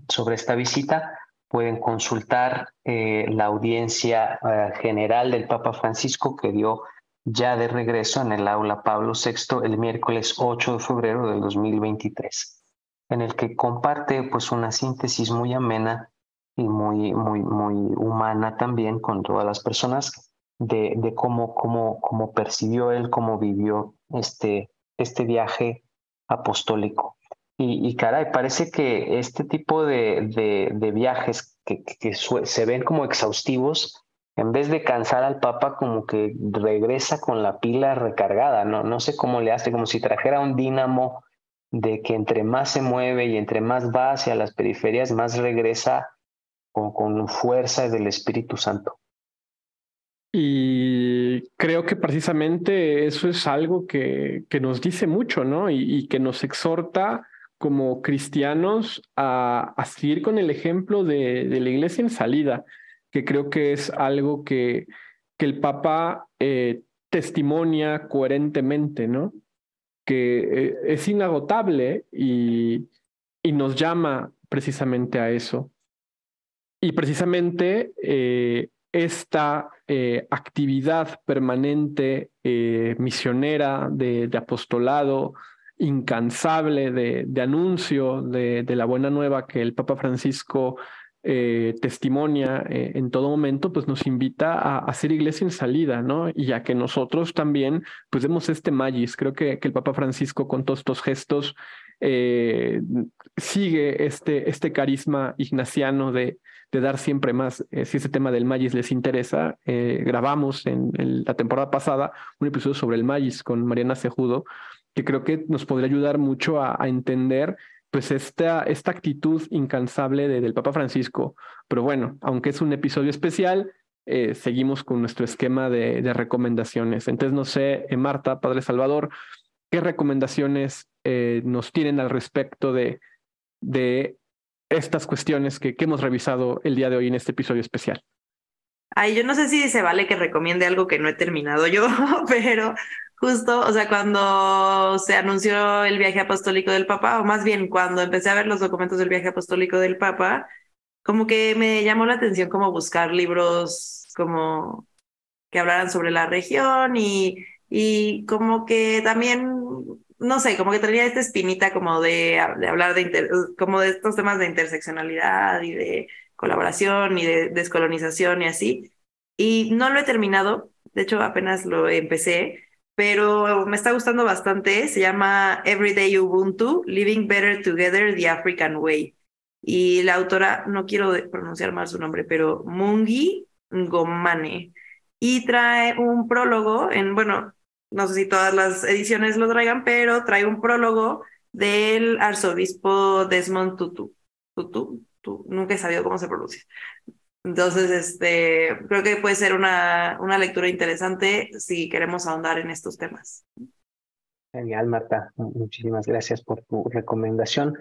sobre esta visita, pueden consultar la audiencia general del Papa Francisco que dio ya de regreso en el aula Pablo VI el miércoles 8 de febrero del 2023 en el que comparte pues una síntesis muy amena y muy, muy, muy humana también con todas las personas de, de cómo, cómo, cómo percibió él, cómo vivió este, este viaje apostólico. Y, y caray, parece que este tipo de, de, viajes que, que, se ven como exhaustivos, en vez de cansar al Papa, como que regresa con la pila recargada, ¿no? No sé cómo le hace, como si trajera un dínamo de que entre más se mueve y entre más va hacia las periferias, más regresa con, con fuerza del Espíritu Santo. Y creo que precisamente eso es algo que, que nos dice mucho, ¿no? Y, que nos exhorta como cristianos a, a seguir con el ejemplo de, de, la iglesia en salida, que creo que es algo que, que el Papa eh, testimonia coherentemente, ¿no? que eh, es inagotable y, y, nos llama precisamente a eso. Y precisamente eh, esta eh, actividad permanente, misionera, de, apostolado, incansable, de, anuncio de, la buena nueva que el Papa Francisco eh, testimonia eh, en todo momento, pues nos invita a, hacer iglesia en salida, ¿no? Y a que nosotros también, pues demos este magis. Creo que, que el Papa Francisco con todos estos gestos sigue este, este carisma ignaciano de, de dar siempre más, si ese tema del Magis les interesa. grabamos en, la temporada pasada un episodio sobre el Magis con Mariana Cejudo, que creo que nos podría ayudar mucho a, entender pues esta, esta actitud incansable de, del Papa Francisco. Pero bueno, aunque es un episodio especial, eh, seguimos con nuestro esquema de, de, recomendaciones. Entonces, no sé, eh, Marta, Padre Salvador, ¿qué recomendaciones eh, nos tienen al respecto de, de estas cuestiones que, que hemos revisado el día de hoy en este episodio especial? Ay, yo no sé si se vale que recomiende algo que no he terminado yo, pero justo, o sea, cuando se anunció el viaje apostólico del Papa, o más bien cuando empecé a ver los documentos del viaje apostólico del Papa, como que me llamó la atención como buscar libros como que hablaran sobre la región y, y como que también, no sé, como que tenía esta espinita como de, de hablar de, como de estos temas de interseccionalidad y de colaboración y de descolonización y así. Y no lo he terminado, de hecho apenas lo empecé, pero me está gustando bastante. Se llama Everyday Ubuntu, Living Better Together the African Way. Y la autora, no quiero pronunciar mal su nombre, pero Mungi Ngomane. Y trae un prólogo en, bueno, no sé si todas las ediciones lo traigan, pero trae un prólogo del arzobispo Desmond Tutu. Tutu, nunca he sabido cómo se pronuncia. Entonces, este, creo que puede ser una, una lectura interesante si queremos ahondar en estos temas. Genial, Marta. Muchísimas gracias por tu recomendación.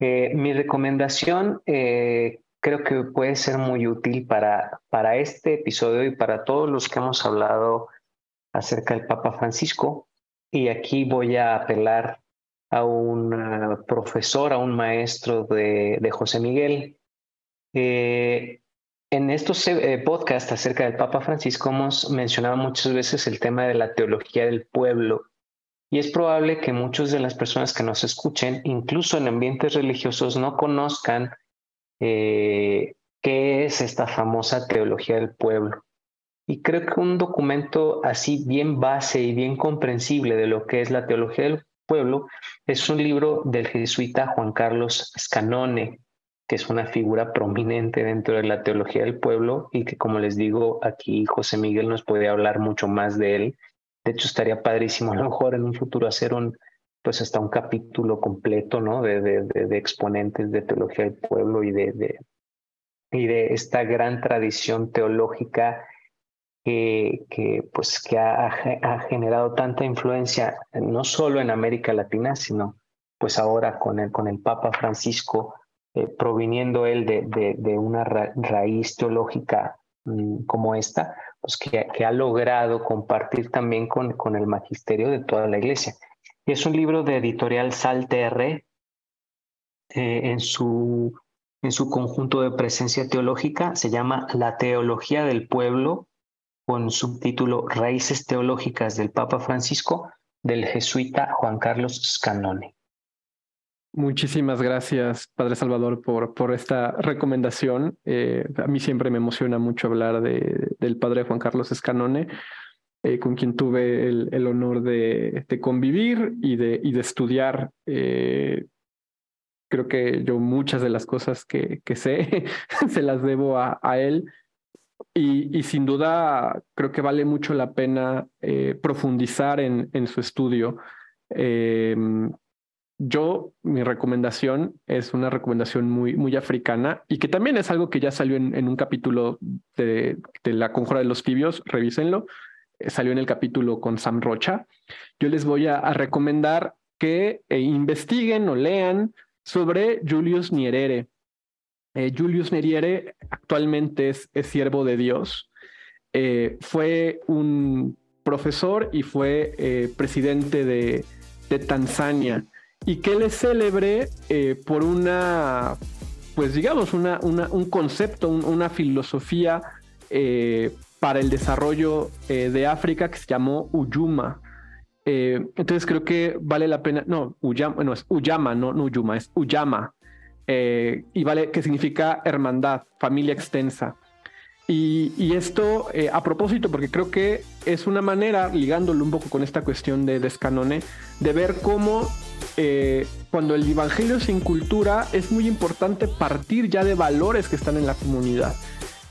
Eh, mi recomendación eh, creo que puede ser muy útil para, para este episodio y para todos los que hemos hablado acerca del Papa Francisco. Y aquí voy a apelar a un eh, profesor, a un maestro de, José Miguel. Eh, en estos eh, podcasts acerca del Papa Francisco hemos mencionado muchas veces el tema de la teología del pueblo y es probable que muchas de las personas que nos escuchen, incluso en ambientes religiosos, no conozcan qué es esta famosa teología del pueblo. Y creo que un documento así bien base y bien comprensible de lo que es la teología del pueblo es un libro del jesuita Juan Carlos Scanone, que es una figura prominente dentro de la teología del pueblo y que, como les digo, aquí José Miguel nos puede hablar mucho más de él. De hecho, estaría padrísimo a lo mejor en un futuro hacer un, pues hasta un capítulo completo, ¿no? De, de, exponentes de teología del pueblo y de, y de esta gran tradición teológica que, pues, que ha, ha, generado tanta influencia, no solo en América Latina, sino pues ahora con el, con el Papa Francisco, eh, proviniendo él de, de, una raíz teológica mm, como esta, pues que, que, ha logrado compartir también con, con el magisterio de toda la iglesia. Es un libro de editorial Salter eh, en, su, en su conjunto de presencia teológica, se llama La Teología del Pueblo, con subtítulo Raíces Teológicas del Papa Francisco, del jesuita Juan Carlos Scanone. Muchísimas gracias, Padre Salvador, por, por esta recomendación. Eh, a mí siempre me emociona mucho hablar de, del Padre Juan Carlos Escanone, eh, con quien tuve el, honor de, de, convivir y de, y de estudiar. Eh, creo que yo muchas de las cosas que, que sé se las debo a, a él. Y, sin duda creo que vale mucho la pena profundizar en, su estudio. Eh, yo, mi recomendación es una recomendación muy, muy africana y que también es algo que ya salió en, un capítulo de, La Conjura de los Tibios, revísenlo, eh, salió en el capítulo con Sam Rocha. Yo les voy a, a recomendar que eh, investiguen o lean sobre Julius Nyerere. Eh, Julius Nyerere actualmente es, es siervo de Dios. Eh, fue un profesor y fue presidente de, Tanzania y que él es célebre eh, por una, pues digamos, una, una un concepto, un, una filosofía eh, para el desarrollo eh, de África que se llamó Uyuma. Eh, entonces creo que vale la pena, no, Uyama, no es Uyama, no, no Uyuma, es Uyama. Y vale, que significa hermandad, familia extensa. Y, y esto a propósito, porque creo que es una manera, ligándolo un poco con esta cuestión de descanone, de ver cómo eh, cuando el Evangelio se incultura, es muy importante partir ya de valores que están en la comunidad.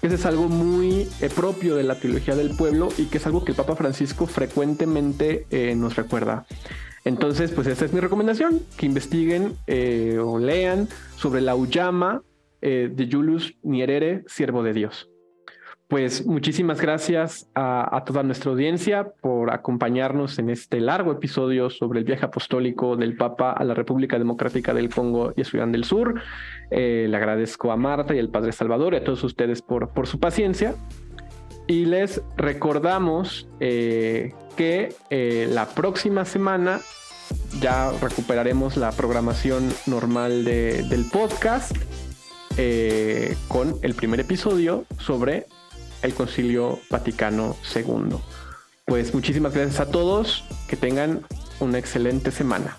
Ese es algo muy eh, propio de la teología del pueblo y que es algo que el Papa Francisco frecuentemente eh, nos recuerda. Entonces, pues esa es mi recomendación, que investiguen o lean sobre la Ullama de Julius Nyerere, siervo de Dios. Pues muchísimas gracias a, toda nuestra audiencia por acompañarnos en este largo episodio sobre el viaje apostólico del Papa a la República Democrática del Congo y a Sudán del Sur. Eh, le agradezco a Marta y al Padre Salvador y a todos ustedes por, por su paciencia. Y les recordamos eh, que eh, la próxima semana ya recuperaremos la programación normal del podcast con el primer episodio sobre el Concilio Vaticano II. Pues muchísimas gracias a todos, que tengan una excelente semana.